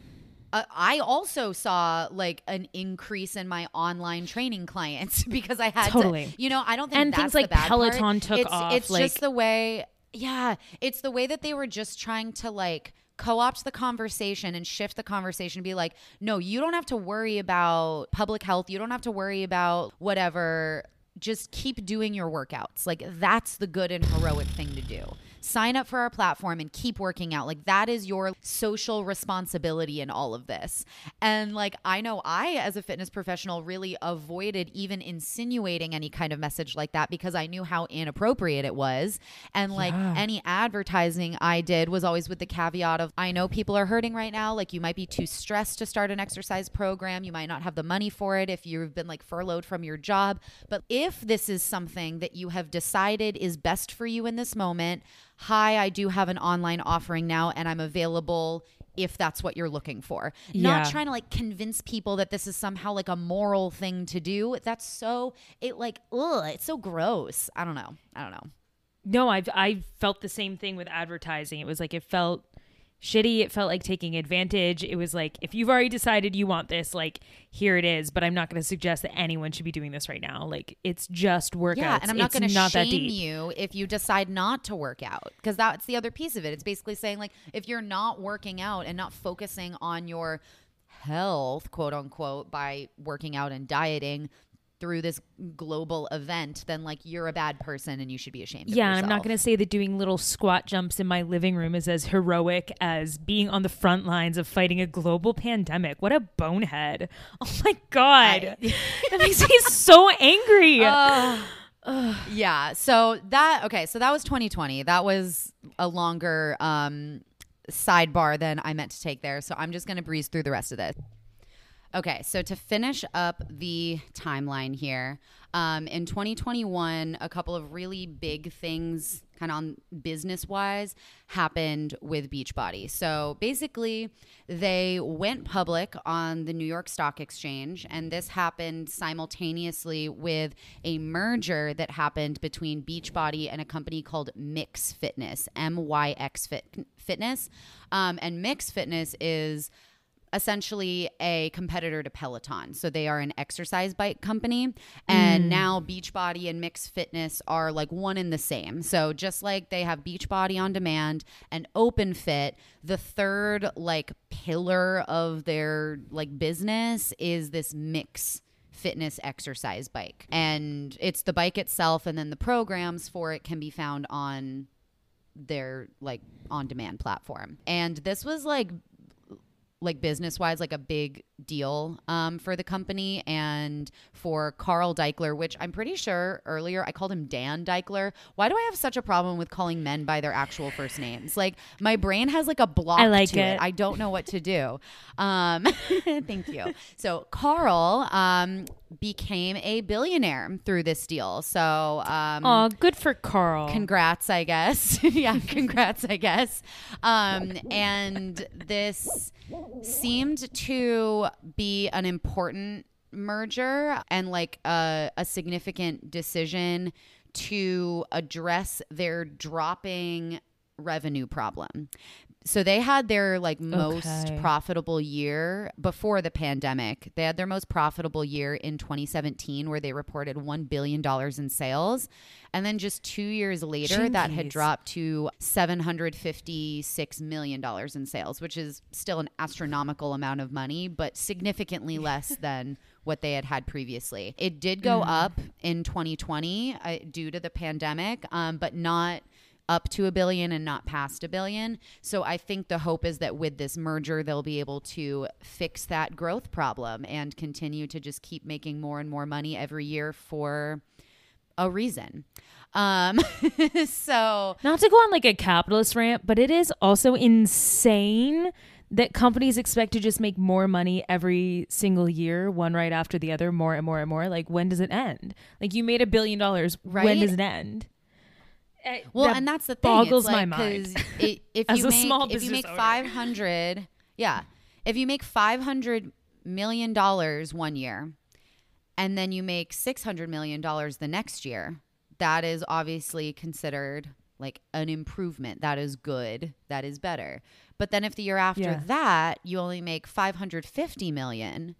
[SPEAKER 2] Uh, I also saw like an increase in my online training clients because I had
[SPEAKER 1] Totally.
[SPEAKER 2] to, you know, I don't think
[SPEAKER 1] And
[SPEAKER 2] that's
[SPEAKER 1] things
[SPEAKER 2] the
[SPEAKER 1] like
[SPEAKER 2] bad part.
[SPEAKER 1] Peloton took
[SPEAKER 2] it's,
[SPEAKER 1] off,
[SPEAKER 2] It's
[SPEAKER 1] like-
[SPEAKER 2] just the way, yeah, it's the way that they were just trying to like co-opt the conversation and shift the conversation be like, no, you don't have to worry about public health. You don't have to worry about whatever just keep doing your workouts. Like that's the good and heroic thing to do. Sign up for our platform and keep working out. Like that is your social responsibility in all of this. And like I know I as a fitness professional really avoided even insinuating any kind of message like that because I knew how inappropriate it was. And like any advertising I did was always with the caveat of I know people are hurting right now, like you might be too stressed to start an exercise program, you might not have the money for it if you've been like furloughed from your job, but if this is something that you have decided is best for you in this moment, hi, I do have an online offering now and I'm available if that's what you're looking for. Not trying to like convince people that this is somehow like a moral thing to do. That's so it like ugh, it's so gross. I don't know. I don't know.
[SPEAKER 1] No, I've I felt the same thing with advertising. It was like it felt shitty. It felt like taking advantage. It was like if you've already decided you want this, like here it is. But I'm not going to suggest that anyone should be doing this right now. Like it's just workouts.
[SPEAKER 2] Yeah, and I'm not going to shame you if you decide not to work out because that's the other piece of it. It's basically saying like if you're not working out and not focusing on your health, quote unquote, by working out and dieting through this global event, then like you're a bad person and you should be ashamed.
[SPEAKER 1] Yeah, and I'm not going to say that doing little squat jumps in my living room is as heroic as being on the front lines of fighting a global pandemic. What a bonehead. Oh my God. that makes me so angry.
[SPEAKER 2] yeah so that okay so that was 2020 that was a longer um sidebar than i meant to take there so i'm just going to breeze through the rest of this okay so to finish up the timeline here um, in 2021 a couple of really big things kind of on business wise happened with beachbody. So basically they went public on the new york stock exchange and this happened simultaneously with a merger that happened between beachbody and a company called MYX Fitness m-y-x fitness. Um, and MYX Fitness is essentially a competitor to Peloton. So they are an exercise bike company. And mm. now Beachbody and MYX Fitness are like one and the same. So just like they have Beachbody on demand and Open Fit, the third like pillar of their like business is this MYX Fitness exercise bike. And it's the bike itself and then the programs for it can be found on their like on demand platform. And this was like like business wise like a big deal um, for the company and for Carl Daikeler, which I'm pretty sure earlier I called him Dan Daikeler. Why do I have such a problem with calling men by their actual first names? Like my brain has like a block
[SPEAKER 1] I like
[SPEAKER 2] to it.
[SPEAKER 1] it.
[SPEAKER 2] I don't know what to do. Um, thank you. So Carl um, became a billionaire through this deal. So um,
[SPEAKER 1] Oh, good for Carl.
[SPEAKER 2] congrats i guess yeah congrats i guess um and this seemed to be an important merger and like a, a significant decision to address their dropping revenue problem. So they had their like most
[SPEAKER 1] Okay.
[SPEAKER 2] profitable year before the pandemic. They had their most profitable year in 2017 where they reported 1 billion dollars in sales. And then just 2 years later that had dropped to 756 million dollars in sales, which is still an astronomical amount of money, but significantly less than what they had had previously. It did go up in 2020 uh, due to the pandemic, um, but not up to a billion and not past a billion. So I think the hope is that with this merger, they'll be able to fix that growth problem and continue to just keep making more and more money every year for a reason. Um, so
[SPEAKER 1] Not to go on like a capitalist rant, but it is also insane that companies expect to just make more money every single year, one right after the other, more and more and more. Like, when does it end? Like, you made a billion dollars.
[SPEAKER 2] right?
[SPEAKER 1] When does it end?
[SPEAKER 2] Well,
[SPEAKER 1] that
[SPEAKER 2] and that's the thing.
[SPEAKER 1] boggles
[SPEAKER 2] it's
[SPEAKER 1] my mind.
[SPEAKER 2] It, if
[SPEAKER 1] As
[SPEAKER 2] you
[SPEAKER 1] a
[SPEAKER 2] make,
[SPEAKER 1] small
[SPEAKER 2] if you make five hundred, yeah, if you make five hundred million dollars one year, and then you make six hundred million dollars the next year, that is obviously considered like an improvement. That is good. That is better. But then if the year after
[SPEAKER 1] Yeah.
[SPEAKER 2] that you only make five hundred fifty million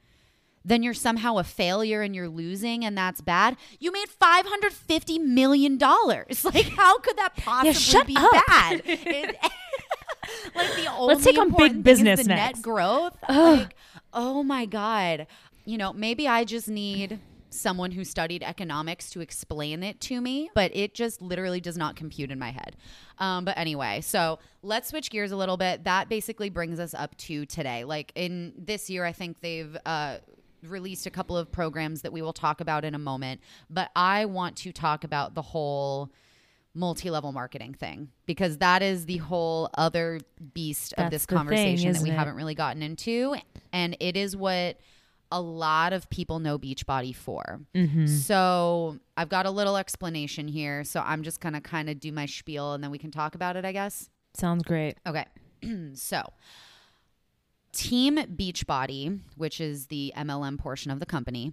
[SPEAKER 2] then you're somehow a failure and you're losing and that's bad. You made five hundred fifty million dollars. Like, how could that possibly
[SPEAKER 1] shut
[SPEAKER 2] be
[SPEAKER 1] up.
[SPEAKER 2] bad? It- like the only
[SPEAKER 1] Let's take on big
[SPEAKER 2] important thing is
[SPEAKER 1] business
[SPEAKER 2] the
[SPEAKER 1] next.
[SPEAKER 2] net growth. Like, oh my god, you know, maybe I just need someone who studied economics to explain it to me, but it just literally does not compute in my head. Um, but anyway, so let's switch gears a little bit. That basically brings us up to today. Like in this year, I think they've uh, released a couple of programs that we will talk about in a moment. But I want to talk about the whole multi-level marketing thing because that is the whole other beast of this
[SPEAKER 1] the thing,
[SPEAKER 2] conversation that we
[SPEAKER 1] it?
[SPEAKER 2] haven't really gotten into and it is what a lot of people know Beachbody for.
[SPEAKER 1] Mm-hmm.
[SPEAKER 2] So I've got a little explanation here. So I'm just gonna kind of do my spiel and then we can talk about it, I guess.
[SPEAKER 1] sounds great.
[SPEAKER 2] Okay. so Team Beachbody, which is the MLM portion of the company,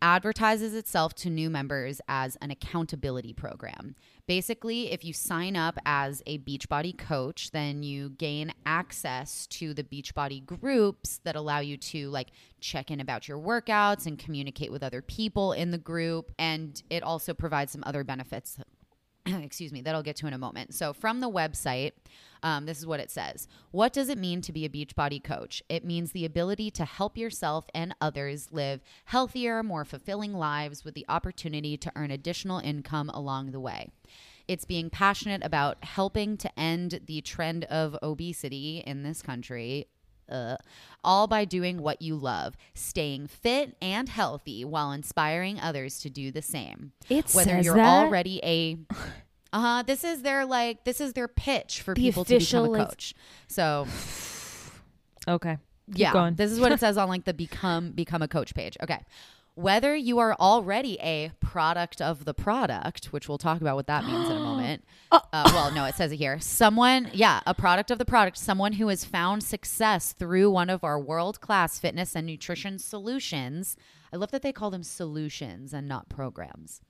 [SPEAKER 2] advertises itself to new members as an accountability program. Basically, if you sign up as a Beachbody coach, then you gain access to the Beachbody groups that allow you to like check in about your workouts and communicate with other people in the group. And it also provides some other benefits excuse me, that I'll get to in a moment. So, from the website, um, this is what it says What does it mean to be a Beachbody coach? It means the ability to help yourself and others live healthier, more fulfilling lives with the opportunity to earn additional income along the way. It's being passionate about helping to end the trend of obesity in this country. Uh, all by doing what you love, staying fit and healthy while inspiring others to do the same
[SPEAKER 1] It
[SPEAKER 2] whether you're
[SPEAKER 1] that?
[SPEAKER 2] already a uh-huh this is their like this is their pitch for
[SPEAKER 1] The
[SPEAKER 2] people to become a coach so
[SPEAKER 1] Okay. Keep
[SPEAKER 2] yeah
[SPEAKER 1] going.
[SPEAKER 2] this is what it says on like the become become a coach page okay whether you are already a product of the product which we'll talk about what that means in a moment
[SPEAKER 1] Oh.
[SPEAKER 2] uh, well no it says it here someone yeah a product of the product someone who has found success through one of our world-class fitness and nutrition solutions i love that they call them solutions and not programs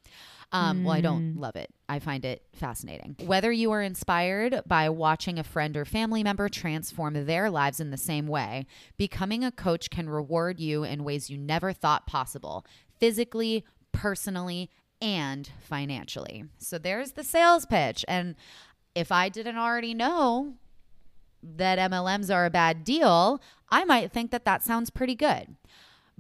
[SPEAKER 2] um, well, I don't love it. I find it fascinating. Whether you are inspired by watching a friend or family member transform their lives in the same way, becoming a coach can reward you in ways you never thought possible physically, personally, and financially. So there's the sales pitch. And if I didn't already know that MLMs are a bad deal, I might think that that sounds pretty good.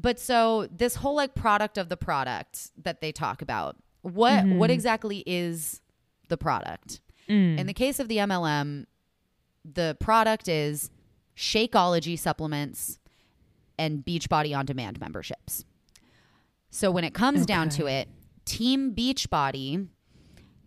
[SPEAKER 2] But so this whole like product of the product that they talk about, what what mm-hmm. exactly is the product? Mm. In the case of the MLM, the product is Shakeology supplements and Beachbody on demand memberships. So when it comes down to it, Team Beachbody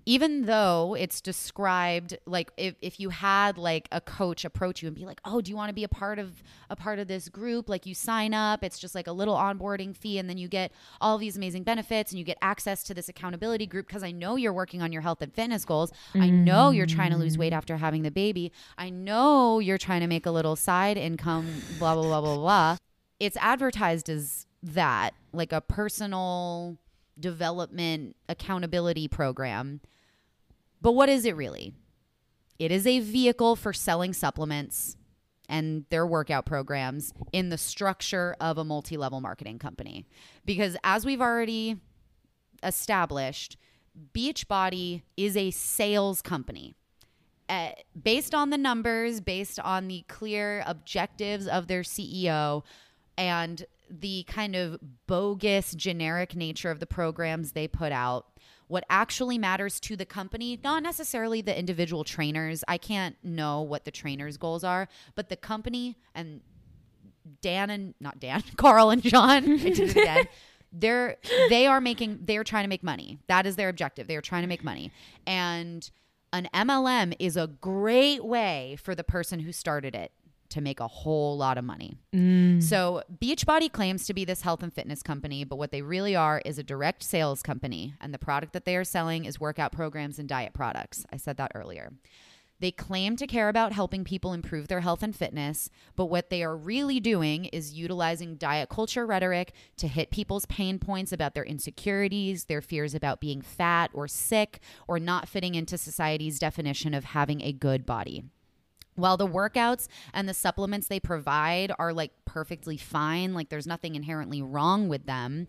[SPEAKER 2] even though it's described like if, if you had like a coach approach you and be like oh do you want to be a part of a part of this group? Like you sign up it's just like a little onboarding fee and then you get all these amazing benefits and you get access to this accountability group because i know you're working on your health and fitness goals. I know you're trying to lose weight after having the baby. I know you're trying to make a little side income blah blah blah blah blah. It's advertised as that, like a personal development accountability program. But what is it really? It is a vehicle for selling supplements and their workout programs in the structure of a multi level marketing company. Because as we've already established, Beachbody is a sales company. Uh, based on the numbers, based on the clear objectives of their CEO, and the kind of bogus generic nature of the programs they put out, what actually matters to the company, not necessarily the individual trainers. I can't know what the trainers' goals are, but the company and Dan and not Dan, Carl and Jon, I did it again. They're they are making they're trying to make money. That is their objective. They are trying to make money. And an MLM is a great way for the person who started it to make a whole lot of money. Mm. So, Beachbody claims to be this health and fitness company, but what they really are is a direct sales company, and the product that they are selling is workout programs and diet products. I said that earlier. They claim to care about helping people improve their health and fitness, but what they are really doing is utilizing diet culture rhetoric to hit people's pain points about their insecurities, their fears about being fat or sick, or not fitting into society's definition of having a good body. While the workouts and the supplements they provide are like perfectly fine, like there's nothing inherently wrong with them,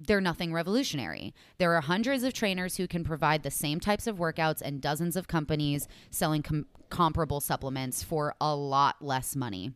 [SPEAKER 2] they're nothing revolutionary. There are hundreds of trainers who can provide the same types of workouts and dozens of companies selling com- comparable supplements for a lot less money.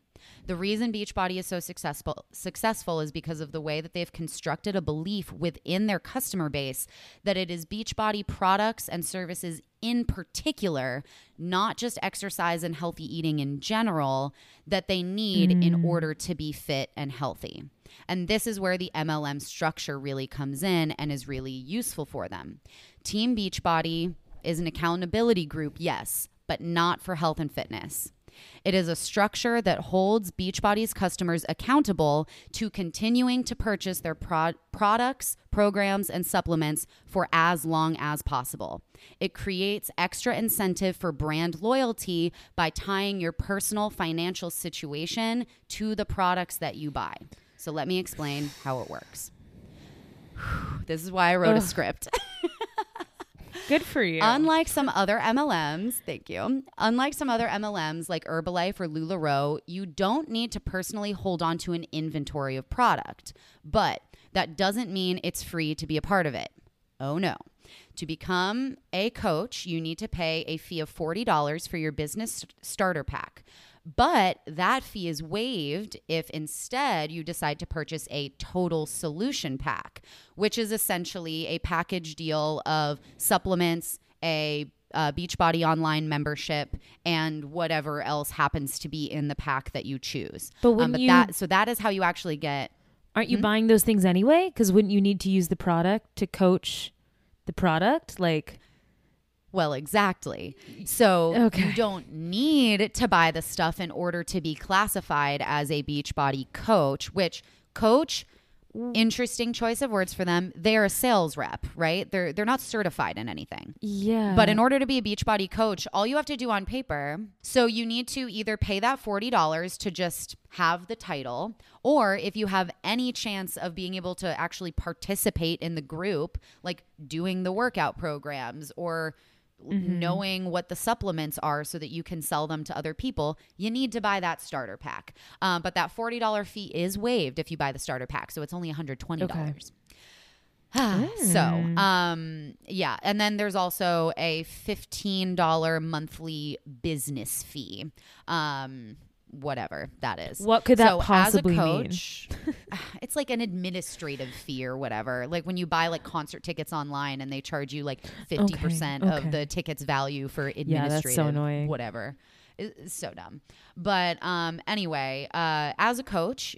[SPEAKER 2] The reason Beachbody is so successful successful is because of the way that they've constructed a belief within their customer base that it is Beachbody products and services in particular, not just exercise and healthy eating in general, that they need in mm. order to be fit and healthy. And this is where the MLM structure really comes in and is really useful for them. Team Beachbody is an accountability group, yes, but not for health and fitness. It is a structure that holds Beachbody's customers accountable to continuing to purchase their pro- products, programs, and supplements for as long as possible. It creates extra incentive for brand loyalty by tying your personal financial situation to the products that you buy. So let me explain how it works. This is why I wrote a script.
[SPEAKER 1] Good for you.
[SPEAKER 2] Unlike some other MLMs, thank you. Unlike some other MLMs like Herbalife or LuLaRoe, you don't need to personally hold on to an inventory of product, but that doesn't mean it's free to be a part of it. Oh no. To become a coach, you need to pay a fee of $40 for your business starter pack. But that fee is waived if instead you decide to purchase a total solution pack, which is essentially a package deal of supplements, a uh, Beachbody online membership, and whatever else happens to be in the pack that you choose.
[SPEAKER 1] But when
[SPEAKER 2] um, but
[SPEAKER 1] you-
[SPEAKER 2] that so that is how you actually get
[SPEAKER 1] Aren't you buying those things anyway? Because wouldn't you need to use the product to coach the product? Like,
[SPEAKER 2] Well, exactly. So
[SPEAKER 1] Okay.
[SPEAKER 2] you don't need to buy the stuff in order to be classified as a Beachbody coach, which coach interesting choice of words for them. They're a sales rep, right? They're they're not certified in anything.
[SPEAKER 1] yeah.
[SPEAKER 2] But in order to be a Beachbody coach, all you have to do on paper, so you need to either pay that $40 to just have the title, or if you have any chance of being able to actually participate in the group, like doing the workout programs or knowing what the supplements are so that you can sell them to other people, you need to buy that starter pack. Um, but that $40 fee is waived if you buy the starter pack. So it's only $120.
[SPEAKER 1] Okay.
[SPEAKER 2] so, um, yeah, and then there's also a fifteen dollar monthly business fee. Um, whatever that is.
[SPEAKER 1] What could that
[SPEAKER 2] so
[SPEAKER 1] possibly
[SPEAKER 2] as a
[SPEAKER 1] mean?
[SPEAKER 2] coach, it's like an administrative fee or whatever. Like when you buy like concert tickets online and they charge you like fifty percent
[SPEAKER 1] okay.
[SPEAKER 2] of the ticket's value for administrative Yeah,
[SPEAKER 1] that's so annoying.
[SPEAKER 2] Whatever, it's so dumb. But um, anyway, uh, as a coach,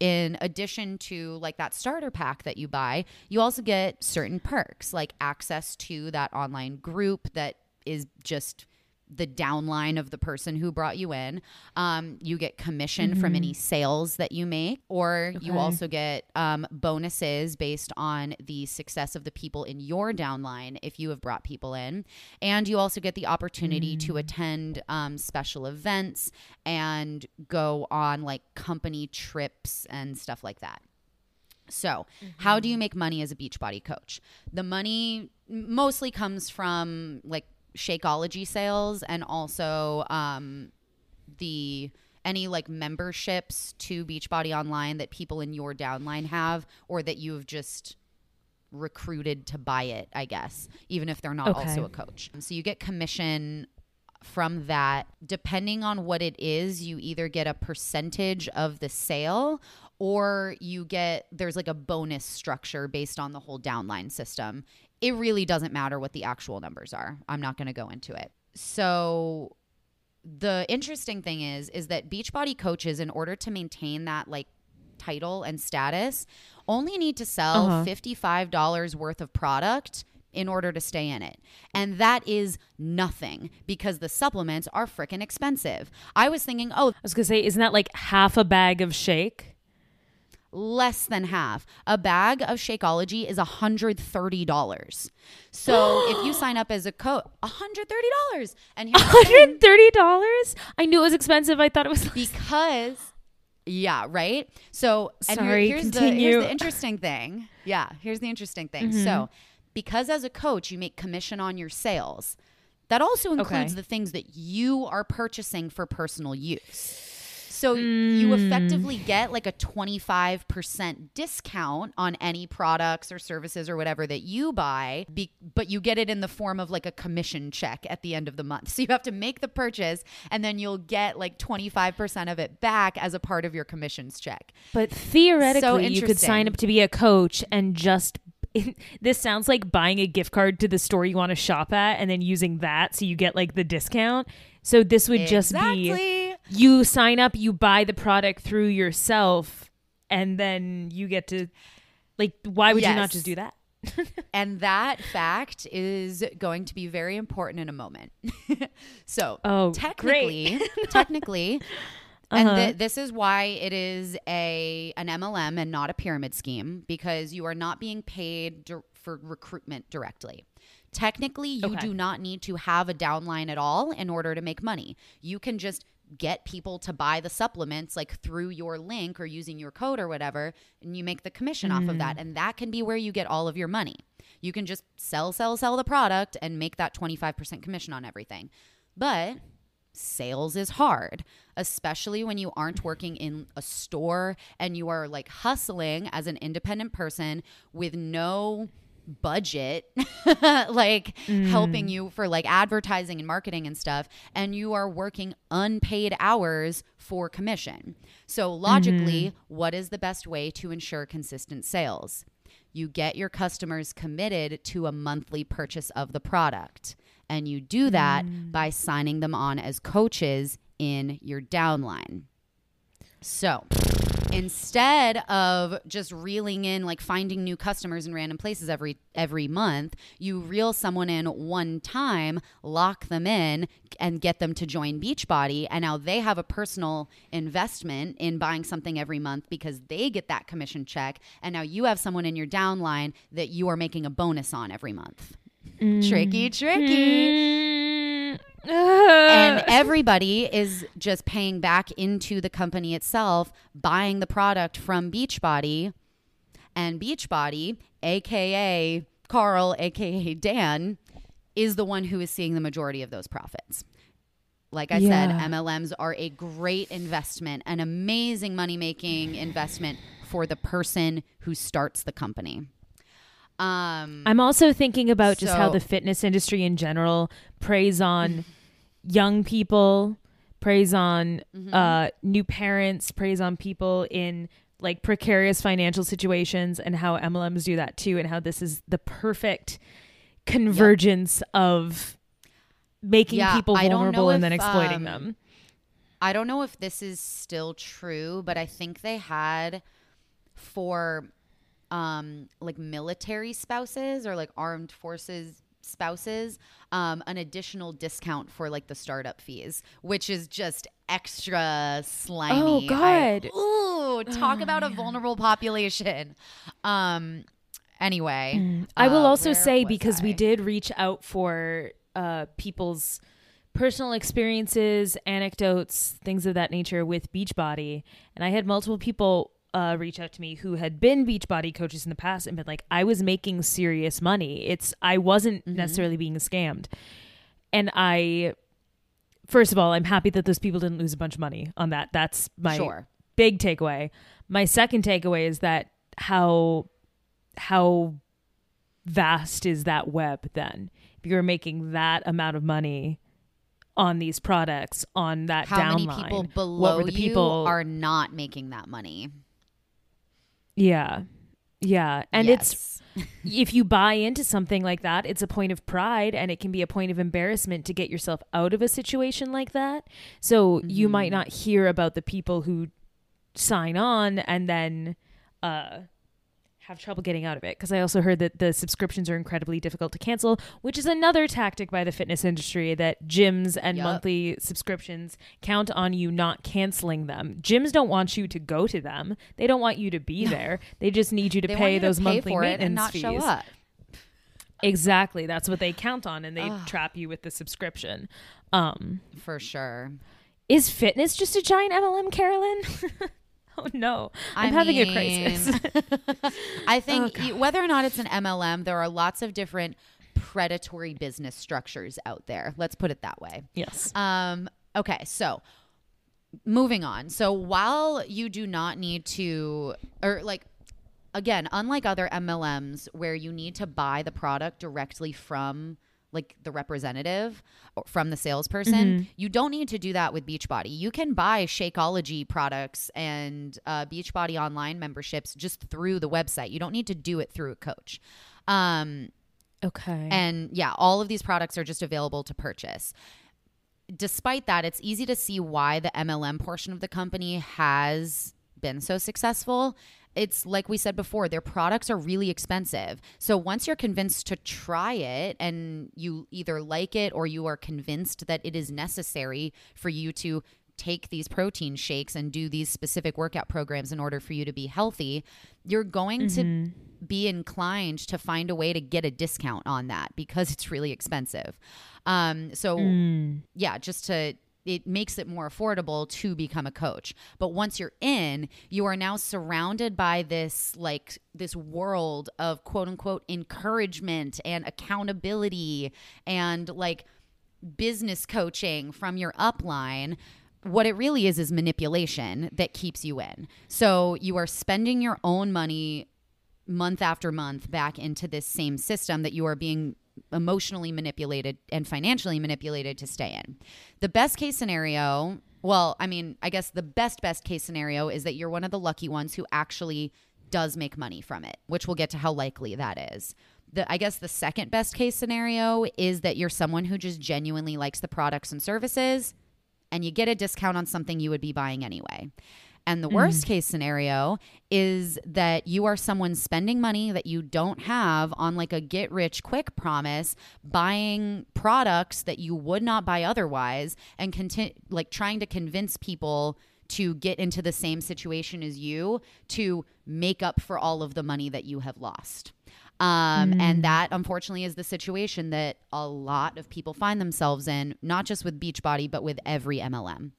[SPEAKER 2] in addition to like that starter pack that you buy, you also get certain perks like access to that online group that is just the downline of the person who brought you in. Um, you get commission from any sales that you make, or you also get um, bonuses based on the success of the people in your downline if you have brought people in. And you also get the opportunity to attend um, special events and go on like company trips and stuff like that. So, how do you make money as a Beachbody coach? The money mostly comes from like Shakeology sales and also um, the any like memberships to Beachbody Online that people in your downline have or that you've just recruited to buy it, I guess, even if they're not
[SPEAKER 1] Okay.
[SPEAKER 2] also a coach. So you get commission from that. Depending on what it is, you either get a percentage of the sale or you get there's like a bonus structure based on the whole downline system. It really doesn't matter what the actual numbers are. I'm not going to go into it. So the interesting thing is is that Beachbody coaches in order to maintain that like title and status only need to sell
[SPEAKER 1] Uh-huh.
[SPEAKER 2] $55 worth of product in order to stay in it. And that is nothing because the supplements are freaking expensive. I was thinking, oh,
[SPEAKER 1] I was gonna say, isn't that like half a bag of shake?
[SPEAKER 2] Less than half. A bag of Shakeology is $130. So if you sign up as a coach, $130. And here's.
[SPEAKER 1] Hundred thirty dollars? I knew it was expensive. I thought it was.
[SPEAKER 2] because yeah right so and here-
[SPEAKER 1] Sorry,
[SPEAKER 2] here's the here's the interesting thing yeah here's the interesting thing
[SPEAKER 1] Mm-hmm.
[SPEAKER 2] so because as a coach you make commission on your sales that also includes
[SPEAKER 1] Okay.
[SPEAKER 2] the things that you are purchasing for personal use so you mm. effectively get like a 25% discount on any products or services or whatever that you buy, be, but you get it in the form of like a commission check at the end of the month. So you have to make the purchase and then you'll get like 25% of it back as a part of your commissions check.
[SPEAKER 1] But theoretically, you could sign up to be a coach and just. this sounds like buying a gift card to the store you want to shop at and then using that so you get like the discount. So this would just be
[SPEAKER 2] Exactly.
[SPEAKER 1] You sign up, you buy the product through yourself, and then you get to like why would you not just do that?
[SPEAKER 2] And that fact is going to be very important in a moment. so,
[SPEAKER 1] Oh,
[SPEAKER 2] technically, technically, and th- uh-huh. this is why it is a an MLM and not a pyramid scheme because you are not being paid dir- for recruitment directly. Technically, you
[SPEAKER 1] Okay.
[SPEAKER 2] do not need to have a downline at all in order to make money. You can just get people to buy the supplements like through your link or using your code or whatever and you make the commission off of that mm. and that can be where you get all of your money. You can just sell sell sell the product and make that 25% commission on everything. But sales is hard, especially when you aren't working in a store and you are like hustling as an independent person with no budget like helping mm. you for like advertising and marketing and stuff and you are working unpaid hours for commission. So logically, mm-hmm. what is the best way to ensure consistent sales? You get your customers committed to a monthly purchase of the product. And you do that mm. by signing them on as coaches in your downline. So instead of just reeling in like finding new customers in random places every every month you reel someone in one time lock them in and get them to join beachbody. And now they have a personal investment in buying something every month because they get that commission check. And now you have someone in your downline that you are making a bonus on every month. Mm. Tricky tricky mm. And everybody is just paying back into the company itself, buying the product from Beachbody, and Beachbody, aka Carl, aka Dan, is the one who is seeing the majority of those profits. Like I said, MLMs are a great investment, an amazing money making investment for the person who starts the company. Um,
[SPEAKER 1] I'm also thinking about just how the fitness industry in general preys on young people, preys on
[SPEAKER 2] Mm-hmm.
[SPEAKER 1] uh, new parents, preys on people in like precarious financial situations, and how MLMs do that too, and how this is the perfect convergence of making
[SPEAKER 2] Yeah,
[SPEAKER 1] people vulnerable and then exploiting
[SPEAKER 2] um,
[SPEAKER 1] them.
[SPEAKER 2] I don't know if this is still true, but I think they had for um like military spouses or like armed forces spouses um an additional discount for like the startup fees, which is just extra slimy. Oh
[SPEAKER 1] God.
[SPEAKER 2] ooh, talk about a vulnerable population. Um anyway,
[SPEAKER 1] I will
[SPEAKER 2] uh,
[SPEAKER 1] also say because we did reach out for uh, people's personal experiences, anecdotes, things of that nature with Beachbody, and I had multiple people uh, reach out to me who had been Beachbody coaches in the past and been like, I was making serious money. It's I wasn't necessarily being scammed, and I. First of all, I'm happy that those people didn't lose a bunch of money on that. That's my
[SPEAKER 2] Sure.
[SPEAKER 1] big takeaway. My second takeaway is that how how vast is that web then? If you're making that amount of money on these products on that
[SPEAKER 2] How many
[SPEAKER 1] downline,
[SPEAKER 2] people
[SPEAKER 1] what
[SPEAKER 2] below
[SPEAKER 1] were the
[SPEAKER 2] you
[SPEAKER 1] people
[SPEAKER 2] are not making that money?
[SPEAKER 1] Yeah. Yeah. And it's if you buy into something like that, it's a point of pride and it can be a point of embarrassment to get yourself out of a situation like that. So you might
[SPEAKER 2] Mm-hmm.
[SPEAKER 1] not hear about the people who sign on and then uh have trouble getting out of it because I also heard that the subscriptions are incredibly difficult to cancel, which is another tactic by the fitness industry that gyms and
[SPEAKER 2] Yup.
[SPEAKER 1] monthly subscriptions count on you not canceling them. Gyms don't want you to go to them. They don't want you to be there. They just need you to
[SPEAKER 2] they
[SPEAKER 1] pay
[SPEAKER 2] you
[SPEAKER 1] those
[SPEAKER 2] to pay
[SPEAKER 1] monthly
[SPEAKER 2] for it
[SPEAKER 1] maintenance
[SPEAKER 2] and not
[SPEAKER 1] fees.
[SPEAKER 2] show up.
[SPEAKER 1] Exactly. That's what they count on and they trap you with the subscription. Um
[SPEAKER 2] For sure.
[SPEAKER 1] is fitness just a giant MLM, Carolyn? oh no. I'm
[SPEAKER 2] I
[SPEAKER 1] having a crisis.
[SPEAKER 2] I think y- whether or not it's an MLM, there are lots of different predatory business structures out there. Let's put it that way.
[SPEAKER 1] yes.
[SPEAKER 2] Um, okay, so moving on. So while you do not need to, or like, again, unlike other MLMs where you need to buy the product directly from like the representative or from the salesperson, you don't need to do that with Beachbody. You can buy Shakeology products and uh, Beachbody online memberships just through the website. You don't need to do it through a coach. Um,
[SPEAKER 1] okay.
[SPEAKER 2] and yeah, all of these products are just available to purchase. Despite that, it's easy to see why the MLM portion of the company has been so successful. It's like we said before, their products are really expensive. So once you're convinced to try it and you either like it or you are convinced that it is necessary for you to take these protein shakes and do these specific workout programs in order for you to be healthy, you're going to be inclined to find a way to get a discount on that because it's really expensive. Um, so yeah, just to it makes it more affordable to become a coach. But once you're in, you are now surrounded by this like this world of quote unquote encouragement and accountability and like business coaching from your upline what it really is is manipulation that keeps you in. So you are spending your own money month after month back into this same system that you are being emotionally manipulated and financially manipulated to stay in. The best case scenario, well, I mean, I guess the best best case scenario is that you're one of the lucky ones who actually does make money from it, which we'll get to how likely that is. The, I guess the second best case scenario is that you're someone who just genuinely likes the products and services and you get a discount on something you would be buying anyway. And the worst case scenario is that you are someone spending money that you don't have on like a get rich quick promise, buying products that you would not buy otherwise, and conti- like trying to convince people to get into the same situation as you to make up for all of the money that you have lost. Um, And that, unfortunately, is the situation that a lot of people find themselves in, not just with Beachbody, but with every MLM.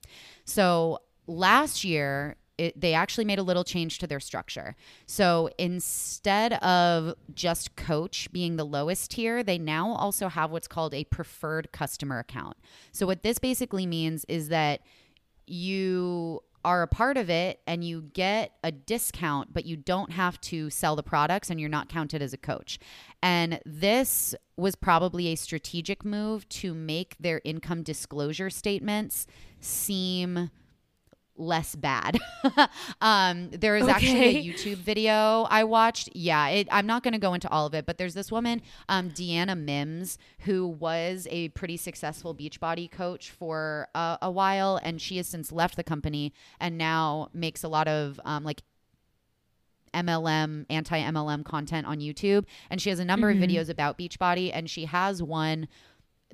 [SPEAKER 2] So last year, it, they actually made a little change to their structure. So instead of just coach being the lowest tier, they now also have what's called a preferred customer account. So what this basically means is that you are a part of it and you get a discount, but you don't have to sell the products and you're not counted as a coach. And this was probably a strategic move to make their income disclosure statements seem less bad. um, there is actually a YouTube video I watched. Yeah, it, I'm not going to go into all of it, but there's this woman, um, Deanna Mims, who was a pretty successful Beachbody coach for uh, a while, and she has since left the company and now makes a lot of um, like MLM, anti MLM content on YouTube. And she has a number of videos about Beachbody, and she has one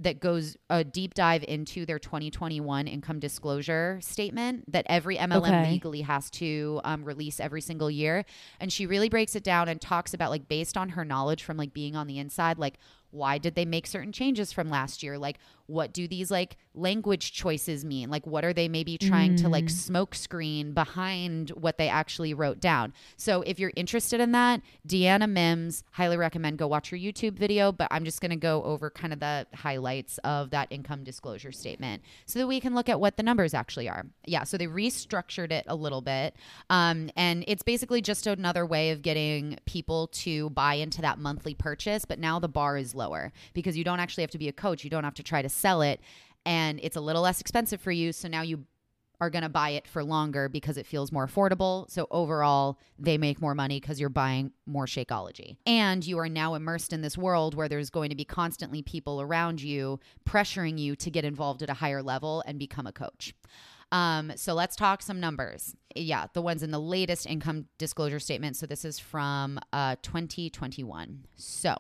[SPEAKER 2] that goes a deep dive into their 2021 income disclosure statement that every MLM
[SPEAKER 1] Okay.
[SPEAKER 2] legally has to um, release every single year. And she really breaks it down and talks about like based on her knowledge from like being on the inside, like why did they make certain changes from last year? Like what do these like language choices mean? Like, what are they maybe trying to like smoke screen behind what they actually wrote down? So, if you're interested in that, Deanna Mims, highly recommend go watch her YouTube video. But I'm just going to go over kind of the highlights of that income disclosure statement so that we can look at what the numbers actually are. Yeah. So, they restructured it a little bit. Um, and it's basically just another way of getting people to buy into that monthly purchase. But now the bar is lower because you don't actually have to be a coach, you don't have to try to sell it and it's a little less expensive for you. So now you are going to buy it for longer because it feels more affordable. So overall, they make more money because you're buying more Shakeology. And you are now immersed in this world where there's going to be constantly people around you pressuring you to get involved at a higher level and become a coach. Um, so let's talk some numbers. Yeah, the ones in the latest income disclosure statement. So this is from uh, 2021. So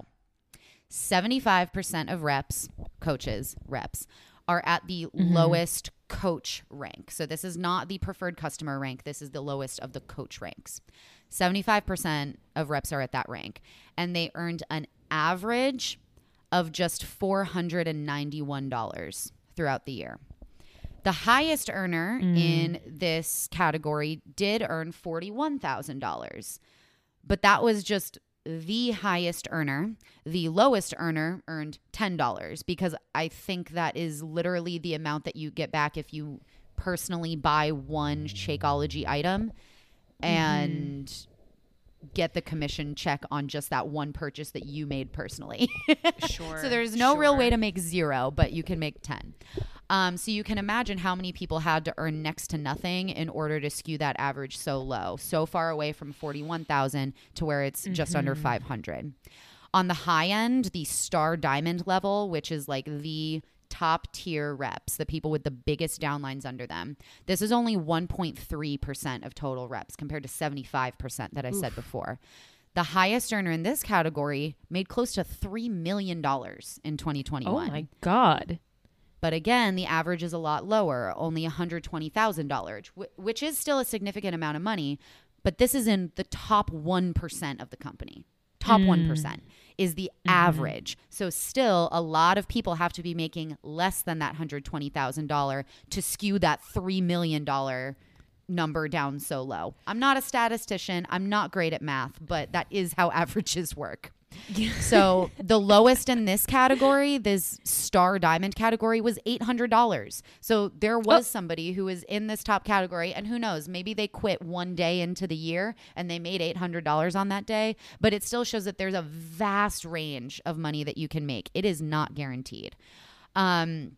[SPEAKER 2] 75% of reps, coaches, reps, are at the mm-hmm. lowest coach rank. So this is not the preferred customer rank. This is the lowest of the coach ranks. 75% of reps are at that rank. And they earned an average of just $491 throughout the year. The highest earner mm. in this category did earn $41,000, but that was just the highest earner. The lowest earner earned $10 because I think that is literally the amount that you get back if you personally buy one Shakeology item and mm-hmm. get the commission check on just that one purchase that you made personally.
[SPEAKER 1] Sure.
[SPEAKER 2] so there's no real way to make zero, but you can make 10. Um, so you can imagine how many people had to earn next to nothing in order to skew that average so low, so far away from 41,000 to where it's just under 500. On the high end, the star diamond level, which is like the top tier reps, the people with the biggest downlines under them. This is only 1.3% of total reps compared to 75% that I said before. The highest earner in this category made close to $3 million in 2021.
[SPEAKER 1] Oh my god.
[SPEAKER 2] But again, the average is a lot lower, only $120,000, which is still a significant amount of money. But this is in the top 1% of the company. Top mm. 1% is the mm-hmm. average. So, still, a lot of people have to be making less than that $120,000 to skew that $3 million number down so low. I'm not a statistician. I'm not great at math, but that is how averages work. so the lowest in this category, this star diamond category, was eight hundred dollars. So there was somebody who was in this top category, and who knows, maybe they quit one day into the year and they made eight hundred dollars on that day. But it still shows that there's a vast range of money that you can make. It is not guaranteed. Um,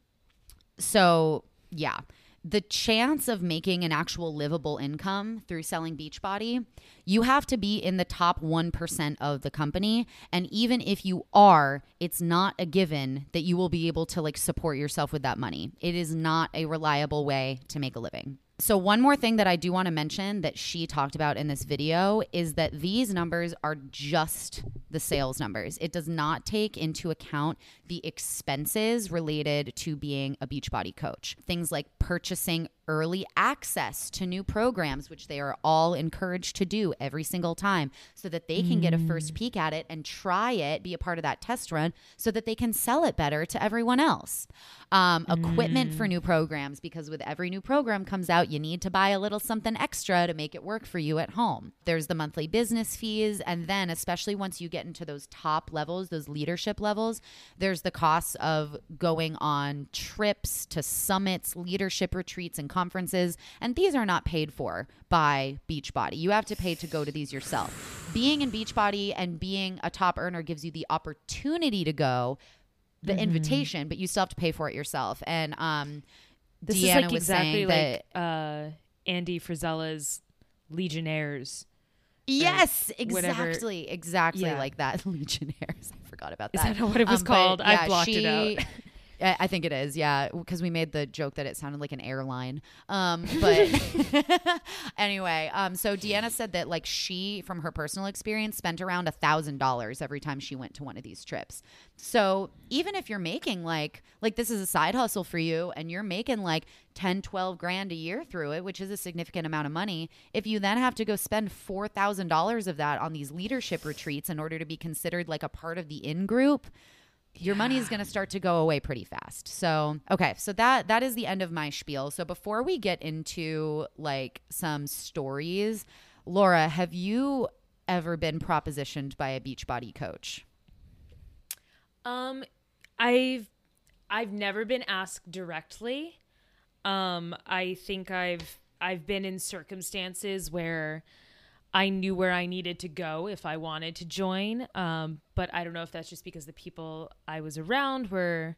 [SPEAKER 2] so yeah the chance of making an actual livable income through selling beachbody you have to be in the top 1% of the company. And even if you are it's not a given that you will be able to like support yourself with that money. It is not a reliable way to make a living so, one more thing that I do want to mention that she talked about in this video is that these numbers are just the sales numbers. It does not take into account the expenses related to being a Beachbody coach. Things like purchasing early access to new programs, which they are all encouraged to do every single time, so that they can get a first peek at it and try it, be a part of that test run, so that they can sell it better to everyone else. Um, Equipment for new programs, because with every new program comes out, you need to buy a little something extra to make it work for you at home. There's the monthly business fees, and then especially once you get into those top levels, those leadership levels, there's the costs of going on trips to summits, leadership retreats, and conferences, and these are not paid for by Beachbody. You have to pay to go to these yourself. Being in Beachbody and being a top earner gives you the opportunity to go, the invitation, but you still have to pay for it yourself. And um,
[SPEAKER 1] This
[SPEAKER 2] Deanna
[SPEAKER 1] is like
[SPEAKER 2] was
[SPEAKER 1] exactly
[SPEAKER 2] saying
[SPEAKER 1] like
[SPEAKER 2] that
[SPEAKER 1] uh, Andy Frisella's Legionnaires.
[SPEAKER 2] Yes,
[SPEAKER 1] whatever.
[SPEAKER 2] exactly, exactly
[SPEAKER 1] Yeah.
[SPEAKER 2] like that. Legionnaires. I forgot about
[SPEAKER 1] Is
[SPEAKER 2] that.
[SPEAKER 1] that what it was
[SPEAKER 2] but
[SPEAKER 1] called? I blocked it out.
[SPEAKER 2] I I think it is, yeah, because we made the joke that it sounded like an airline. Um, but anyway, um, so Deanna said that like she, from her personal experience, spent around a thousand dollars every time she went to one of these trips. So even if you're making like like this is a side hustle for you, and you're making like 10, 12 grand a year through it, which is a significant amount of money, if you then have to go spend $4,000 of that on these leadership retreats in order to be considered like a part of the in group, your money is going to start to go away pretty fast. So, okay, so that that is the end of my spiel. So before we get into like some stories, Laura, have you ever been propositioned by a Beachbody coach?
[SPEAKER 1] Um, I've I've never been asked directly. Um, I think I've I've been in circumstances where I knew where I needed to go if I wanted to join. Um, but I don't know if that's just because the people I was around were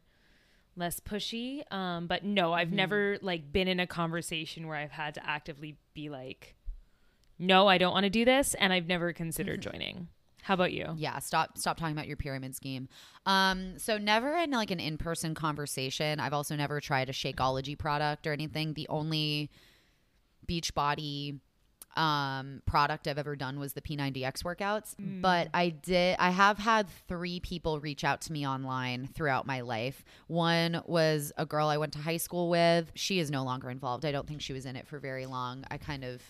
[SPEAKER 1] less pushy. Um, but no, I've never like been in a conversation where I've had to actively be like, no, I don't want to do this, and I've never considered joining. How about you?
[SPEAKER 2] Yeah, stop stop talking about your pyramid scheme. Um, so never in like an in-person conversation. I've also never tried a Shakeology product or anything. The only Beachbody um product I've ever done was the P90X workouts. But I did I have had 3 people reach out to me online throughout my life. One was a girl I went to high school with. She is no longer involved. I don't think she was in it for very long. I kind of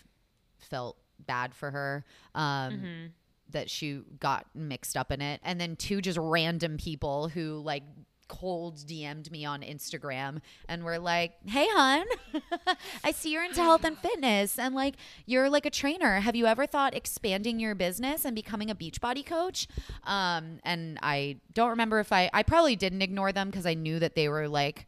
[SPEAKER 2] felt bad for her. Um that she got mixed up in it and then two just random people who like cold DM'd me on Instagram and were like, "Hey hun, I see you're into health and fitness and like you're like a trainer. Have you ever thought expanding your business and becoming a Beachbody coach?" Um and I don't remember if I I probably didn't ignore them cuz I knew that they were like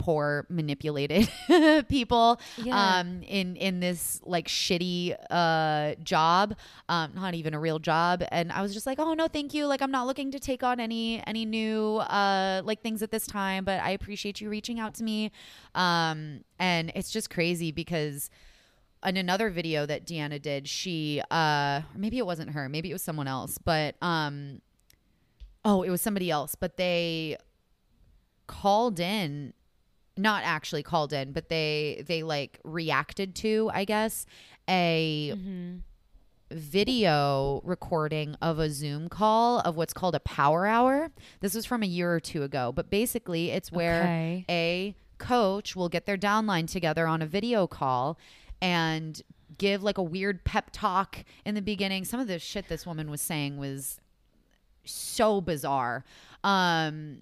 [SPEAKER 2] poor manipulated people
[SPEAKER 1] Yeah.
[SPEAKER 2] um in in this like shitty uh job um not even a real job. And i was just like oh no thank you. Like i'm not looking to take on any any new uh like things at this time but i appreciate you reaching out to me. Um and it's just crazy because in another video that Deanna did, she uh or maybe it wasn't her, maybe it was someone else, but um oh, it was somebody else, but they called in not actually called in, but they they like reacted to, I guess, a video recording of a Zoom call of what's called a power hour. This was from a year or two ago, but basically it's where
[SPEAKER 1] Okay.
[SPEAKER 2] a coach will get their downline together on a video call and give like a weird pep talk in the beginning. Some of the shit this woman was saying was so bizarre. Um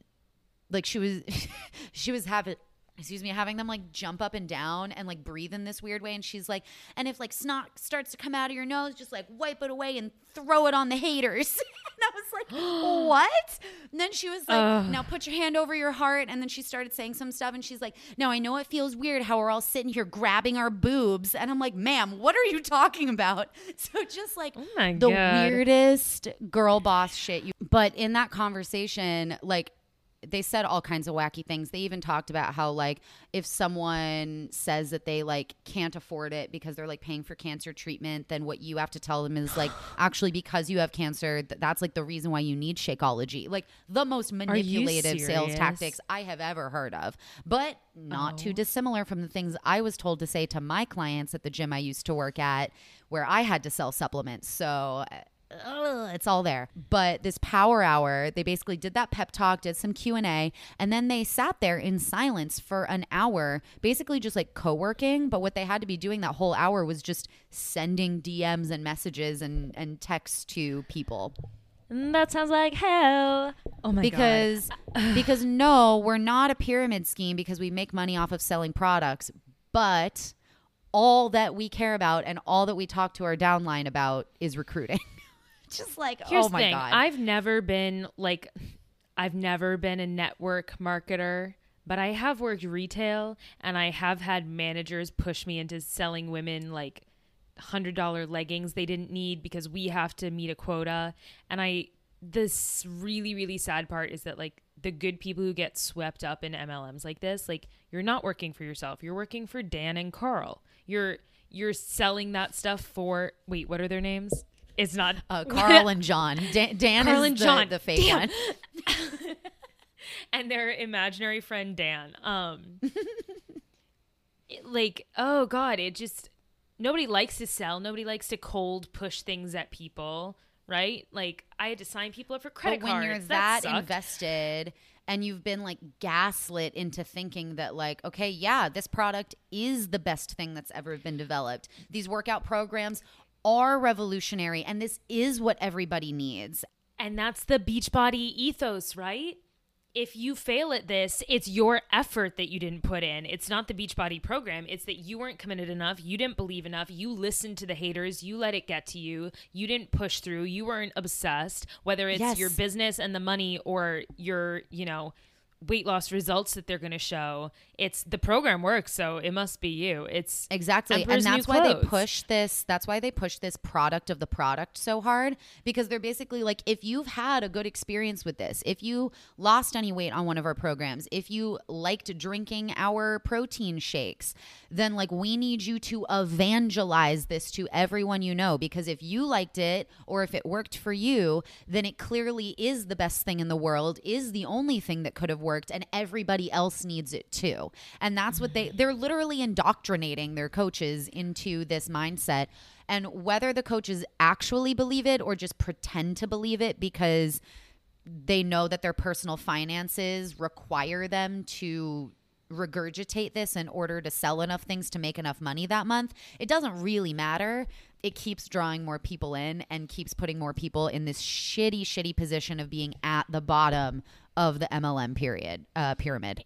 [SPEAKER 2] like she was she was having excuse me having them like jump up and down and like breathe in this weird way. And she's like and if like snot starts to come out of your nose just like wipe it away and throw it on the haters. And i was like what? And then she was like
[SPEAKER 1] Ugh.
[SPEAKER 2] now put your hand over your heart. And then she started saying some stuff and she's like now i know it feels weird how we're all sitting here grabbing our boobs. And i'm like ma'am what are you talking about? So just like
[SPEAKER 1] Oh
[SPEAKER 2] the
[SPEAKER 1] God.
[SPEAKER 2] weirdest girl boss shit you but in that conversation like they said all kinds of wacky things. They even talked about how like if someone says that they like can't afford it because they're like paying for cancer treatment then what you have to tell them is like actually because you have cancer th- that's like the reason why you need shakeology. Like the most manipulative sales tactics i have ever heard of but not too dissimilar from the things i was told to say to my clients at the gym i used to work at where i had to sell supplements. So Ugh, it's all there. But this power hour they basically did that pep talk did some q&a and then they sat there in silence for an hour basically just like co-working. But what they had to be doing that whole hour was just sending dms and messages and, and texts to people.
[SPEAKER 1] That sounds like hell. Oh my god.
[SPEAKER 2] because because no we're not a pyramid scheme because we make money off of selling products. But all that we care about and all that we talk to our downline about is recruiting just like
[SPEAKER 1] Here's
[SPEAKER 2] oh my
[SPEAKER 1] thing.
[SPEAKER 2] god
[SPEAKER 1] I've never been like I've never been a network marketer, but I have worked retail and I have had managers push me into selling women like hundred dollar leggings they didn't need because we have to meet a quota. And I this really, really sad part is that like the good people who get swept up in MLMs like this, like you're not working for yourself. You're working for Dan and Carl. You're you're selling that stuff for wait, what are their names? It's not
[SPEAKER 2] uh, Carl and Jon. Dan, Dan
[SPEAKER 1] Carl
[SPEAKER 2] is
[SPEAKER 1] and
[SPEAKER 2] the,
[SPEAKER 1] Jon.
[SPEAKER 2] the fake
[SPEAKER 1] Damn.
[SPEAKER 2] one.
[SPEAKER 1] and their imaginary friend Dan. Um, it- like, oh god, it just nobody likes to sell. Nobody likes to cold push things at people, right? Like, I had to sign people up for credit
[SPEAKER 2] But when
[SPEAKER 1] cards.
[SPEAKER 2] you're
[SPEAKER 1] that
[SPEAKER 2] that, invested and you've been like gaslit into thinking that like okay yeah this product is the best thing that's ever been developed these workout programs are revolutionary and this is what everybody needs
[SPEAKER 1] And that's the Beachbody ethos, right? If you fail at this, it's your effort that you didn't put in. It's not the Beachbody program. It's that you weren't committed enough. You didn't believe enough. You listened to the haters. You let it get to you. You didn't push through. You weren't obsessed, whether it's
[SPEAKER 2] Yes.
[SPEAKER 1] your business and the money or your, you know, weight loss results that they're going to show. It's the program works, so it must be you. It's
[SPEAKER 2] Exactly.
[SPEAKER 1] Emperor's
[SPEAKER 2] and that's why they push this that's why they push this product of the product so hard because they're basically like if you've had a good experience with this, if you lost any weight on one of our programs, if you liked drinking our protein shakes, then like we need you to evangelize this to everyone you know because if you liked it or if it worked for you, then it clearly is the best thing in the world, is the only thing that could have worked and everybody else needs it too. And that's what they mm. they're literally indoctrinating their coaches into this mindset and whether the coaches actually believe it or just pretend to believe it because they know that their personal finances require them to regurgitate this in order to sell enough things to make enough money that month. It doesn't really matter. It keeps drawing more people in and keeps putting more people in this shitty, shitty position of being at the bottom of the MLM period uh, pyramid.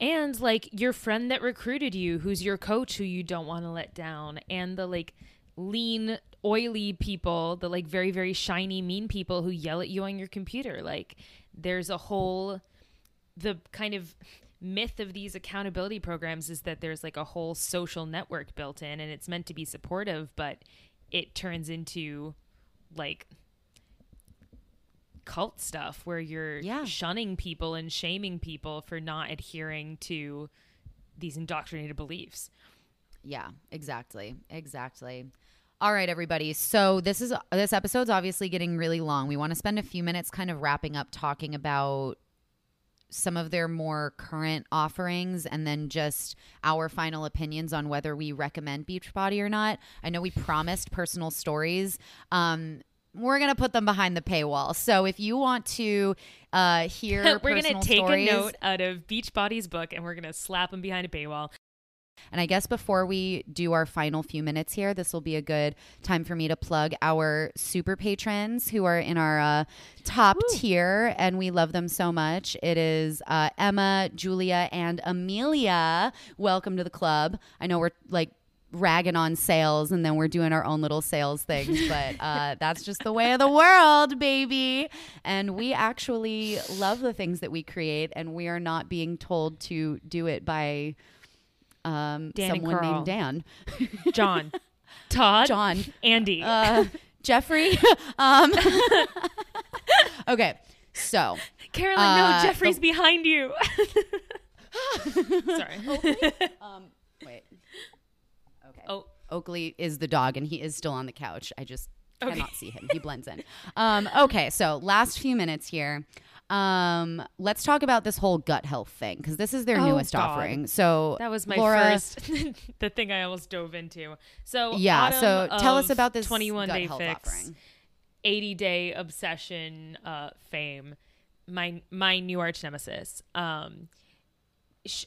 [SPEAKER 1] and like your friend that recruited you who's your coach who you don't want to let down and the like lean oily people the like very very shiny mean people who yell at you on your computer like there's a whole the kind of myth of these accountability programs is that there's like a whole social network built in and it's meant to be supportive but it turns into like cult stuff where you're
[SPEAKER 2] Yeah.
[SPEAKER 1] shunning people and shaming people for not adhering to these indoctrinated beliefs.
[SPEAKER 2] Yeah, exactly. Exactly. All right, everybody. So this is this episode's obviously getting really long. We want to spend a few minutes kind of wrapping up talking about some of their more current offerings and then just our final opinions on whether we recommend Beachbody or not. I know we promised personal stories. Um, we're gonna put them behind the paywall. So if you want to uh, hear,
[SPEAKER 1] we're to take
[SPEAKER 2] stories,
[SPEAKER 1] a note out of Beachbody's book and we're going to slap them behind a paywall.
[SPEAKER 2] And I guess before we do our final few minutes here, this will be a good time for me to plug our super patrons who are in our uh, top tier, and we love them so much. It is uh, Emma, Julia, and Amelia. Welcome to the club. I know we're like ragging on sales and then we're doing our own little sales things but uh, that's just the way of the world baby and we actually love the things that we create and we are not being told to do it by um,
[SPEAKER 1] Dan
[SPEAKER 2] someone named Dan,
[SPEAKER 1] Jon, Todd,
[SPEAKER 2] Jon,
[SPEAKER 1] Andy.
[SPEAKER 2] uh, Jeffrey. um, okay, so
[SPEAKER 1] Carolyn,
[SPEAKER 2] uh,
[SPEAKER 1] no, Jeffrey's
[SPEAKER 2] the-
[SPEAKER 1] behind you. Sorry.
[SPEAKER 2] um, wait. Okay.
[SPEAKER 1] Oh.
[SPEAKER 2] Oakley is the dog, and he is still on the couch. I just
[SPEAKER 1] Okay.
[SPEAKER 2] cannot see him. He blends in. Um, okay, so last few minutes here. Um, let's talk about this whole gut health thing because this is their
[SPEAKER 1] Oh,
[SPEAKER 2] newest
[SPEAKER 1] God.
[SPEAKER 2] offering. So
[SPEAKER 1] That was my
[SPEAKER 2] Laura,
[SPEAKER 1] first, the thing I almost dove into. So
[SPEAKER 2] Yeah, so tell us about this
[SPEAKER 1] 21 day fix,
[SPEAKER 2] offering.
[SPEAKER 1] 80 day obsession uh, fame. My my new arch nemesis. Um,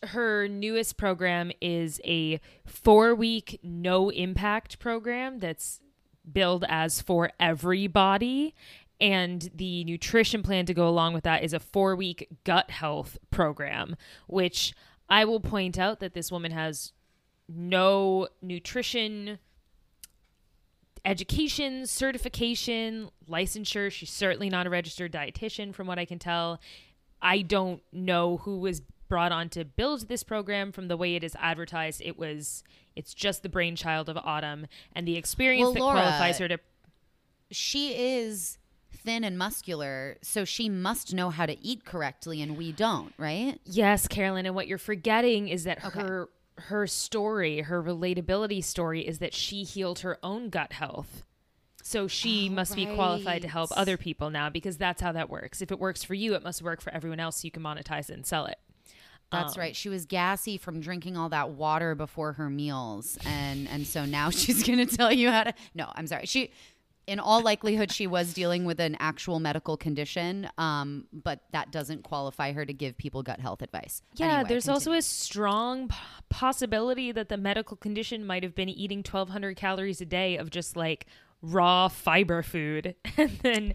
[SPEAKER 1] her newest program is a four week no impact program that's billed as for everybody. And the nutrition plan to go along with that is a four week gut health program, which I will point out that this woman has no nutrition education, certification, licensure. She's certainly not a registered dietitian, from what I can tell. I don't know who was brought on to build this program from the way it is advertised. It was, it's just the brainchild of Autumn and the experience
[SPEAKER 2] Well,
[SPEAKER 1] that
[SPEAKER 2] Laura,
[SPEAKER 1] qualifies her to.
[SPEAKER 2] she is thin and muscular, so she must know how to eat correctly, and we don't, right?
[SPEAKER 1] Yes, Carolyn, and what you're forgetting is that
[SPEAKER 2] Okay.
[SPEAKER 1] her her story, her relatability story is that she healed her own gut health. So she
[SPEAKER 2] Oh,
[SPEAKER 1] must be qualified to help other people now because that's how that works. If it works for you, it must work for everyone else so you can monetize it and sell it.
[SPEAKER 2] That's
[SPEAKER 1] Um,
[SPEAKER 2] right. She was gassy from drinking all that water before her meals, and and so now she's gonna tell you how to. No, I'm sorry. She, in all likelihood, she was dealing with an actual medical condition, um, but that doesn't qualify her to give people gut health advice.
[SPEAKER 1] Yeah,
[SPEAKER 2] Anyway,
[SPEAKER 1] there's also a strong p- possibility that the medical condition might have been eating 1200 calories a day of just like raw fiber food and then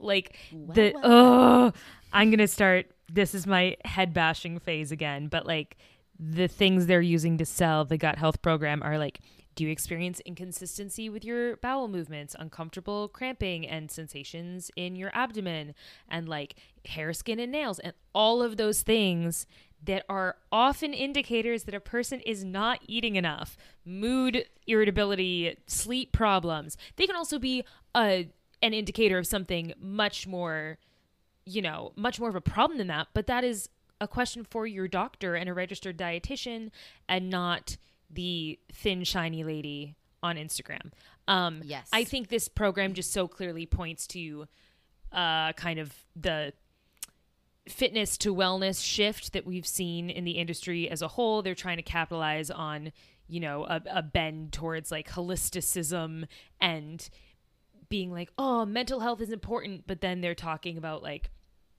[SPEAKER 1] like the oh, I'm gonna start. This is my head bashing phase again, but like the things they're using to sell the gut health program are like do you experience inconsistency with your bowel movements, uncomfortable cramping, and sensations in your abdomen, and like hair, skin, and nails, and all of those things that are often indicators that a person is not eating enough? Mood, irritability, sleep problems. They can also be a an indicator of something much more, you know, much more of a problem than that. But that is a question for your doctor and a registered dietitian, and not the thin, shiny lady on Instagram. Um,
[SPEAKER 2] Yes.
[SPEAKER 1] I think this program just so clearly points to uh, kind of the fitness to wellness shift that we've seen in the industry as a whole. They're trying to capitalize on, you know, a, a bend towards like holisticism and being like, oh, mental health is important. But then they're talking about like,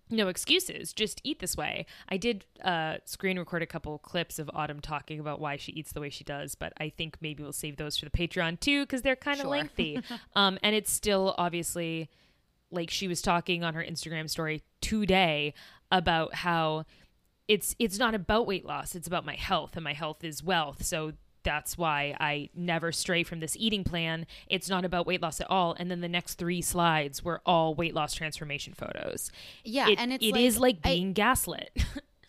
[SPEAKER 1] no excuses, just eat this way. I did uh, screen record a couple clips of Autumn talking about why she eats the way she does, but I think maybe we'll save those for the Patreon too because they're kind of
[SPEAKER 2] Sure.
[SPEAKER 1] lengthy. um, and it's still obviously like she was talking on her Instagram story today about how it's it's not about weight loss it's about my health and my health is wealth so that's why I never stray from this eating plan. It's not about weight loss at all. And then the next three slides were all weight loss transformation photos.
[SPEAKER 2] Yeah,
[SPEAKER 1] It-
[SPEAKER 2] and it's
[SPEAKER 1] it
[SPEAKER 2] like,
[SPEAKER 1] is like
[SPEAKER 2] I-
[SPEAKER 1] being gaslit.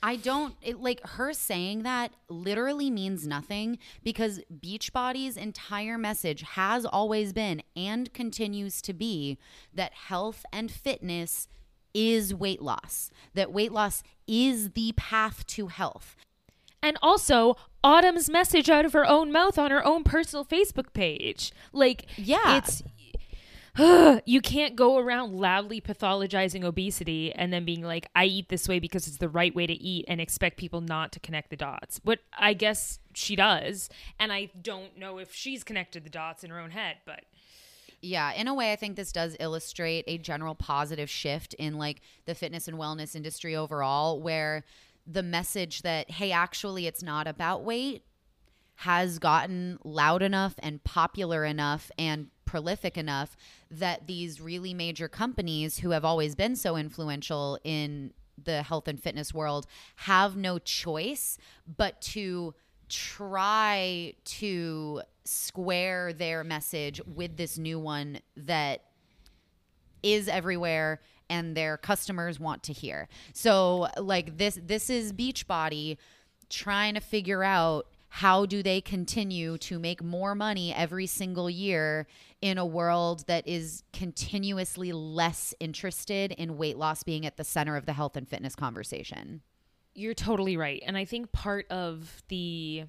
[SPEAKER 2] I don't it, like her saying that literally means nothing because Beachbody's entire message has always been and continues to be that health and fitness is weight loss. That weight loss is the path to health.
[SPEAKER 1] And also Autumn's message out of her own mouth on her own personal Facebook page. Like,
[SPEAKER 2] Yeah.
[SPEAKER 1] it's you can't go around loudly pathologizing obesity and then being like, I eat this way because it's the right way to eat and expect people not to connect the dots. What I guess she does. And I don't know if she's connected the dots in her own head, but
[SPEAKER 2] Yeah, in a way, I think this does illustrate a general positive shift in like the fitness and wellness industry overall, where the message that, hey, actually, it's not about weight has gotten loud enough and popular enough and prolific enough that these really major companies who have always been so influential in the health and fitness world have no choice but to try to square their message with this new one that is everywhere and their customers want to hear. So like this this is Beachbody trying to figure out how do they continue to make more money every single year in a world that is continuously less interested in weight loss being at the center of the health and fitness conversation.
[SPEAKER 1] You're totally right. And I think part of the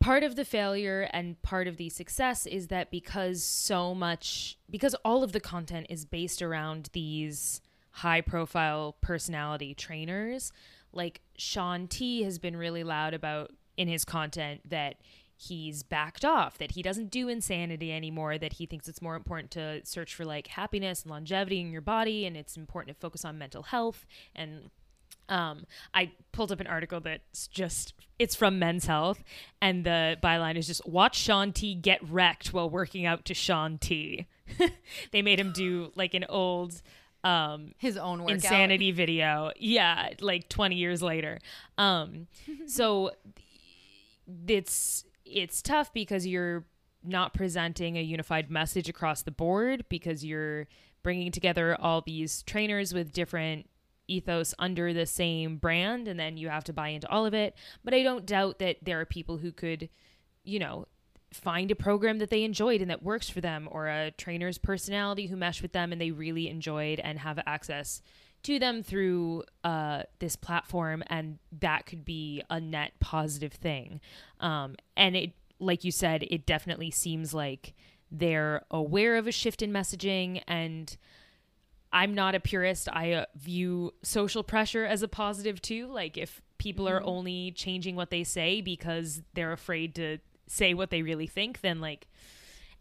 [SPEAKER 1] part of the failure and part of the success is that because so much because all of the content is based around these high profile personality trainers, like Shaun T has been really loud about in his content that he's backed off, that he doesn't do insanity anymore, that he thinks it's more important to search for like happiness and longevity in your body and it's important to focus on mental health and um, I pulled up an article that's just it's from Men's Health, and the byline is just watch Shaun T get wrecked while working out to Shaun T. they made him do like an old um
[SPEAKER 2] His own workout.
[SPEAKER 1] insanity video. Yeah, like 20 years later. Um so it's it's tough because you're not presenting a unified message across the board because you're bringing together all these trainers with different ethos under the same brand and then you have to buy into all of it. But i don't doubt that there are people who could you know find a program that they enjoyed and that works for them or a trainer's personality who meshed with them and they really enjoyed and have access to them through uh, this platform and that could be a net positive thing. Um, and it like you said it definitely seems like they're aware of a shift in messaging and I'm not a purist. I uh, view social pressure as a positive too. Like if people are only changing what they say because they're afraid to say what they really think, then like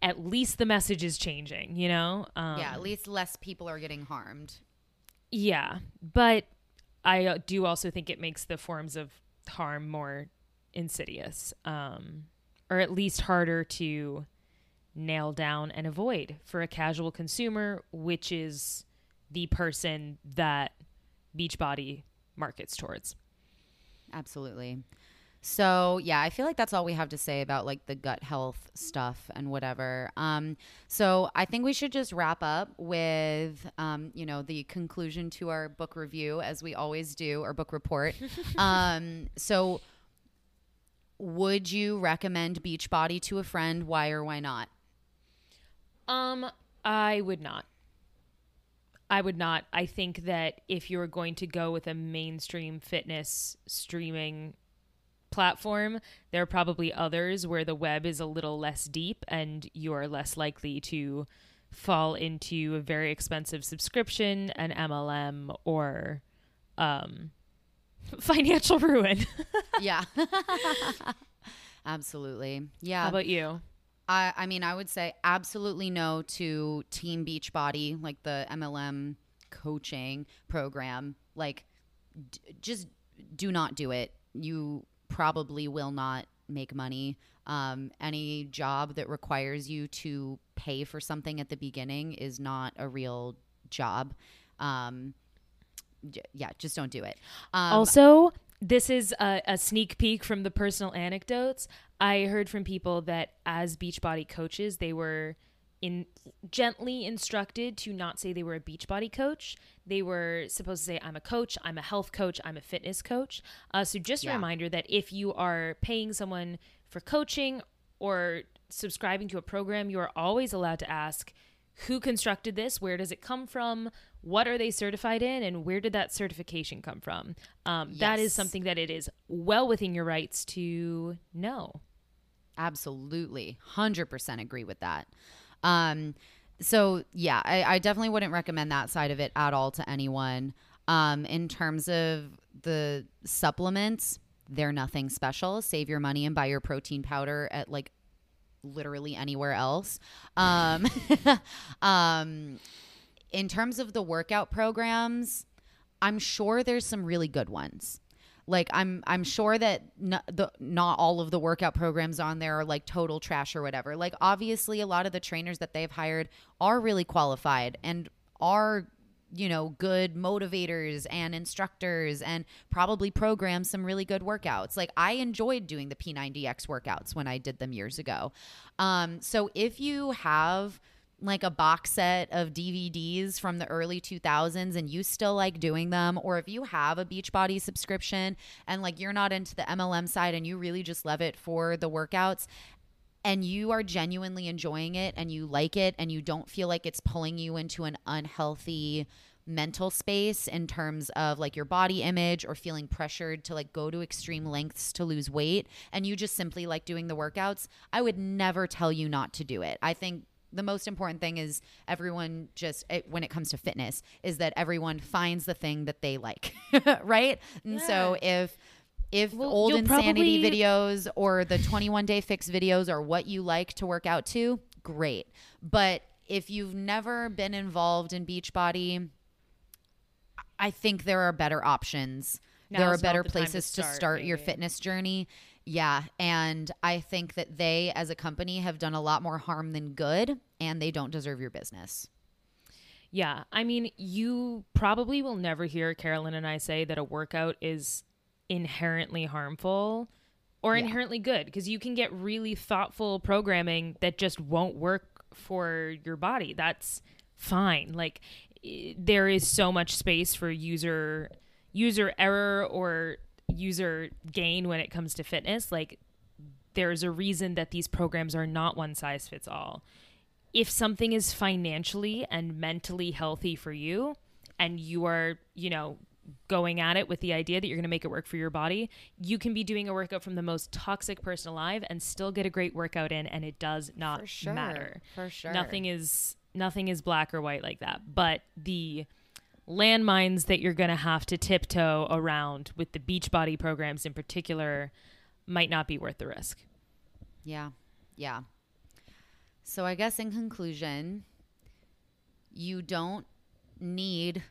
[SPEAKER 1] at least the message is changing, you know? Um,
[SPEAKER 2] Yeah, at least less people are getting harmed.
[SPEAKER 1] yeah, but I uh, do also think it makes the forms of harm more insidious, um, or at least harder to nail down and avoid for a casual consumer, which is the person that Beachbody markets towards.
[SPEAKER 2] Absolutely. So yeah, I feel like that's all we have to say about like the gut health stuff and whatever. Um, so I think we should just wrap up with um, you know the conclusion to our book review as we always do, our book report. um, so would you recommend Beachbody to a friend? Why or why not?
[SPEAKER 1] Um, I would not. I would not. I think that if you're going to go with a mainstream fitness streaming platform, there are probably others where the web is a little less deep and you're less likely to fall into a very expensive subscription, an MLM, or um, financial ruin.
[SPEAKER 2] yeah. Absolutely. Yeah.
[SPEAKER 1] How about you?
[SPEAKER 2] I, I mean, I would say absolutely no to Team Beachbody, like the MLM coaching program. Like, d- just do not do it. You probably will not make money. Um, any job that requires you to pay for something at the beginning is not a real job. Um, j- yeah, just don't do it. Um,
[SPEAKER 1] also, this is a, a sneak peek from the personal anecdotes. I heard from people that as Beachbody coaches, they were in gently instructed to not say they were a Beachbody coach. They were supposed to say, "I'm a coach. I'm a health coach. I'm a fitness coach." Uh, so just a reminder that if you are paying someone for coaching or subscribing to a program, you are always allowed to ask who constructed this, where does it come from, what are they certified in, and where did that certification come from. Um, That is something that it is well within your rights to know.
[SPEAKER 2] Absolutely. 100% agree with that. Um, so, yeah, I, I definitely wouldn't recommend that side of it at all to anyone. Um, in terms of the supplements, they're nothing special. Save your money and buy your protein powder at like literally anywhere else. Um, um, in terms of the workout programs, I'm sure there's some really good ones. Like I'm I'm sure that not, the, not all of the workout programs on there are like total trash or whatever. Like obviously a lot of the trainers that they've hired are really qualified and are you know good motivators and instructors and probably program some really good workouts. Like I enjoyed doing the P90X workouts when I did them years ago. Um so if you have like a box set of DVDs from the early 2000s and you still like doing them, or if you have a Beachbody subscription and like you're not into the MLM side and you really just love it for the workouts and you are genuinely enjoying it and you like it and you don't feel like it's pulling you into an unhealthy mental space in terms of like your body image or feeling pressured to like go to extreme lengths to lose weight and you just simply like doing the workouts, I would never tell you not to do it. I think the most important thing is everyone just it, when it comes to fitness is that everyone finds the thing that they like right? And so if if
[SPEAKER 1] Well,
[SPEAKER 2] old insanity
[SPEAKER 1] probably-
[SPEAKER 2] videos or the 21 day fix videos are what you like to work out to great. But if you've never been involved in beachbody i think there are better options. There are better
[SPEAKER 1] to
[SPEAKER 2] places to
[SPEAKER 1] start,
[SPEAKER 2] start your fitness journey yeah and i think that they as a company have done a lot more harm than good and they don't deserve your business
[SPEAKER 1] Yeah. I mean, you probably will never hear Carolyn and I say that a workout is inherently harmful or
[SPEAKER 2] Yeah.
[SPEAKER 1] inherently good because you can get really thoughtful programming that just won't work for your body. That's fine. Like there is so much space for user user error or user gain when it comes to fitness. Like there's a reason that these programs are not one size fits all if something is financially and mentally healthy for you and you are, you know, going at it with the idea that you're going to make it work for your body, you can be doing a workout from the most toxic person alive and still get a great workout in and it does not
[SPEAKER 2] For sure.
[SPEAKER 1] matter.
[SPEAKER 2] For sure.
[SPEAKER 1] Nothing is nothing is black or white like that. But the landmines that you're going to have to tiptoe around with the Beachbody programs in particular might not be worth the risk.
[SPEAKER 2] Yeah. Yeah. So I guess in conclusion, you don't need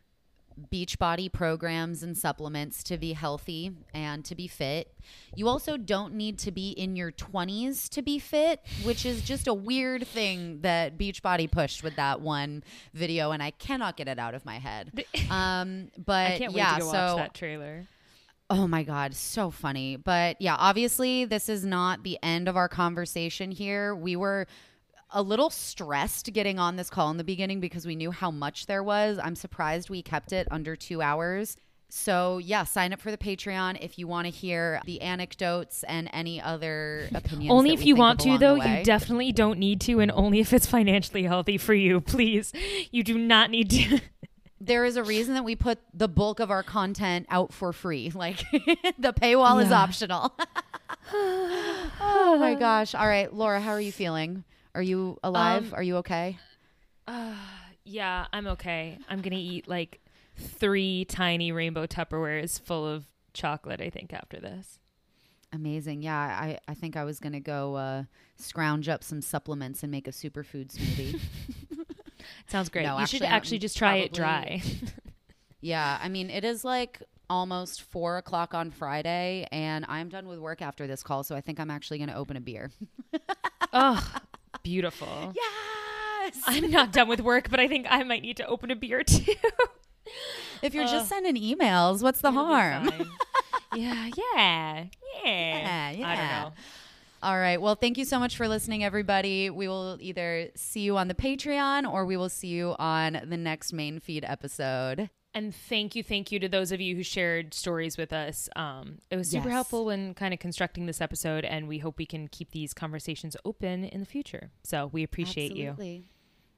[SPEAKER 2] Beachbody programs and supplements to be healthy and to be fit. You also don't need to be in your 20s to be fit, which is just a weird thing that Beachbody pushed with that one video, and I cannot get it out of my head. Um, but
[SPEAKER 1] I can't wait
[SPEAKER 2] yeah, so
[SPEAKER 1] watch that trailer.
[SPEAKER 2] Oh my God, so funny. But yeah, obviously, this is not the end of our conversation here. We were a little stressed getting on this call in the beginning because we knew how much there was. I'm surprised we kept it under two hours. So, yeah, sign up for the Patreon if you want to hear the anecdotes and any other opinions.
[SPEAKER 1] Only if you want to, though. You definitely don't need to, and only if it's financially healthy for you. Please, you do not need to.
[SPEAKER 2] there is a reason that we put the bulk of our content out for free. Like the paywall is optional. oh my gosh. All right, Laura, how are you feeling? Are you alive?
[SPEAKER 1] Um,
[SPEAKER 2] are you okay?
[SPEAKER 1] Uh, yeah, I'm okay. I'm gonna eat like three tiny rainbow Tupperwares full of chocolate. I think after this.
[SPEAKER 2] Amazing. Yeah, I, I think I was going to go uh, scrounge up some supplements and make a superfood smoothie.
[SPEAKER 1] Sounds great.
[SPEAKER 2] No,
[SPEAKER 1] you should
[SPEAKER 2] actually, I'm
[SPEAKER 1] actually just try it dry.
[SPEAKER 2] yeah, I mean, it is like almost four o'clock on Friday, and I'm done with work after this call, so I think I'm actually going to open a beer.
[SPEAKER 1] oh, beautiful.
[SPEAKER 2] Yes.
[SPEAKER 1] I'm not done with work, but I think I might need to open a beer too.
[SPEAKER 2] If you're
[SPEAKER 1] Ugh.
[SPEAKER 2] just sending emails, what's the harm?
[SPEAKER 1] fine. yeah, yeah, yeah.
[SPEAKER 2] Yeah,
[SPEAKER 1] I don't know.
[SPEAKER 2] All right. Well, thank you so much for listening, everybody. We will either see you on the Patreon or we will see you on the next main feed episode.
[SPEAKER 1] And thank you, thank you to those of you who shared stories with us. Um, it was super
[SPEAKER 2] Yes.
[SPEAKER 1] helpful when kind of constructing this episode, and we hope we can keep these conversations open in the future. So we appreciate you.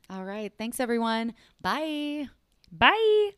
[SPEAKER 2] All right. Thanks, everyone. Bye.
[SPEAKER 1] Bye.